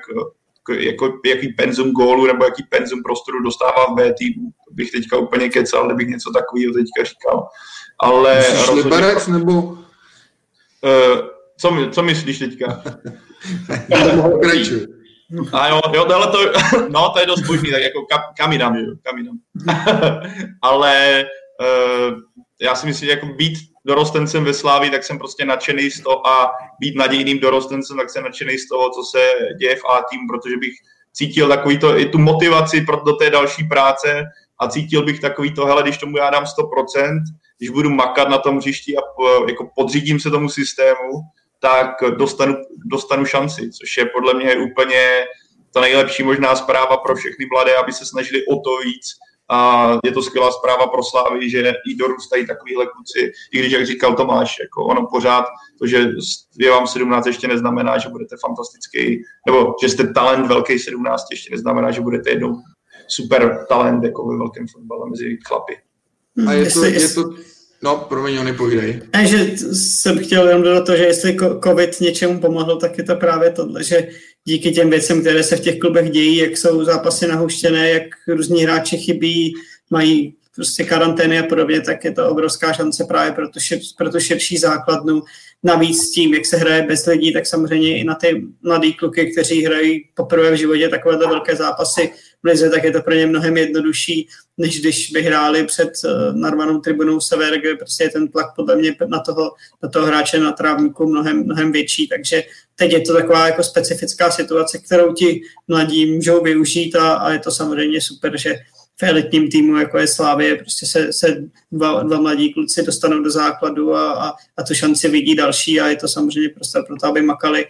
jako, jaký penzum gólu nebo jaký penzum prostoru dostává v B týmu. Bych teďka úplně kecal, kdybych něco takového teďka říkal. Ale rozhodně... Liberec nebo... Uh, co, co myslíš teďka? A jo, jo, ale to, no, to je dost možný, tak jako kam, kam jinam, jo, kam jinam. ale uh, já si myslím, že jako být dorostencem ve Slávi, tak jsem prostě nadšený z toho a být nadějným dorostencem, tak jsem nadšený z toho, co se děje v A tým, protože bych cítil takový to, i tu motivaci pro, do té další práce a cítil bych takový to, hele, když tomu já dám 100%, když budu makat na tom hřišti a jako podřídím se tomu systému, tak dostanu, dostanu šanci, což je podle mě úplně ta nejlepší možná zpráva pro všechny mladé, aby se snažili o to víc, a je to skvělá zpráva pro Slávy, že i dorůstají takovýhle kluci, i když, jak říkal Tomáš, jako ono pořád, to, že je vám 17, ještě neznamená, že budete fantastický, nebo že jste talent velký 17, ještě neznamená, že budete jednou super talent jako ve velkém fotbale mezi chlapy. A je to, je to, No, promiň, oni povídej. Ne, že jsem chtěl jenom dodat to, že jestli COVID něčemu pomohl, tak je to právě tohle, že díky těm věcem, které se v těch klubech dějí, jak jsou zápasy nahuštěné, jak různí hráči chybí, mají prostě karantény a podobně, tak je to obrovská šance právě pro tu, šir, pro tu širší základnu. Navíc tím, jak se hraje bez lidí, tak samozřejmě i na ty mladé kluky, kteří hrají poprvé v životě takovéhle velké zápasy lize, tak je to pro ně mnohem jednodušší, než když by hráli před uh, narvanou tribunou Sever, kde prostě je ten tlak podle mě na toho, na toho hráče na trávníku mnohem, mnohem větší. Takže teď je to taková jako specifická situace, kterou ti mladí můžou využít a, a je to samozřejmě super, že v elitním týmu, jako je Slávě, prostě se, se dva, dva mladí kluci dostanou do základu a, a, a tu šanci vidí další a je to samozřejmě prostor pro to, aby makali,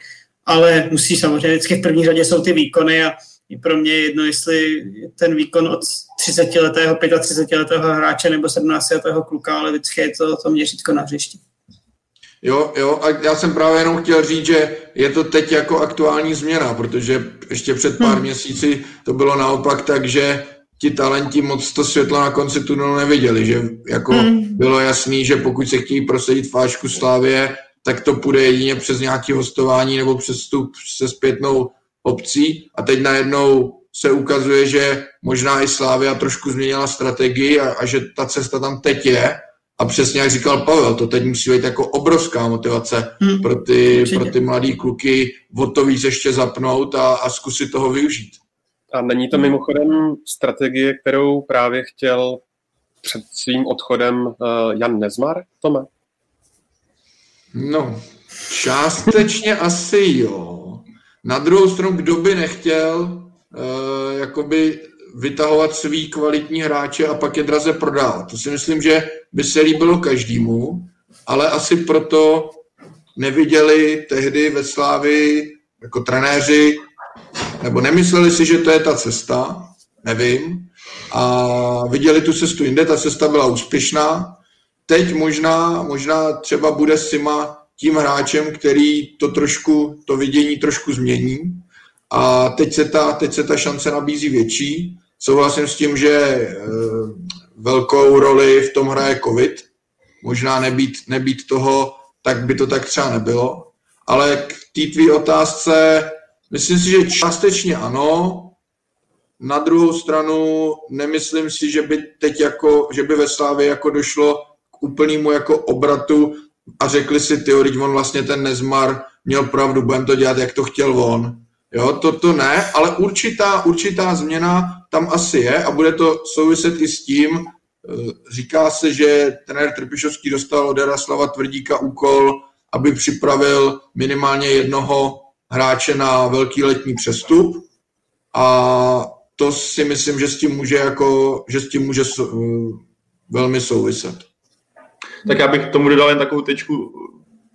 ale musí samozřejmě vždycky v první řadě jsou ty výkony a i pro mě je jedno, jestli ten výkon od 30-letého, 35-letého hráče nebo 17-letého kluka, ale vždycky je to to měřítko na hřišti. Jo, jo, a já jsem právě jenom chtěl říct, že je to teď jako aktuální změna, protože ještě před pár hmm. měsíci to bylo naopak tak, že ti talenti moc to světlo na konci tunelu neviděli, že jako hmm. bylo jasný, že pokud se chtějí prosadit fášku Slávě, tak to půjde jedině přes nějaké hostování nebo přes tu se zpětnou obcí a teď najednou se ukazuje, že možná i Slávia trošku změnila strategii a, a že ta cesta tam teď je a přesně jak říkal Pavel, to teď musí být jako obrovská motivace hmm. pro, ty, pro ty mladý kluky o to víc ještě zapnout a, a zkusit toho využít. A není to mimochodem strategie, kterou právě chtěl před svým odchodem uh, Jan Nezmar, Tome? No, částečně asi jo. Na druhou stranu, kdo by nechtěl uh, jakoby vytahovat svý kvalitní hráče a pak je draze prodávat. To si myslím, že by se líbilo každému, ale asi proto neviděli tehdy ve Slávi jako trenéři, nebo nemysleli si, že to je ta cesta, nevím, a viděli tu cestu jinde, ta cesta byla úspěšná. Teď možná, možná třeba bude Sima tím hráčem, který to trošku, to vidění trošku změní a teď se ta, teď se ta šance nabízí větší. Souhlasím s tím, že e, velkou roli v tom hraje covid. Možná nebýt, nebýt toho, tak by to tak třeba nebylo. Ale k té tvý otázce, myslím si, že částečně ano, na druhou stranu nemyslím si, že by teď jako, že by ve Slávě jako došlo k úplnému jako obratu a řekli si, ty on vlastně ten Nezmar měl pravdu, budeme to dělat, jak to chtěl on. Jo, to, to ne, ale určitá, určitá změna tam asi je a bude to souviset i s tím, eh, říká se, že trenér Trpišovský dostal od Jaroslava Tvrdíka úkol, aby připravil minimálně jednoho hráče na velký letní přestup a to si myslím, že s tím může, jako, že s tím může uh, velmi souviset. Tak já bych tomu dodal jen takovou tečku.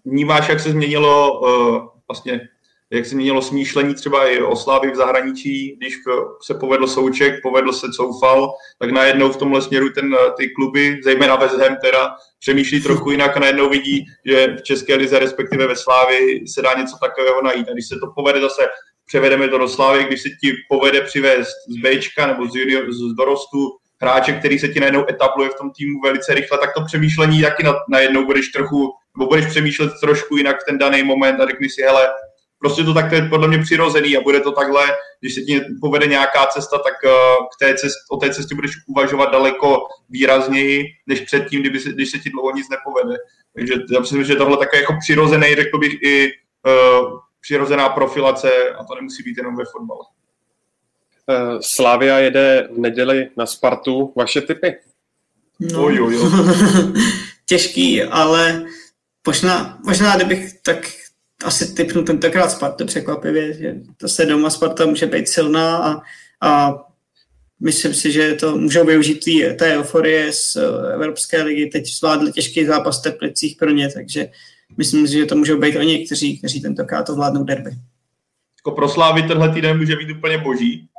Vnímáš, jak se změnilo uh, vlastně jak se měnilo smýšlení třeba i o Slávy v zahraničí, když se povedl Souček, povedl se Coufal, tak najednou v tomhle směru ten, ty kluby, zejména West Ham teda, přemýšlí trochu jinak a najednou vidí, že v České lize, respektive ve Slávy, se dá něco takového najít. A když se to povede zase převedeme to do Slávy, když se ti povede přivést z Bčka nebo z, junior, z dorostu hráče, který se ti najednou etabluje v tom týmu velice rychle, tak to přemýšlení taky na, najednou budeš trochu, nebo budeš přemýšlet trošku jinak v ten daný moment a řekni si, hele, prostě to tak je podle mě přirozený a bude to takhle, když se ti povede nějaká cesta, tak uh, k té cest, o té cestě budeš uvažovat daleko výrazněji, než předtím, kdyby se, když se ti dlouho nic nepovede. Takže já myslím, že tohle také jako přirozený, řekl bych i uh, přirozená profilace a to nemusí být jenom ve fotbale. Uh, Slavia jede v neděli na Spartu. Vaše typy? No. Oj, oj, oj. Těžký, ale možná, možná kdybych tak asi typnu tentokrát Spartu překvapivě, že to se doma Sparta může být silná a, a myslím si, že to můžou využít tý, té euforie z eh, Evropské ligy. Teď zvládli těžký zápas v Teplicích pro ně, takže myslím si, že to můžou být oni, kteří, kteří tentokrát to vládnou derby. Jako pro Slávy tenhle týden může být úplně boží, eh,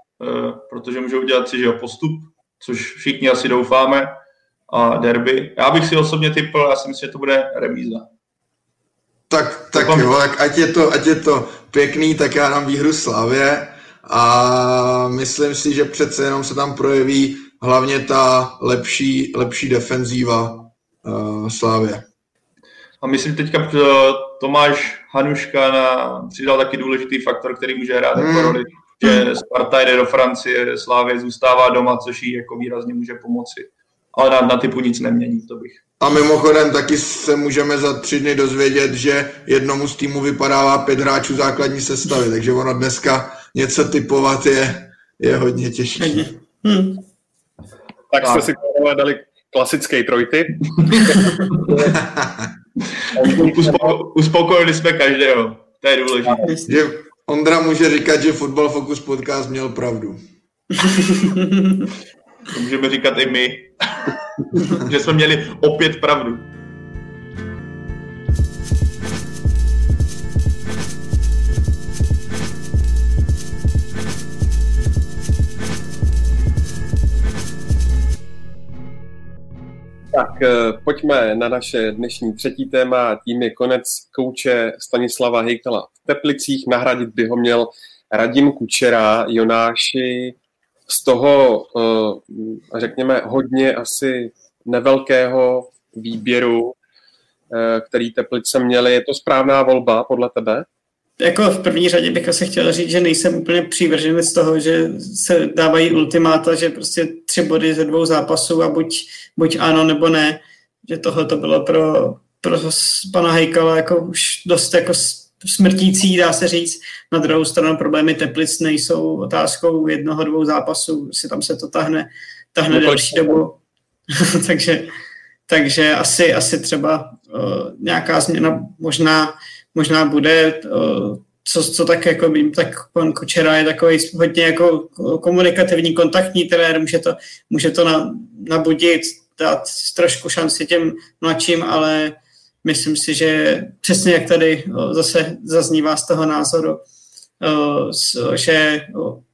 protože můžou udělat si že postup, což všichni asi doufáme, a derby. Já bych si osobně typl, já si myslím, že to bude remíza. Tak, tak jo, tak ať je, to, ať je to pěkný, tak já dám výhru Slavě a myslím si, že přece jenom se tam projeví hlavně ta lepší, lepší defenzíva uh, Slávě. A myslím teďka že Tomáš Hanuška na, přidal taky důležitý faktor, který může hrát jako hmm. roli, že Sparta jde do Francie, Slávě zůstává doma, což jí jako výrazně může pomoci. Ale na, na typu nic nemění, to bych. A mimochodem taky se můžeme za tři dny dozvědět, že jednomu z týmu vypadává pět hráčů základní sestavy, takže ono dneska něco typovat je, je hodně těžké. Hmm. Tak jste si dali klasický trojty. uspokojili jsme každého. To je důležité. Že Ondra může říkat, že Football Focus podcast měl pravdu. to můžeme říkat i my. že jsme měli opět pravdu. Tak eh, pojďme na naše dnešní třetí téma. Tím je konec kouče Stanislava Hejkala v Teplicích. Nahradit by ho měl Radim Kučera, Jonáši z toho, eh, řekněme, hodně asi nevelkého výběru, eh, který Teplice měli. Je to správná volba podle tebe? Jako v první řadě bych asi chtěl říct, že nejsem úplně přívržený z toho, že se dávají ultimáta, že prostě tři body ze dvou zápasů a buď, buď ano nebo ne. Že tohle to bylo pro, pro pana Hejkala jako už dost jako smrtící, dá se říct. Na druhou stranu problémy Teplic nejsou otázkou jednoho, dvou zápasů, si tam se to tahne, tahne no, delší dobu. takže, takže asi, asi třeba uh, nějaká změna možná, možná bude, uh, co, co tak jako vím, tak pan Kočera je takový hodně jako komunikativní, kontaktní trenér, může to, může to na, nabudit, dát trošku šanci těm mladším, ale myslím si, že přesně jak tady zase zaznívá z toho názoru, že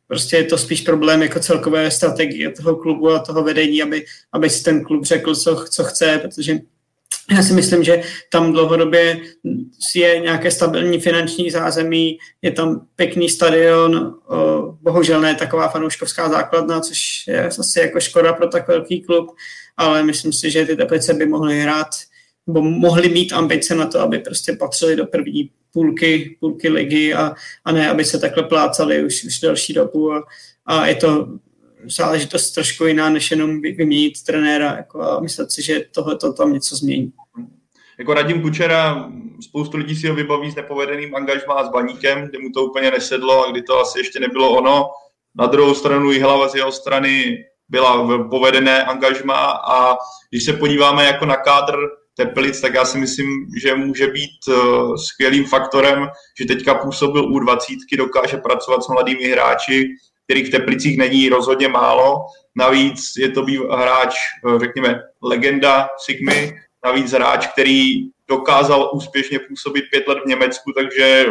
prostě je to spíš problém jako celkové strategie toho klubu a toho vedení, aby, aby si ten klub řekl, co, co chce, protože já si myslím, že tam dlouhodobě je nějaké stabilní finanční zázemí, je tam pěkný stadion, bohužel ne taková fanouškovská základna, což je asi jako škoda pro tak velký klub, ale myslím si, že ty Teplice by mohly hrát nebo mohli mít ambice na to, aby prostě patřili do první půlky, půlky ligy a, a ne, aby se takhle plácali už, už delší dobu a, a je to záležitost trošku jiná, než jenom vyměnit trenéra jako a myslet si, že tohle to tam něco změní. Jako Radim Kučera, spoustu lidí si ho vybaví s nepovedeným angažmá s Baníkem, kde mu to úplně nesedlo a kdy to asi ještě nebylo ono. Na druhou stranu i hlava z jeho strany byla v povedené angažma a když se podíváme jako na kádr Teplic, tak já si myslím, že může být uh, skvělým faktorem, že teďka působil u 20, dokáže pracovat s mladými hráči, kterých v Teplicích není rozhodně málo. Navíc je to hráč, uh, řekněme, legenda Sigmy, navíc hráč, který dokázal úspěšně působit pět let v Německu, takže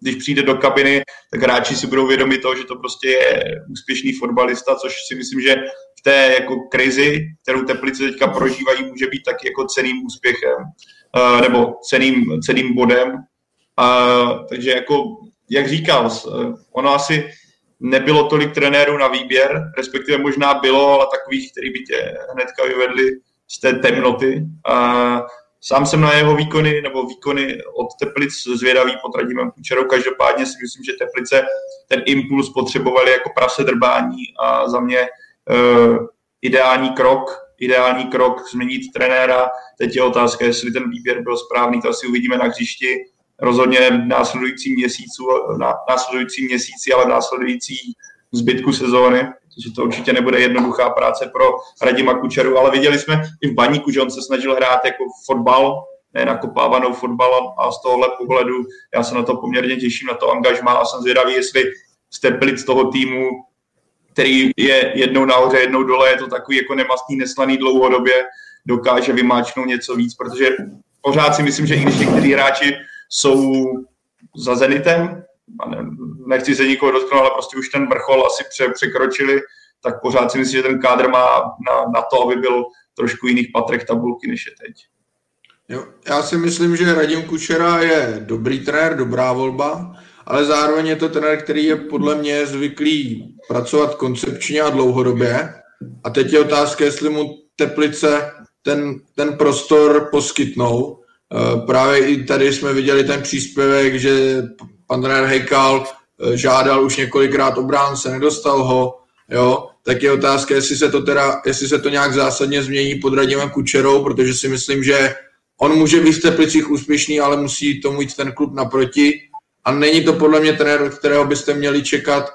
když přijde do kabiny, tak hráči si budou vědomi toho, že to prostě je úspěšný fotbalista, což si myslím, že v té jako krizi, kterou Teplice teďka prožívají, může být taky jako ceným úspěchem uh, nebo ceným, ceným bodem. Uh, takže jako, jak říkal, uh, ono asi nebylo tolik trenérů na výběr, respektive možná bylo, ale takových, který by tě hnedka vyvedli z té temnoty. Uh, Sám jsem na jeho výkony nebo výkony od Teplic zvědavý pod Radimem Kučerou. Každopádně si myslím, že Teplice ten impuls potřebovali jako prase drbání a za mě uh, ideální krok, ideální krok změnit trenéra. Teď je otázka, jestli ten výběr byl správný, to asi uvidíme na hřišti. Rozhodně v následujícím měsícu, na následující měsíci, ale v následující zbytku sezóny že to určitě nebude jednoduchá práce pro Radima Kučeru, ale viděli jsme i v Baníku, že on se snažil hrát jako fotbal, ne nakopávanou fotbal a z tohohle pohledu já se na to poměrně těším, na to angažmá a jsem zvědavý, jestli z toho týmu, který je jednou nahoře, jednou dole, je to takový jako nemastný, neslaný dlouhodobě, dokáže vymáčknout něco víc, protože pořád si myslím, že i když někteří hráči jsou za Zenitem, nechci se nikoho dotknout, ale prostě už ten vrchol asi pře, překročili, tak pořád si myslím, že ten kádr má na, na to, aby byl trošku jiných patrek tabulky, než je teď. Jo, já si myslím, že Radim Kučera je dobrý trenér, dobrá volba, ale zároveň je to trenér, který je podle mě zvyklý pracovat koncepčně a dlouhodobě. A teď je otázka, jestli mu Teplice ten, ten prostor poskytnou. Eh, právě i tady jsme viděli ten příspěvek, že pan trenér Hejkal eh, žádal už několikrát obránce, nedostal ho, jo, tak je otázka, jestli se to teda, jestli se to nějak zásadně změní pod Radimem Kučerou, protože si myslím, že on může být v Teplicích úspěšný, ale musí tomu jít ten klub naproti. A není to podle mě trenér, kterého byste měli čekat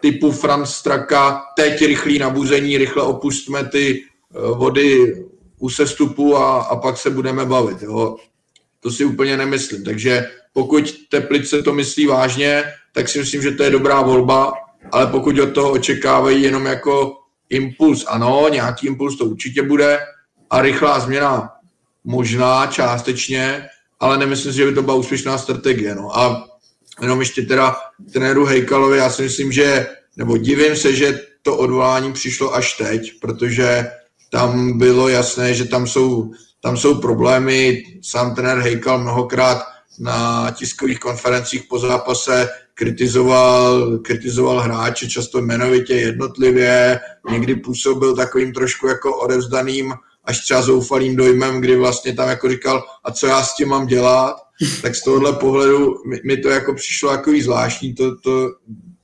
typu Franz Straka, teď rychlý nabuzení, rychle opustme ty eh, vody u sestupu a, a pak se budeme bavit. Jo. To si úplně nemyslím. Takže pokud Teplice to myslí vážně, tak si myslím, že to je dobrá volba, ale pokud od toho očekávají jenom jako impuls, ano, nějaký impuls to určitě bude a rychlá změna možná částečně, ale nemyslím si, že by to byla úspěšná strategie. No. A jenom ještě teda trenéru Hejkalovi, já si myslím, že, nebo divím se, že to odvolání přišlo až teď, protože tam bylo jasné, že tam jsou, tam jsou problémy. Sám trenér Hejkal mnohokrát na tiskových konferencích po zápase kritizoval, kritizoval hráče často jmenovitě, jednotlivě, někdy působil takovým trošku jako odevzdaným až třeba zoufalým dojmem, kdy vlastně tam jako říkal, a co já s tím mám dělat, tak z tohohle pohledu mi, mi to jako přišlo jako zvláštní, to, to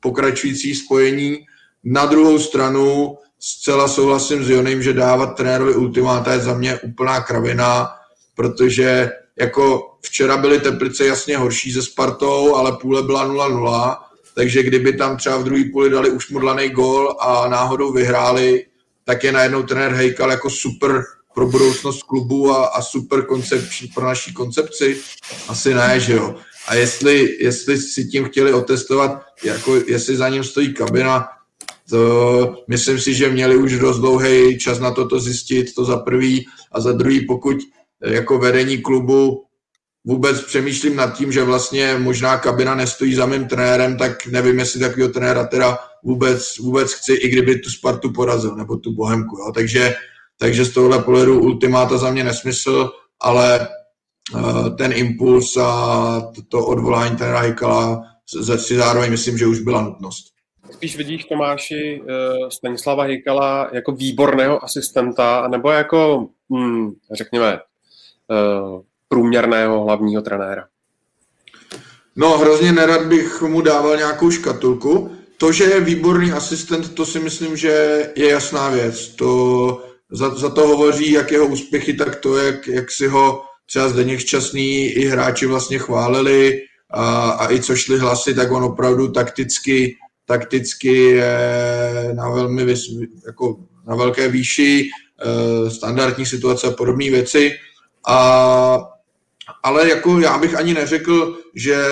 pokračující spojení. Na druhou stranu zcela souhlasím s Jonem, že dávat trenérovi ultimáta je za mě úplná kravina, protože jako včera byly Teplice jasně horší ze Spartou, ale půle byla 0-0, takže kdyby tam třeba v druhé půli dali už modlaný gol a náhodou vyhráli, tak je najednou trenér Hejkal jako super pro budoucnost klubu a, a super koncepční pro naší koncepci? Asi ne, že jo. A jestli, jestli si tím chtěli otestovat, jako jestli za ním stojí kabina, to myslím si, že měli už dost dlouhý čas na toto zjistit, to za prvý. A za druhý, pokud jako vedení klubu vůbec přemýšlím nad tím, že vlastně možná kabina nestojí za mým trenérem, tak nevím, jestli takového trenéra teda vůbec, vůbec chci, i kdyby tu Spartu porazil, nebo tu Bohemku. Jo. Takže, takže z tohohle pohledu ultimáta za mě nesmysl, ale uh, ten impuls a to, to odvolání trenéra Hikala si zároveň myslím, že už byla nutnost. Spíš vidíš Tomáši uh, Stanislava Hikala jako výborného asistenta, nebo jako, hm, řekněme, uh, průměrného hlavního trenéra? No, hrozně nerad bych mu dával nějakou škatulku. To, že je výborný asistent, to si myslím, že je jasná věc. To, za, za to hovoří jak jeho úspěchy, tak to, jak, jak si ho třeba Zdeněk Šťastný i hráči vlastně chválili a, a i co šli hlasy, tak on opravdu takticky, takticky je na velmi jako na velké výši, eh, standardní situace a podobné věci. A ale jako já bych ani neřekl, že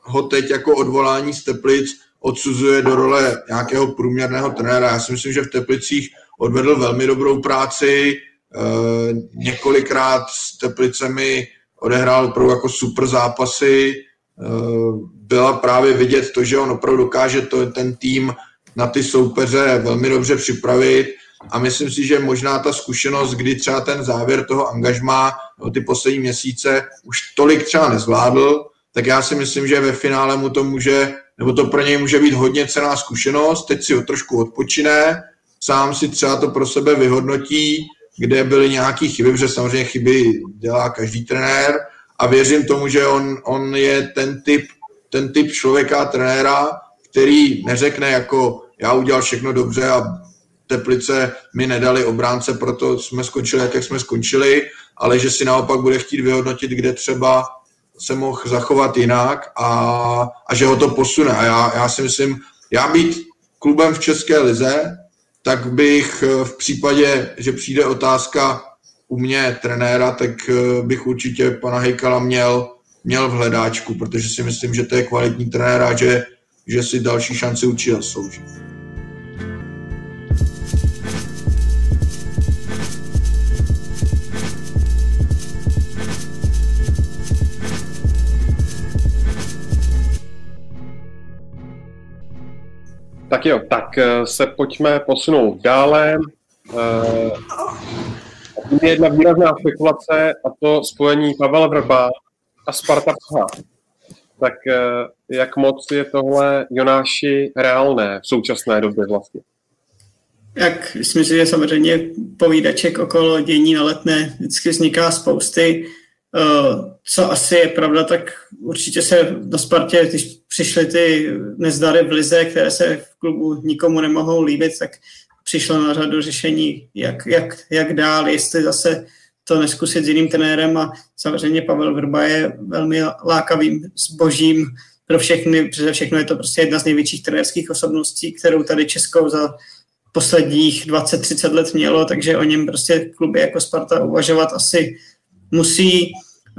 ho teď jako odvolání z Teplic odsuzuje do role nějakého průměrného trenéra. Já si myslím, že v Teplicích odvedl velmi dobrou práci, e, několikrát s Teplicemi odehrál opravdu jako super zápasy, e, byla právě vidět to, že on opravdu dokáže to, ten tým na ty soupeře velmi dobře připravit. A myslím si, že možná ta zkušenost, kdy třeba ten závěr toho angažmá no, ty poslední měsíce už tolik třeba nezvládl, tak já si myslím, že ve finále mu to může, nebo to pro něj může být hodně cená zkušenost, teď si ho trošku odpočine, sám si třeba to pro sebe vyhodnotí, kde byly nějaké chyby, protože samozřejmě chyby dělá každý trenér. A věřím tomu, že on, on je ten typ, ten typ člověka, trenéra, který neřekne jako já udělal všechno dobře a Teplice mi nedali obránce, proto jsme skončili, jak jsme skončili, ale že si naopak bude chtít vyhodnotit, kde třeba se mohl zachovat jinak a, a že ho to posune. A já, já si myslím, já být klubem v České lize, tak bych eh, v případě, že přijde otázka u mě trenéra, tak eh, bych určitě pana Hejkala měl, měl v hledáčku, protože si myslím, že to je kvalitní trenér a že, že si další šanci určitě zaslouží. Tak jo, tak eh, se pojďme posunout dále. Eh, je jedna výrazná spekulace a to spojení Pavel Vrba a Sparta Praha. Tak eh, jak moc je tohle Jonáši reálné v současné době vlastně? Jak myslím si, že samozřejmě povídaček okolo dění na letné vždycky vzniká spousty. Eh, co asi je pravda, tak určitě se na Spartě, když přišly ty nezdary v Lize, které se v klubu nikomu nemohou líbit, tak přišlo na řadu řešení, jak, jak, jak dál, jestli zase to neskusit s jiným trenérem a samozřejmě Pavel Vrba je velmi lákavým zbožím pro všechny, přede všechno je to prostě jedna z největších trenérských osobností, kterou tady Českou za posledních 20-30 let mělo, takže o něm prostě kluby jako Sparta uvažovat asi musí,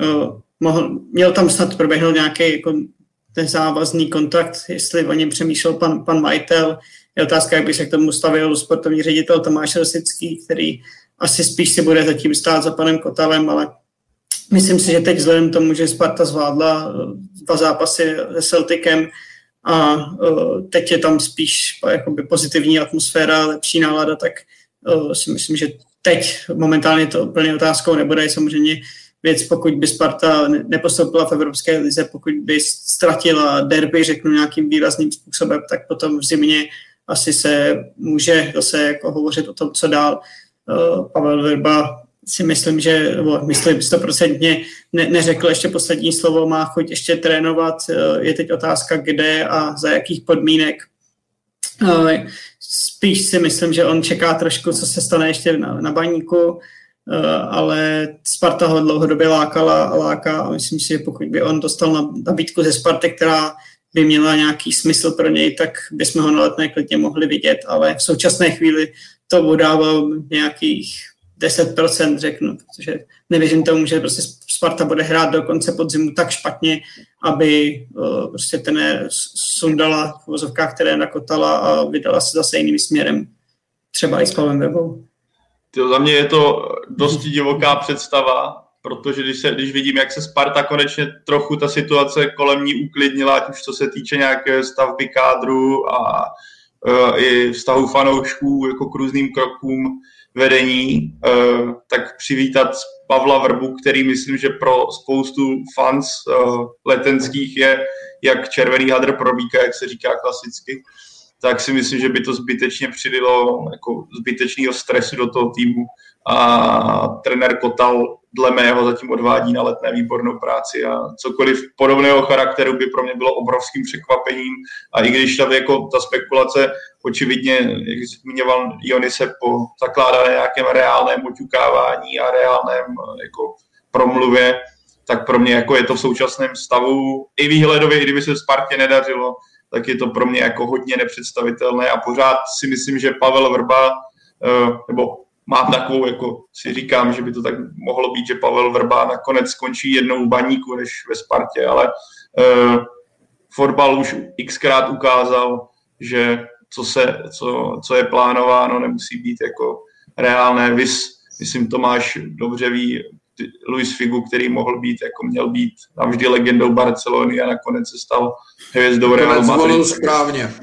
uh, mohl, měl tam snad proběhnout nějaký jako závazný kontakt, jestli o něm přemýšlel pan, pan majitel. Je otázka, jak by se k tomu stavil sportovní ředitel Tomáš Rosický, který asi spíš si bude zatím stát za panem Kotalem, ale myslím si, že teď vzhledem tomu, že Sparta zvládla eh, dva zápasy se Celticem a uh, teď je tam spíš jakoby pozitivní atmosféra, lepší nálada, tak uh, si myslím, že teď momentálně to úplně otázkou nebude. Samozřejmě věc, pokud by Sparta nepostoupila v Evropské lize, pokud by ztratila derby, řeknu nějakým výrazným způsobem, tak potom v zimě asi se může zase jako hovořit o tom, co dál. Eh, Pavel Verba si myslím, že, myslím stoprocentně, ne, neřekl ještě poslední slovo, má chuť ještě trénovat. Eh, je teď otázka, kde a za jakých podmínek. Eh, spíš si myslím, že on čeká trošku, co se stane ještě na, na baníku, ale Sparta ho dlouhodobě lákala a láká a myslím si, že pokud by on dostal nabídku ze Sparty, která by měla nějaký smysl pro něj, tak bychom ho na letné klidně mohli vidět, ale v současné chvíli to udával nějakých 10%, řeknu, protože nevěřím tomu, že prostě Sparta bude hrát do konce podzimu tak špatně, aby uh, prostě ten sundala v vozovkách, které nakotala a vydala se zase jiným směrem. Třeba i s Pavem Webou. Za mě je to dosti divoká představa, protože když, se, když vidím, jak se Sparta konečně trochu ta situace kolem ní uklidnila, ať už co se týče nějaké stavby kádru a uh, i vztahu fanoušků jako k různým krokům vedení, uh, tak přivítat Pavla Vrbu, který myslím, že pro spoustu fans uh, letenských je jak červený hadr probíka, jak se říká klasicky, tak si myslím, že by to zbytečně přidilo jako zbytečného stresu do toho týmu a trenér Kotal dle mého zatím odvádí na letné výbornou práci a cokoliv podobného charakteru by pro mě bylo obrovským překvapením. A i když tam jako ta spekulace očividně, jak zmiňoval Jony, se po zakládá na nějakém reálném oťukávání a reálném jako promluvě, tak pro mě jako je to v současném stavu i výhledově, i kdyby se Spartě nedařilo, tak je to pro mě jako hodně nepředstavitelné. A pořád si myslím, že Pavel Vrba, eh, nebo mám takovou, jako si říkám, že by to tak mohlo být, že Pavel Vrba nakonec skončí jednou v baníku než ve Spartě, ale uh, fotbal už xkrát ukázal, že co, se, co, co je plánováno, nemusí být jako reálné. Vys, myslím, Tomáš dobře ví, Luis Figu, který mohl být, jako měl být navždy legendou Barcelony a nakonec se stal hvězdou Real Madrid. správně.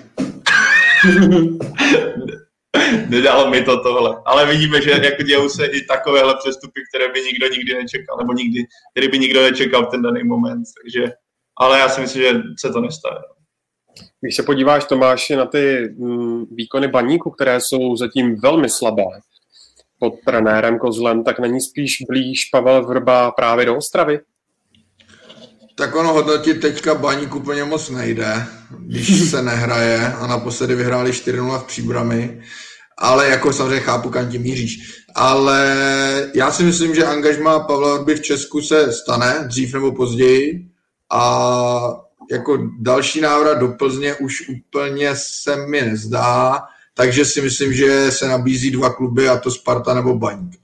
Nedalo mi to tohle. Ale vidíme, že jako dějou se i takovéhle přestupy, které by nikdo nikdy nečekal, nebo nikdy, který by nikdo nečekal v ten daný moment. Takže, ale já si myslím, že se to nestane. Když se podíváš, Tomáši, na ty mm, výkony baníku, které jsou zatím velmi slabé pod trenérem Kozlem, tak není spíš blíž Pavel Vrba právě do Ostravy? Tak ono hodnotit teďka baník úplně moc nejde, když se nehraje a naposledy vyhráli 4-0 v příbrami, ale jako samozřejmě chápu, kam tím míříš. Ale já si myslím, že angažma Pavla Vrby v Česku se stane dřív nebo později a jako další návrat do Plzně už úplně se mi nezdá, takže si myslím, že se nabízí dva kluby a to Sparta nebo Baník.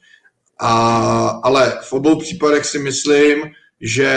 A, ale v obou případech si myslím, že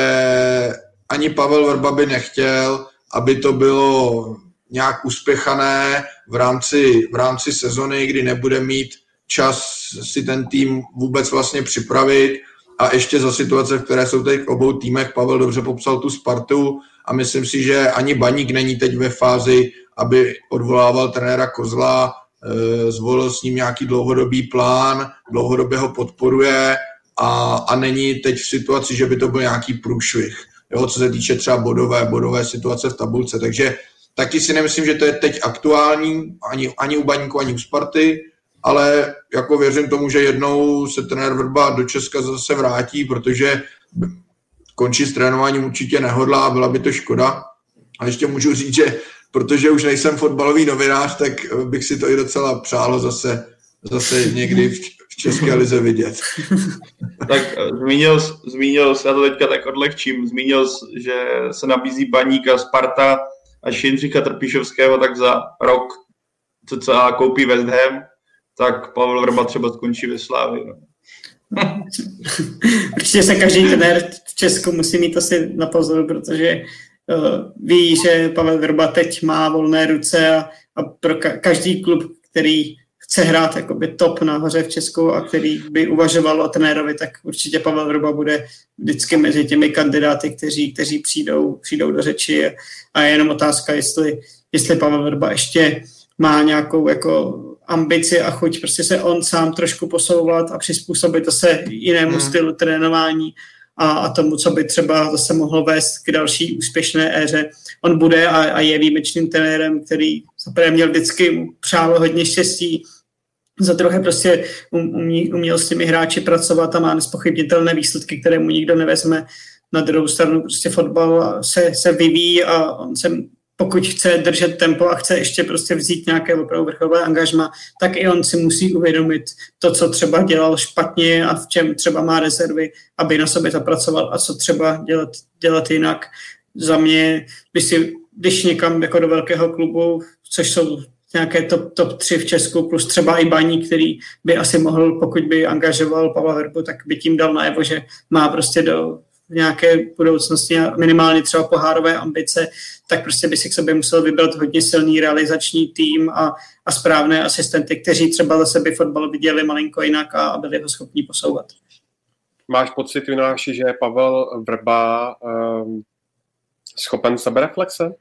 ani Pavel Vrba by nechtěl, aby to bylo nějak uspěchané v rámci, v rámci sezony, kdy nebude mít čas si ten tým vůbec vlastně připravit. A ještě za situace, v které jsou teď v obou týmech, Pavel dobře popsal tu Spartu a myslím si, že ani Baník není teď ve fázi, aby odvolával trenéra Kozla, eh, zvolil s ním nějaký dlouhodobý plán, dlouhodobě ho podporuje a, a není teď v situaci, že by to byl nějaký průšvih, jo, co se týče třeba bodové, bodové situace v tabulce. Takže taky si nemyslím, že to je teď aktuální, ani, ani u Baníku, ani u Sparty, ale jako věřím tomu, že jednou se trenér Vrba do Česka zase vrátí, protože končit s trénováním určitě nehodlá, byla by to škoda. A ještě můžu říct, že protože už nejsem fotbalový novinář, tak bych si to i docela přálo zase, zase někdy v České lize vidět. tak eh, zmínil, zmínil, já to teďka tak odlehčím, zmínil, že se nabízí Baník a Sparta a Jindřicha Trpišovského, tak za rok cca koupí West Ham, tak Pavel Vrba třeba skončí ve Slávě. No. Určitě se každý trenér v Česku musí mít asi na pozoru, protože uh, ví, že Pavel Vrba teď má volné ruce a, a pro ka- každý klub, který chce hrát jakoby top nahoře v Česku a který by uvažoval o trenérovi, tak určitě Pavel Vrba bude vždycky mezi těmi kandidáty, kteří, kteří přijdou, přijdou do řeči a je jenom otázka, jestli, jestli Pavel Vrba ještě má nějakou jako ambici a chuť prostě se on sám trošku posouvat a přizpůsobit to se jinému hmm. stylu trénování a, a tomu, co by třeba zase mohlo vést k další úspěšné éře. On bude a, a je výjimečným trenérem, který zaprvé měl vždycky přálo hodně štěstí, za druhé prostě um, umí, uměl s těmi hráči pracovat a má nespochybnitelné výsledky, které mu nikdo nevezme. Na druhou stranu prostě fotbal se, se vyvíjí a on se pokud chce držet tempo a chce ještě prostě vzít nějaké opravdu vrcholové angažma, tak i on si musí uvědomit to, co třeba dělal špatně a v čem třeba má rezervy, aby na sobě zapracoval a co třeba dělat, dělat jinak. Za mě, když, si, když někam jako do velkého klubu, což jsou nějaké top, top 3 v Česku, plus třeba i Baní, který by asi mohl, pokud by angažoval Pavla Verbu, tak by tím dal najevo, že má prostě do nějaké budoucnosti minimálně třeba pohárové ambice, tak prostě by si k sobě musel vybrat hodně silný realizační tým a, a správné asistenty, kteří třeba za sebe fotbal viděli malinko jinak a, a byli ho schopni posouvat. Máš pocit, Junáši, že Pavel Vrba um, schopen sebereflexe?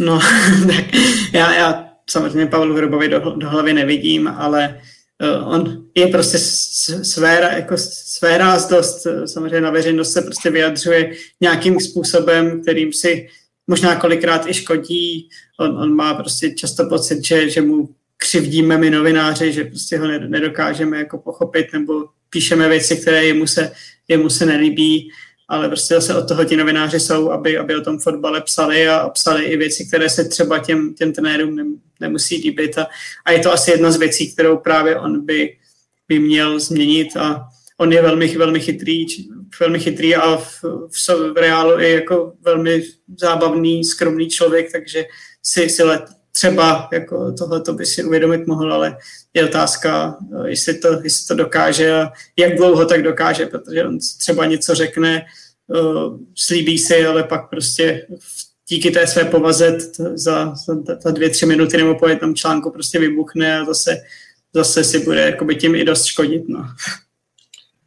No, tak já, já samozřejmě Pavlu Vrbovi do, do hlavy nevidím, ale uh, on je prostě své, jako své dost, samozřejmě na veřejnost se prostě vyjadřuje nějakým způsobem, kterým si možná kolikrát i škodí. On, on má prostě často pocit, že, že mu křivdíme my novináři, že prostě ho nedokážeme jako pochopit nebo píšeme věci, které jemu se, jemu se nelíbí ale prostě zase od toho ti novináři jsou, aby, aby o tom fotbale psali a psali i věci, které se třeba těm, těm trenérům nemusí líbit. A, a je to asi jedna z věcí, kterou právě on by, by měl změnit. A on je velmi, velmi chytrý, velmi chytrý a v, v, v reálu je jako velmi zábavný, skromný člověk, takže si, si let, třeba jako tohle to by si uvědomit mohl, ale je otázka, jestli to, jestli to dokáže a jak dlouho tak dokáže, protože on třeba něco řekne, uh, slíbí si, ale pak prostě díky té své povaze za, za, za dvě, tři minuty nebo po jednom článku prostě vybuchne a zase, zase si bude jakoby tím i dost škodit. No.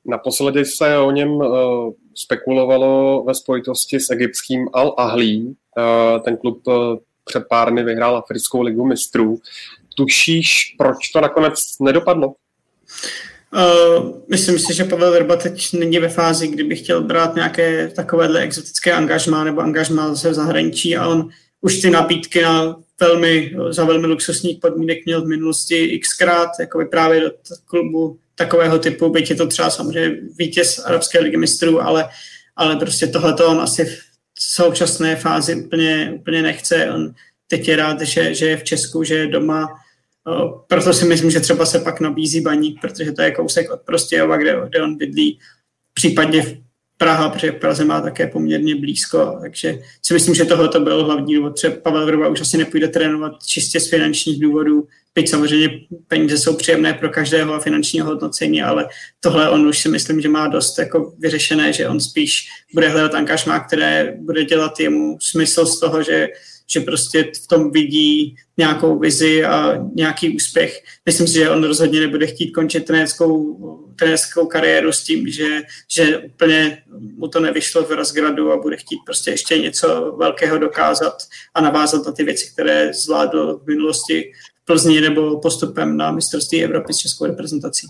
Naposledy se o něm uh, spekulovalo ve spojitosti s egyptským Al-Ahlí. Uh, ten klub uh, před pár dny vyhrál Africkou ligu mistrů. Tušíš, proč to nakonec nedopadlo? Uh, myslím si, že Pavel Verba teď není ve fázi, kdyby chtěl brát nějaké takovéhle exotické angažmá nebo angažmá zase v zahraničí a on už ty nabídky na velmi, za velmi luxusních podmínek měl v minulosti xkrát, jako právě do klubu takového typu, byť je to třeba samozřejmě vítěz Arabské ligy mistrů, ale, ale prostě tohle on asi současné fázi úplně, úplně nechce. On teď je rád, že, že je v Česku, že je doma, proto si myslím, že třeba se pak nabízí baník, protože to je kousek od Prostějova, kde, kde on bydlí, případně v Praha, protože Praze má také poměrně blízko, takže si myslím, že tohle to byl hlavní důvod. Třeba Pavel Vrba už asi nepůjde trénovat čistě z finančních důvodů, byť samozřejmě peníze jsou příjemné pro každého a finančního hodnocení, ale tohle on už si myslím, že má dost jako vyřešené, že on spíš bude hledat angažmá, které bude dělat jemu smysl z toho, že že prostě v tom vidí nějakou vizi a nějaký úspěch. Myslím si, že on rozhodně nebude chtít končit trenérskou, trenérskou kariéru s tím, že, že úplně mu to nevyšlo v Razgradu a bude chtít prostě ještě něco velkého dokázat a navázat na ty věci, které zvládl v minulosti Plzni nebo postupem na mistrovství Evropy s českou reprezentací.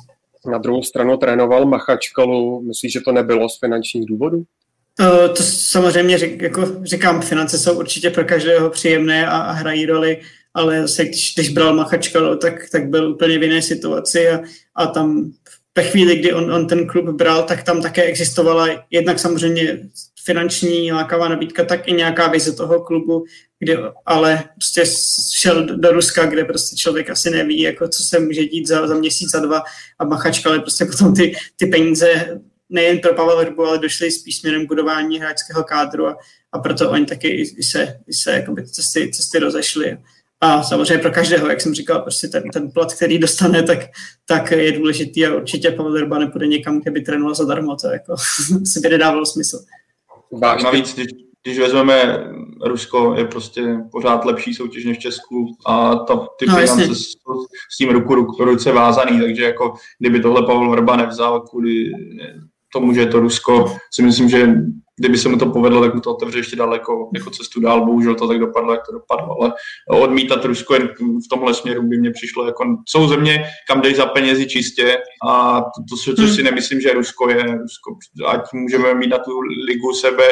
Na druhou stranu trénoval Machačkalu. Myslíš, že to nebylo z finančních důvodů? Eh, to samozřejmě jako říkám, finance jsou určitě pro každého příjemné a, a hrají roli, ale zase, když, když bral Machačka, tak, tak byl úplně v jiné situaci a, a tam ve chvíli, kdy on, on ten klub bral, tak tam také existovala jednak samozřejmě finanční lákavá nabídka, tak i nějaká vize toho klubu, kde ale prostě šel do Ruska, kde prostě člověk asi neví, jako co se může dít za, za měsíc, za dva a Machačka, ale prostě potom ty, ty peníze nejen pro Pavel Hrbu, ale došli spíš směrem budování hráčského kádru a, a proto oni taky i, i se, i se jakoby cesty, cesty rozešly. A samozřejmě pro každého, jak jsem říkal, prostě ten, ten plat, který dostane, tak, tak je důležitý a určitě Pavel Hrba nepůjde někam, kde by trénoval zadarmo, to jako si by nedávalo smysl. Navíc, když, když vezmeme Rusko, je prostě pořád lepší soutěž než v Česku a ta, ty no, finance jsou s tím ruku, ruku ruce vázaný, takže jako kdyby tohle Pavel Vrba nevzal kvůli tomu, že je to Rusko, si myslím, že kdyby se mu to povedlo, tak mu to otevře ještě daleko jako cestu dál. Bohužel to tak dopadlo, jak to dopadlo. Ale odmítat Rusko jen v tomhle směru by mě přišlo jako... Jsou země, kam jdeš za penězi čistě a to, to, což si hmm. nemyslím, že Rusko je. Rusko, ať můžeme mít na tu ligu sebe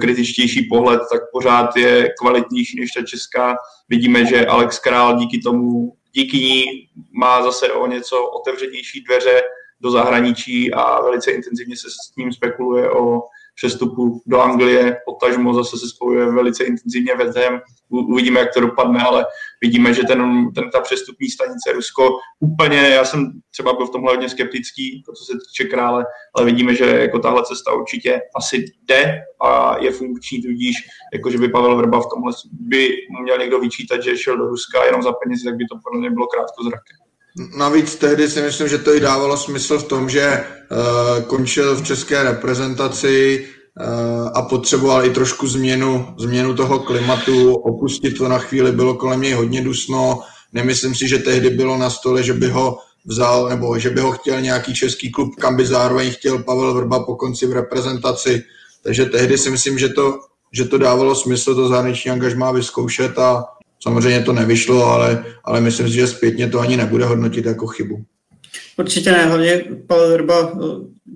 kritičtější pohled, tak pořád je kvalitnější než ta česká. Vidíme, že Alex Král díky tomu, díky ní má zase o něco otevřenější dveře do zahraničí a velice intenzivně se s ním spekuluje o přestupu do Anglie, potažmo zase se spojuje velice intenzivně Vezem. Uvidíme, jak to dopadne, ale vidíme, že ten, ten, ta přestupní stanice Rusko úplně, já jsem třeba byl v tomhle hodně skeptický, to, co se týče krále, ale vidíme, že jako tahle cesta určitě asi jde a je funkční, tudíž jako, že by Pavel Vrba v tomhle by měl někdo vyčítat, že šel do Ruska jenom za penězi, tak by to pro mě bylo krátkozraké. Navíc tehdy si myslím, že to i dávalo smysl v tom, že uh, končil v české reprezentaci uh, a potřeboval i trošku změnu, změnu toho klimatu, opustit to na chvíli bylo kolem něj hodně dusno. Nemyslím si, že tehdy bylo na stole, že by ho vzal, nebo že by ho chtěl nějaký český klub, kam by zároveň chtěl Pavel Vrba po konci v reprezentaci. Takže tehdy si myslím, že to, že to dávalo smysl to zahraniční angažmá vyzkoušet a samozřejmě to nevyšlo, ale, ale myslím si, že zpětně to ani nebude hodnotit jako chybu. Určitě ne, hlavně Pavel Vrba eh,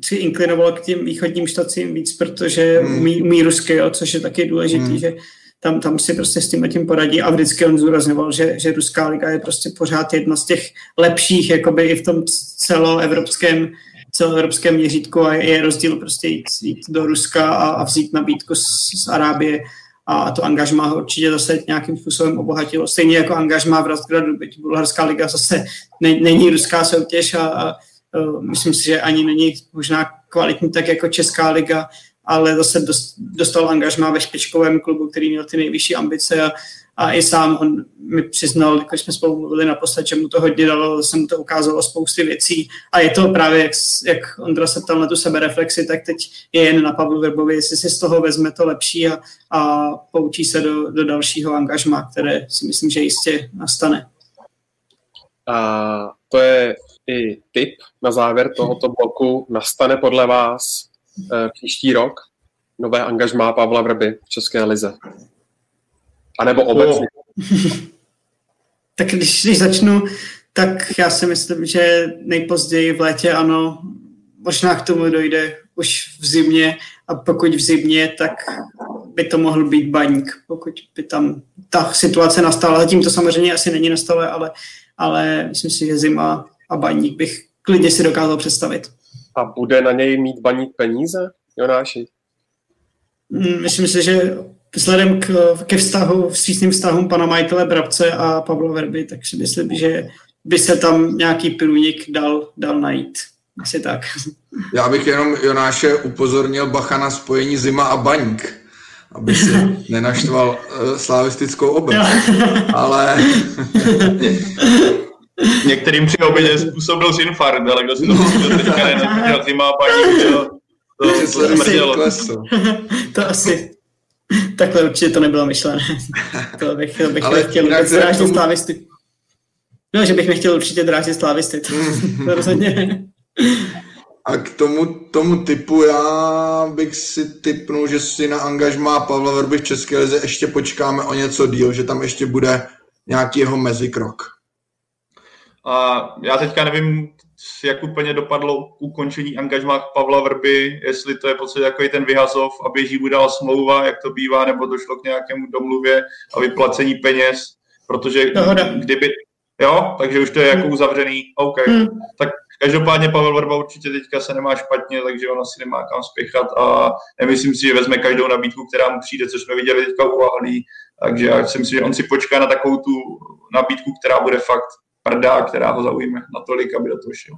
si inklinoval k těm východním štacím víc, protože hmm. umí, umí rusky, jo, což je taky důležité, hmm. že tam, tam si prostě s tím tím poradí a vždycky on zúrazňoval, že, že Ruská liga je prostě pořád jedna z těch lepších, jakoby i v tom celoevropském celoevropském měřítku a je rozdíl prostě jít, jít do Ruska a, a vzít nabídku z, z Arábie a to angažmá ho určitě zase nějakým způsobem obohatilo. Stejně jako angažmá v Razgradu, byť Bulharská liga zase ne, není ruská soutěž a, a, a myslím si, že ani není možná kvalitní tak jako Česká liga, ale zase dostal angažmá ve špičkovém klubu, který měl ty nejvyšší ambice a, a i sám on mi přiznal, když jsme spolu mluvili naposled, že mu to hodně dalo, se mu to ukázalo spousty věcí a je to právě, jak, jak Ondra se ptal na tu sebereflexi, tak teď je jen na Pavlu Verbovi, jestli si z toho vezme to lepší a, a poučí se do, do dalšího angažma, které si myslím, že jistě nastane. A to je i tip na závěr tohoto bloku. Nastane podle vás Eh, příští rok nové angažmá Pavla Vrby v České lize? A nebo obecně? tak když, když začnu, tak já si myslím, že nejpozději v létě ano, možná k tomu dojde už v zimě a pokud v zimě, tak by to mohl být baník, pokud by tam ta situace nastala. Zatím to samozřejmě asi není na stole, ale, ale myslím si, že zima a baník bych klidně si dokázal představit. A bude na něj mít baník peníze, Jonáši? Mm, myslím si, že vzhledem k, ke vztahu, vstřícným vztahům pana majitele Brabce a Pavla Verby, tak si myslím, že by se tam nějaký průnik dal, dal najít. Asi tak. Já bych jenom Jonáše upozornil Bacha na spojení zima a baník, aby si nenaštval uh, slavistickou obec. Ale Některým při obědě způsobil infarkt, ale kdo si to způsobil teďka nenadělal zima paní, to, to, to smrdělo. To asi, takhle určitě to nebylo myšlené. To bych, to bych ale nechtěl dráždit tomu... slávisty. No, že bych nechtěl určitě dráždit slávisty, to, to rozhodně. A k tomu, tomu typu já bych si typnul, že si na angažmá Pavla Verby v České lize ještě počkáme o něco díl, že tam ještě bude nějaký jeho mezikrok. A já teďka nevím, jak úplně dopadlo ukončení angažmá Pavla Vrby, jestli to je podstatě jako ten vyhazov a běží mu dala smlouva, jak to bývá, nebo došlo k nějakému domluvě a vyplacení peněz, protože Dohoda. kdyby, jo, takže už to je jako hmm. uzavřený, OK. Hmm. Tak každopádně Pavel Vrba určitě teďka se nemá špatně, takže on asi nemá kam spěchat a nemyslím si, že vezme každou nabídku, která mu přijde, což jsme viděli teďka u Ahlí, takže já si myslím, že on si počká na takovou tu nabídku, která bude fakt prdá, která ho zaujme natolik, aby do toho šel.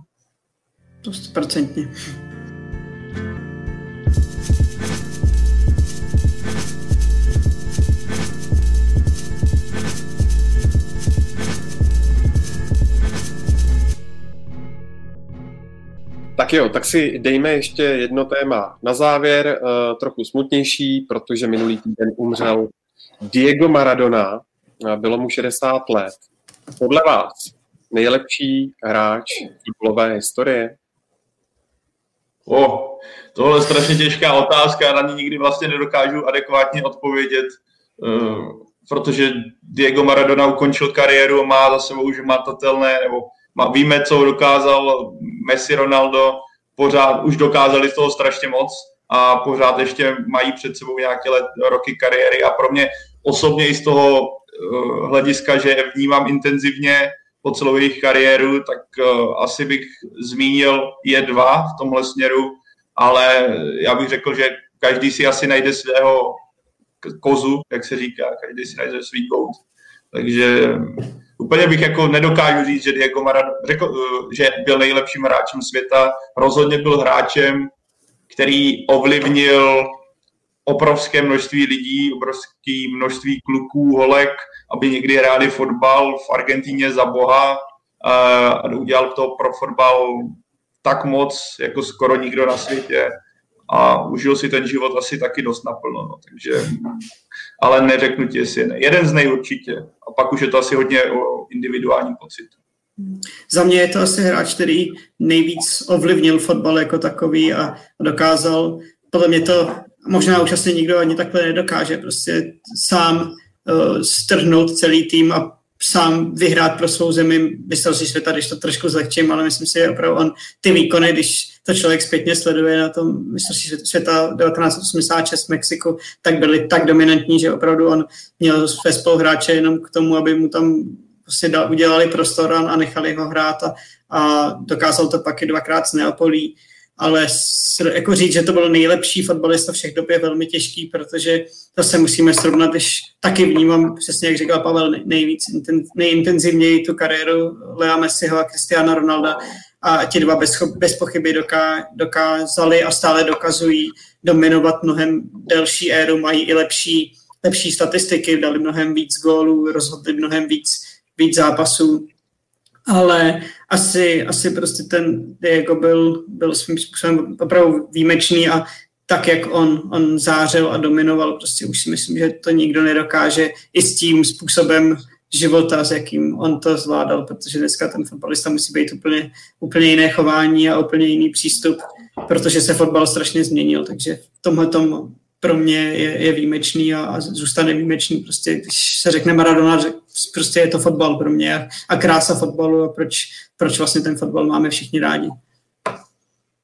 To stoprocentně. Tak jo, tak si dejme ještě jedno téma na závěr, uh, trochu smutnější, protože minulý týden umřel Diego Maradona, bylo mu 60 let. Podle vás nejlepší hráč fotbalové historie? O, tohle je strašně těžká otázka, na ní nikdy vlastně nedokážu adekvátně odpovědět, uh, protože Diego Maradona ukončil kariéru, má za sebou už matatelné, nebo má, víme, co dokázal Messi, Ronaldo, pořád už dokázali z toho strašně moc a pořád ještě mají před sebou nějaké let, roky kariéry a pro mě osobně i z toho uh, hlediska, že vnímám intenzivně po jejich kariéru, tak uh, asi bych zmínil je dva v tomhle směru, ale já bych řekl, že každý si asi najde svého kozu, jak se říká, každý si najde svý kout. Takže úplně bych jako nedokážu říct, že Diego Maradona, řekl, uh, že byl nejlepším hráčem světa, rozhodně byl hráčem, který ovlivnil obrovské množství lidí, obrovské množství kluků, holek, aby někdy hráli fotbal v Argentíně za boha a udělal to pro fotbal tak moc, jako skoro nikdo na světě. A užil si ten život asi taky dost naplno, no, takže, ale neřeknu ti, jestli je jeden z nej určitě. A pak už je to asi hodně o individuálním pocitu. Za mě je to asi hráč, který nejvíc ovlivnil fotbal jako takový a dokázal, podle mě to možná už asi nikdo ani takhle nedokáže, prostě sám strhnout celý tým a sám vyhrát pro svou zemi. Mistrovství světa, když to trošku zlehčím, ale myslím si, že opravdu on ty výkony, když to člověk zpětně sleduje na tom mistrovství světa 1986 v Mexiku, tak byly tak dominantní, že opravdu on měl své spoluhráče jenom k tomu, aby mu tam prostě udělali prostor a nechali ho hrát a, a dokázal to pak i dvakrát s Neapolí ale jako říct, že to byl nejlepší fotbalista všech dob je velmi těžký, protože zase musíme srovnat, když taky vnímám, přesně jak říkal Pavel, nejvíc, nejintenzivněji tu kariéru Lea Messiho a Cristiana Ronalda a ti dva bez, bez pochyby doká, dokázali a stále dokazují dominovat mnohem delší éru, mají i lepší, lepší statistiky, dali mnohem víc gólů, rozhodli mnohem víc, víc zápasů. Ale asi, asi prostě ten Diego byl, byl svým způsobem opravdu výjimečný a tak, jak on, on zářil a dominoval, prostě už si myslím, že to nikdo nedokáže i s tím způsobem života, s jakým on to zvládal, protože dneska ten fotbalista musí být úplně, úplně jiné chování a úplně jiný přístup, protože se fotbal strašně změnil, takže v tomhle pro mě je, je výjimečný a, a zůstane výjimečný. Prostě, když se řekne Maradona, prostě je to fotbal pro mě a, a krása fotbalu a proč, proč vlastně ten fotbal máme všichni rádi.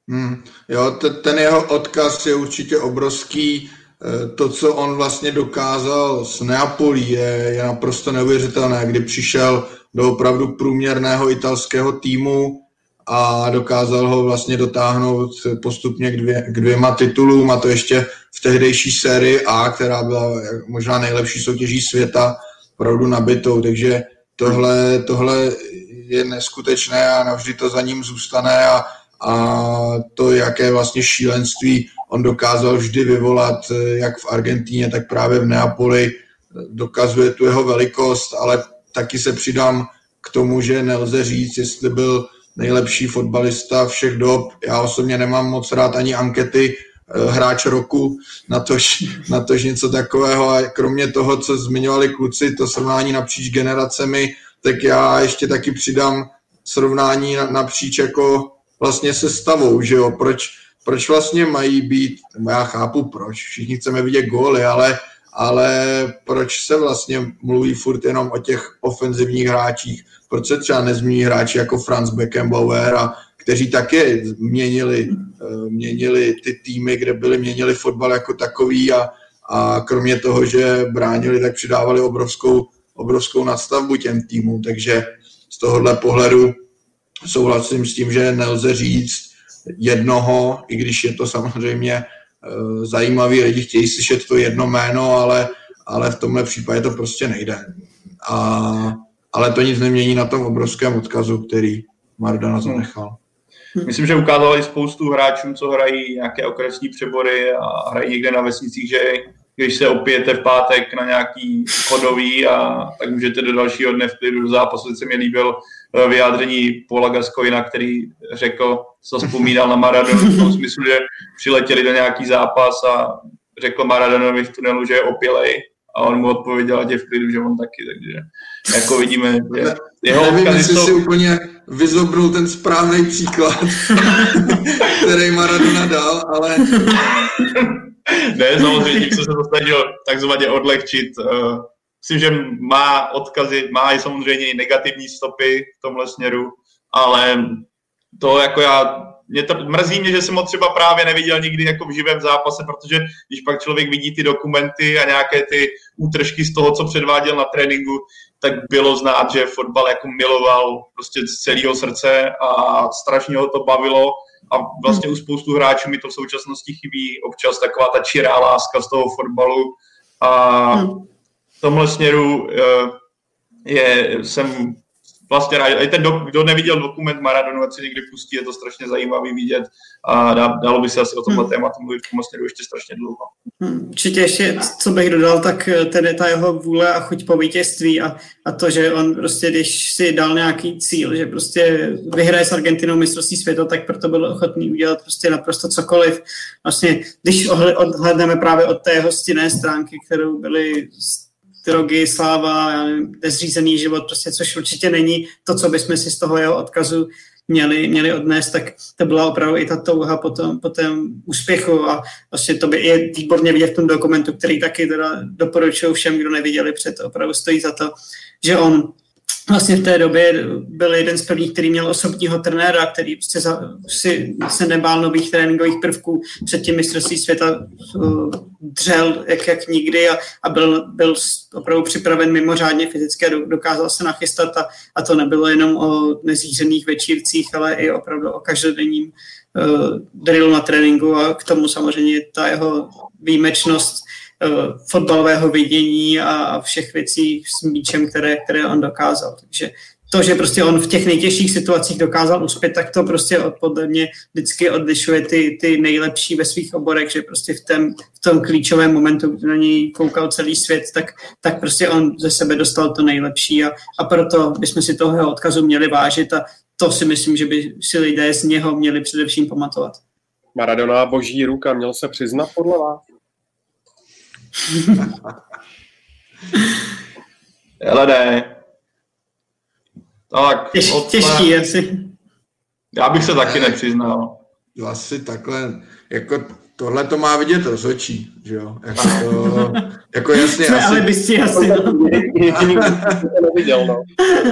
Hmm, jo, t- ten jeho odkaz je určitě obrovský. E, to, co on vlastně dokázal s Neapolí, je, je naprosto neuvěřitelné, kdy přišel do opravdu průměrného italského týmu, a dokázal ho vlastně dotáhnout postupně k, dvě, k dvěma titulům a to ještě v tehdejší sérii A, která byla možná nejlepší soutěží světa, opravdu nabitou, takže tohle, tohle je neskutečné a navždy to za ním zůstane a, a to, jaké vlastně šílenství on dokázal vždy vyvolat, jak v Argentíně, tak právě v Neapoli, dokazuje tu jeho velikost, ale taky se přidám k tomu, že nelze říct, jestli byl nejlepší fotbalista všech dob. Já osobně nemám moc rád ani ankety eh, hráč roku, na tož, na tož něco takového. A kromě toho, co zmiňovali kluci, to srovnání napříč generacemi, tak já ještě taky přidám srovnání napříč jako vlastně se stavou, že jo, proč, proč vlastně mají být, já chápu proč, všichni chceme vidět góly, ale, ale proč se vlastně mluví furt jenom o těch ofenzivních hráčích, proč se třeba nezmíní hráči jako Franz Beckenbauer a kteří také měnili, eh, měnili ty týmy, kde byli, měnili fotbal jako takový a, a kromě toho, že bránili, tak přidávali obrovskou, obrovskou nadstavbu těm týmům, takže z tohohle pohledu souhlasím s tím, že nelze říct jednoho, i když je to samozřejmě eh, zajímavý, lidi chtějí slyšet to jedno jméno, ale, ale v tomhle případě to prostě nejde. A ale to nic nemění na tom obrovském odkazu, který Maradona hmm. zanechal. Myslím, že ukázal i spoustu hráčů, co hrají nějaké okresní přebory a hrají někde na vesnicích, že když se opijete v pátek na nějaký chodový, a tak můžete do dalšího dne v klidu do zápasu. Se mi líbil eh, vyjádření Paula Gascoina, který řekl, co vzpomínal na Maradonu v tom smyslu, že přiletěli do nějaký zápas a řekl Maradonovi v tunelu, že je opilej a on mu odpověděl, že v klidu, že on taky, takže jako vidíme, že jeho Nevím, jestli jsou... si úplně vyzobrul ten správný příklad, který Maradona dal, ale... ne, samozřejmě, tím jsem se to snažil takzvaně odlehčit. Eh, myslím, že má odkazy, má i samozřejmě i negativní stopy v tomhle směru, ale to jako já mě to mrzí mě, že jsem ho třeba právě neviděl nikdy jako v živém zápase, protože když pak člověk vidí ty dokumenty a nějaké ty útržky z toho, co předváděl na tréninku, tak bylo znát, že fotbal jako miloval prostě z celého srdce a strašně ho to bavilo. A vlastně u spoustu hráčů mi to v současnosti chybí. Občas taková ta čirá láska z toho fotbalu. A v tomhle směru eh, je, jsem vlastně rád. I ten, do, kdo neviděl dokument Maradonu, ať si někdy pustí, je to strašně zajímavý vidět a dá, dalo by se asi o tomhle hmm. tématu mluvit v ještě strašně dlouho. Hmm, určitě ještě, co bych dodal, tak eh, tedy ta jeho vůle a chuť po vítězství a, a to, že on prostě, když si dal nějaký cíl, že prostě vyhraje s Argentinou mistrovství světa, tak proto byl ochotný udělat prostě naprosto cokoliv. Vlastně, když odhledneme právě od té jeho stinné stránky, kterou byly drogy, sláva, nezřízený život, prostě, což určitě není to, co bychom si z toho jeho odkazu měli, měli odnést, tak to byla opravdu i ta touha po tom, po tom úspěchu a vlastně to by je výborně vidět v tom dokumentu, který taky teda doporučuju všem, kdo neviděli před, opravdu stojí za to, že on vlastně v té době byl jeden z prvních, který měl osobního trenéra, který prostě za, si se nebál nových tréninkových prvků. Před tím mistrovství světa uh, dřel jak, jak nikdy a, a byl, byl opravdu připraven mimořádně fyzicky a dokázal se nachystat a, a to nebylo jenom o nezířených večírcích, ale i opravdu o každodenním uh, drillu na tréninku a k tomu samozřejmě ta jeho výjimečnost fotbalového vidění a všech věcí s míčem, které, které on dokázal. Takže to, že prostě on v těch nejtěžších situacích dokázal uspět, tak to prostě podle mě vždycky odlišuje ty, ty nejlepší ve svých oborech, že prostě v, tom, v tom klíčovém momentu, kdy na něj koukal celý svět, tak, tak prostě on ze sebe dostal to nejlepší a, a proto bychom si toho odkazu měli vážit a to si myslím, že by si lidé z něho měli především pamatovat. Maradona boží ruka, měl se přiznat podle vás? Ale ne. Tak, Těž, těžký asi. Já bych se taky nepřiznal. Asi takhle, jako tohle to má vidět rozhodčí, že jo? Jako, to, jako jasně, Jsme asi... ale byste asi, no. neviděl, no.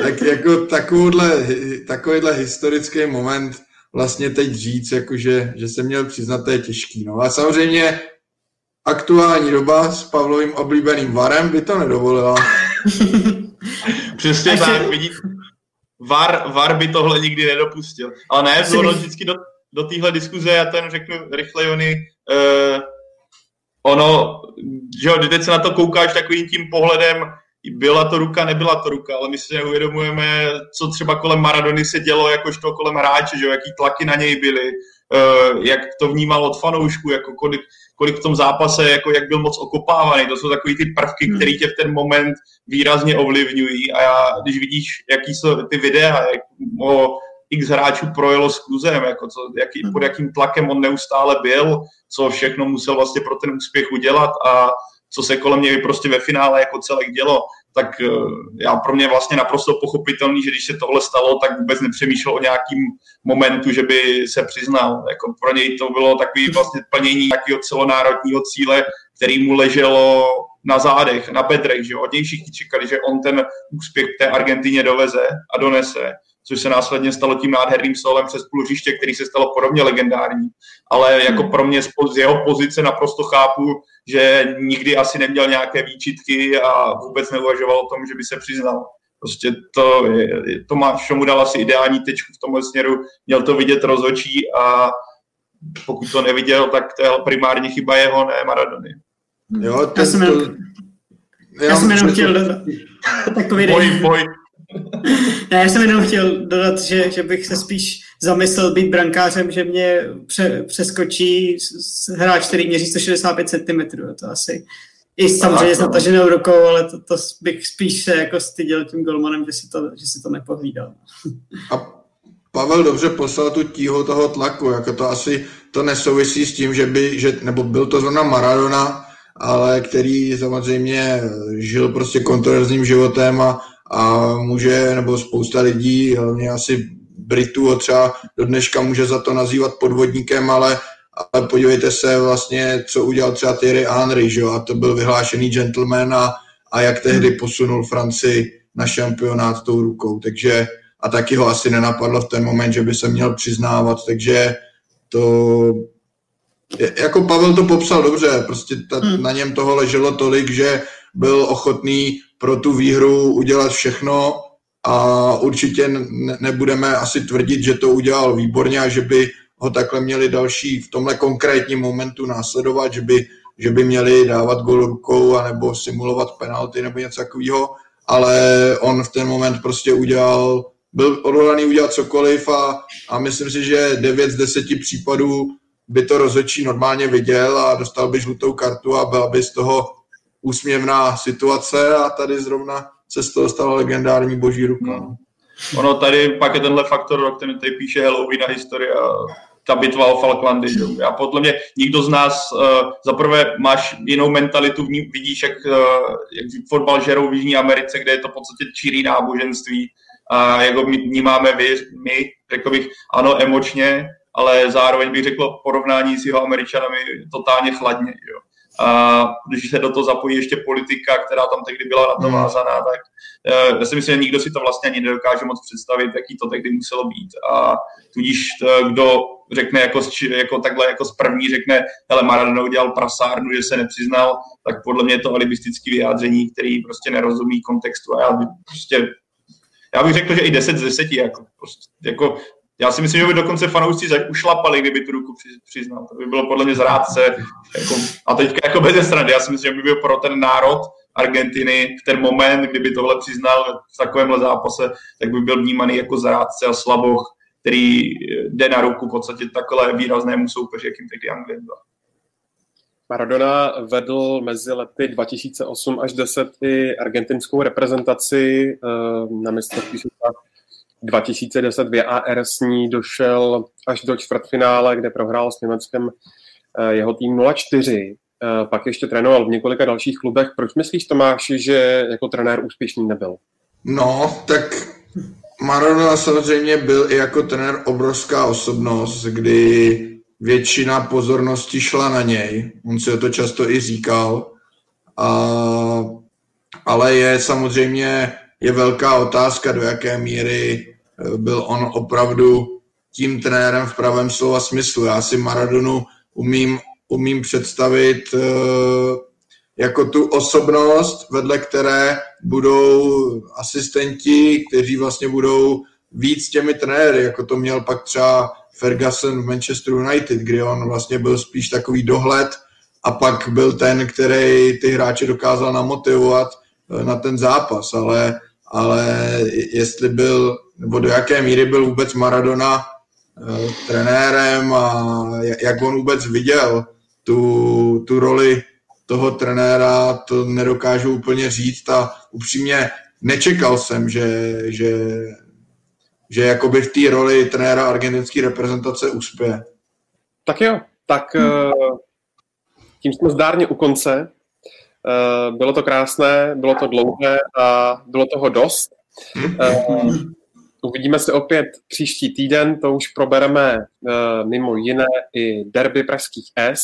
Tak jako takovouhle, takovýhle historický moment vlastně teď říct, jakože, že se měl přiznat, to je těžký. No. A samozřejmě aktuální doba s Pavlovým oblíbeným varem by to nedovolila. Přesně Až tak, vidíte. VAR, VAR by tohle nikdy nedopustil. Ale ne, bylo vždycky do, do téhle diskuze, já ten řeknu rychle, Jony, uh, ono, že jo, teď se na to koukáš takovým tím pohledem, byla to ruka, nebyla to ruka, ale my si neuvědomujeme, co třeba kolem Maradony se dělo, jakožto kolem hráče, že jo, jaký tlaky na něj byly, uh, jak to vnímal od fanoušků, jako kolik, kolik v tom zápase, jako jak byl moc okopávaný. To jsou takové ty prvky, hmm. které tě v ten moment výrazně ovlivňují. A já, když vidíš, jaký jsou ty videa, jak o x hráčů projelo s kluzem, jako co, jaký, hmm. pod jakým tlakem on neustále byl, co všechno musel vlastně pro ten úspěch udělat a co se kolem něj prostě ve finále jako celek dělo, tak eh, já pro mě vlastně naprosto pochopitelný, že když se tohle stalo, tak vůbec nepřemýšlel o nějakým momentu, že by se přiznal. Jako pro něj to bylo takový vlastně plnění nějakého celonárodního cíle, který mu leželo na zádech, na bedrech, že od něj všichni čekali, že on ten úspěch té Argentině doveze a donese což se následně stalo tím nádherným solem přes půlřiště, který se stalo podobně legendární. Ale jako pro mě z jeho pozice naprosto chápu, že nikdy asi neměl nějaké výčitky a vůbec neuvažoval o tom, že by se přiznal. Prostě to, to má, mu dal asi ideální tečku v tomhle směru, měl to vidět rozhočí a pokud to neviděl, tak to je primárně chyba jeho, ne Maradony. Jo, ten, já jsem to... Já, já jsem jenom chtěl dodat takový boj, boj, ne, já jsem jenom chtěl dodat, že, že bych se spíš zamyslel být brankářem, že mě pře, přeskočí hráč, který měří 165 cm. To asi i samozřejmě s nataženou rukou, ale to, to bych spíš se jako styděl tím golmanem, že si to, že si to nepohlídal. A Pavel dobře poslal tu tíhu toho tlaku, jako to asi to nesouvisí s tím, že by, že, nebo byl to zrovna Maradona, ale který samozřejmě žil prostě kontroverzním životem a a může, nebo spousta lidí, hlavně asi Britů třeba do dneška může za to nazývat podvodníkem, ale, ale podívejte se vlastně, co udělal třeba Thierry Henry, že jo? a to byl vyhlášený gentleman a, a jak tehdy posunul Francii na šampionát tou rukou, takže a taky ho asi nenapadlo v ten moment, že by se měl přiznávat, takže to jako Pavel to popsal dobře, prostě ta, hmm. na něm toho leželo tolik, že byl ochotný pro tu výhru udělat všechno a určitě ne, nebudeme asi tvrdit, že to udělal výborně a že by ho takhle měli další v tomhle konkrétním momentu následovat, že by, že by měli dávat gol rukou anebo simulovat penalty nebo něco takového, ale on v ten moment prostě udělal, byl odhodlaný udělat cokoliv a, a myslím si, že 9 z 10 případů by to rozhodčí normálně viděl a dostal by žlutou kartu a byla by z toho úsměvná situace a tady zrovna se z toho stala legendární boží ruka. No. Ono tady pak je tenhle faktor, o kterém tady píše Halloween a historie a ta bitva o Falklandy. Já podle mě nikdo z nás, uh, zaprvé máš jinou mentalitu, vidíš, jak, uh, jak fotbal žerou v Jižní Americe, kde je to v podstatě čirý náboženství a jak ho vnímáme vy, my, řekl bych, ano, emočně, ale zároveň bych řekl porovnání s jeho Američanami totálně chladně. Jo. A když se do toho zapojí ještě politika, která tam tehdy byla na to hmm. vázaná, tak uh, já si myslím, že nikdo si to vlastně ani nedokáže moc představit, jaký to tehdy muselo být. A tudíž to, kdo řekne jako, jako takhle jako z první řekne, hele Maradona udělal prasárnu, že se nepřiznal, tak podle mě je to alibistické vyjádření, který prostě nerozumí kontextu a já prostě já bych řekl, že i 10 z 10, jako, prostě, jako já si myslím, že by dokonce fanoušci ušlapali, kdyby tu ruku přiznal. To by bylo podle mě zrádce. Jako, a teďka jako bez strany. Já si myslím, že by byl pro ten národ Argentiny v ten moment, kdyby tohle přiznal v takovémhle zápase, tak by byl vnímaný jako zrádce a slaboch, který jde na ruku v podstatě takhle výraznému soupeři, jakým tehdy Anglie byla. Maradona vedl mezi lety 2008 až 10 i argentinskou reprezentaci eh, na mistrovství 2010 VAR s ní došel až do čtvrtfinále, kde prohrál s Německem eh, jeho tým 0-4. Eh, pak ještě trénoval v několika dalších klubech. Proč myslíš, Tomáš, že jako trenér úspěšný nebyl? No, tak Maradona samozřejmě byl i jako trenér obrovská osobnost, kdy většina pozornosti šla na něj. On si o to často i říkal. A, ale je samozřejmě je velká otázka, do jaké míry eh, byl on opravdu tím trenérem v pravém slova smyslu. Já si Maradonu umím, umím představit eh, jako tu osobnost, vedle které budou asistenti, kteří vlastně budou víc těmi trenéry, jako to měl pak třeba Ferguson v Manchester United, kdy on vlastně byl spíš takový dohled a pak byl ten, který ty hráče dokázal namotivovat eh, na ten zápas, ale ale jestli byl, nebo do jaké míry byl vůbec Maradona uh, trenérem a jak on vůbec viděl tu, tu roli toho trenéra, to nedokážu úplně říct a upřímně nečekal jsem, že, že, že jakoby v té roli trenéra argentinské reprezentace uspěje. Tak jo, tak hmm. tím jsme zdárně u konce. Eh, bylo to krásné, bylo to dlouhé a bylo toho dost. Eh, uvidíme se opět příští týden, to už probereme eh, mimo jiné i derby pražských S.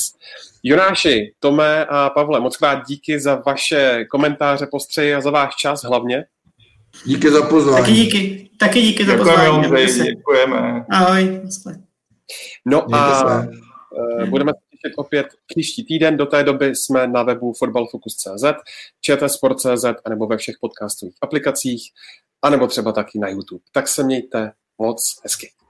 Jonáši, Tome a Pavle, moc krát díky za vaše komentáře, postřeji a za váš čas hlavně. Díky za pozvání. Taky díky, taky díky za pozvání. Děkujeme, děkujeme. Ahoj. No a budeme těšit opět příští týden. Do té doby jsme na webu fotbalfocus.cz, čtsport.cz nebo ve všech podcastových aplikacích, anebo třeba taky na YouTube. Tak se mějte moc hezky.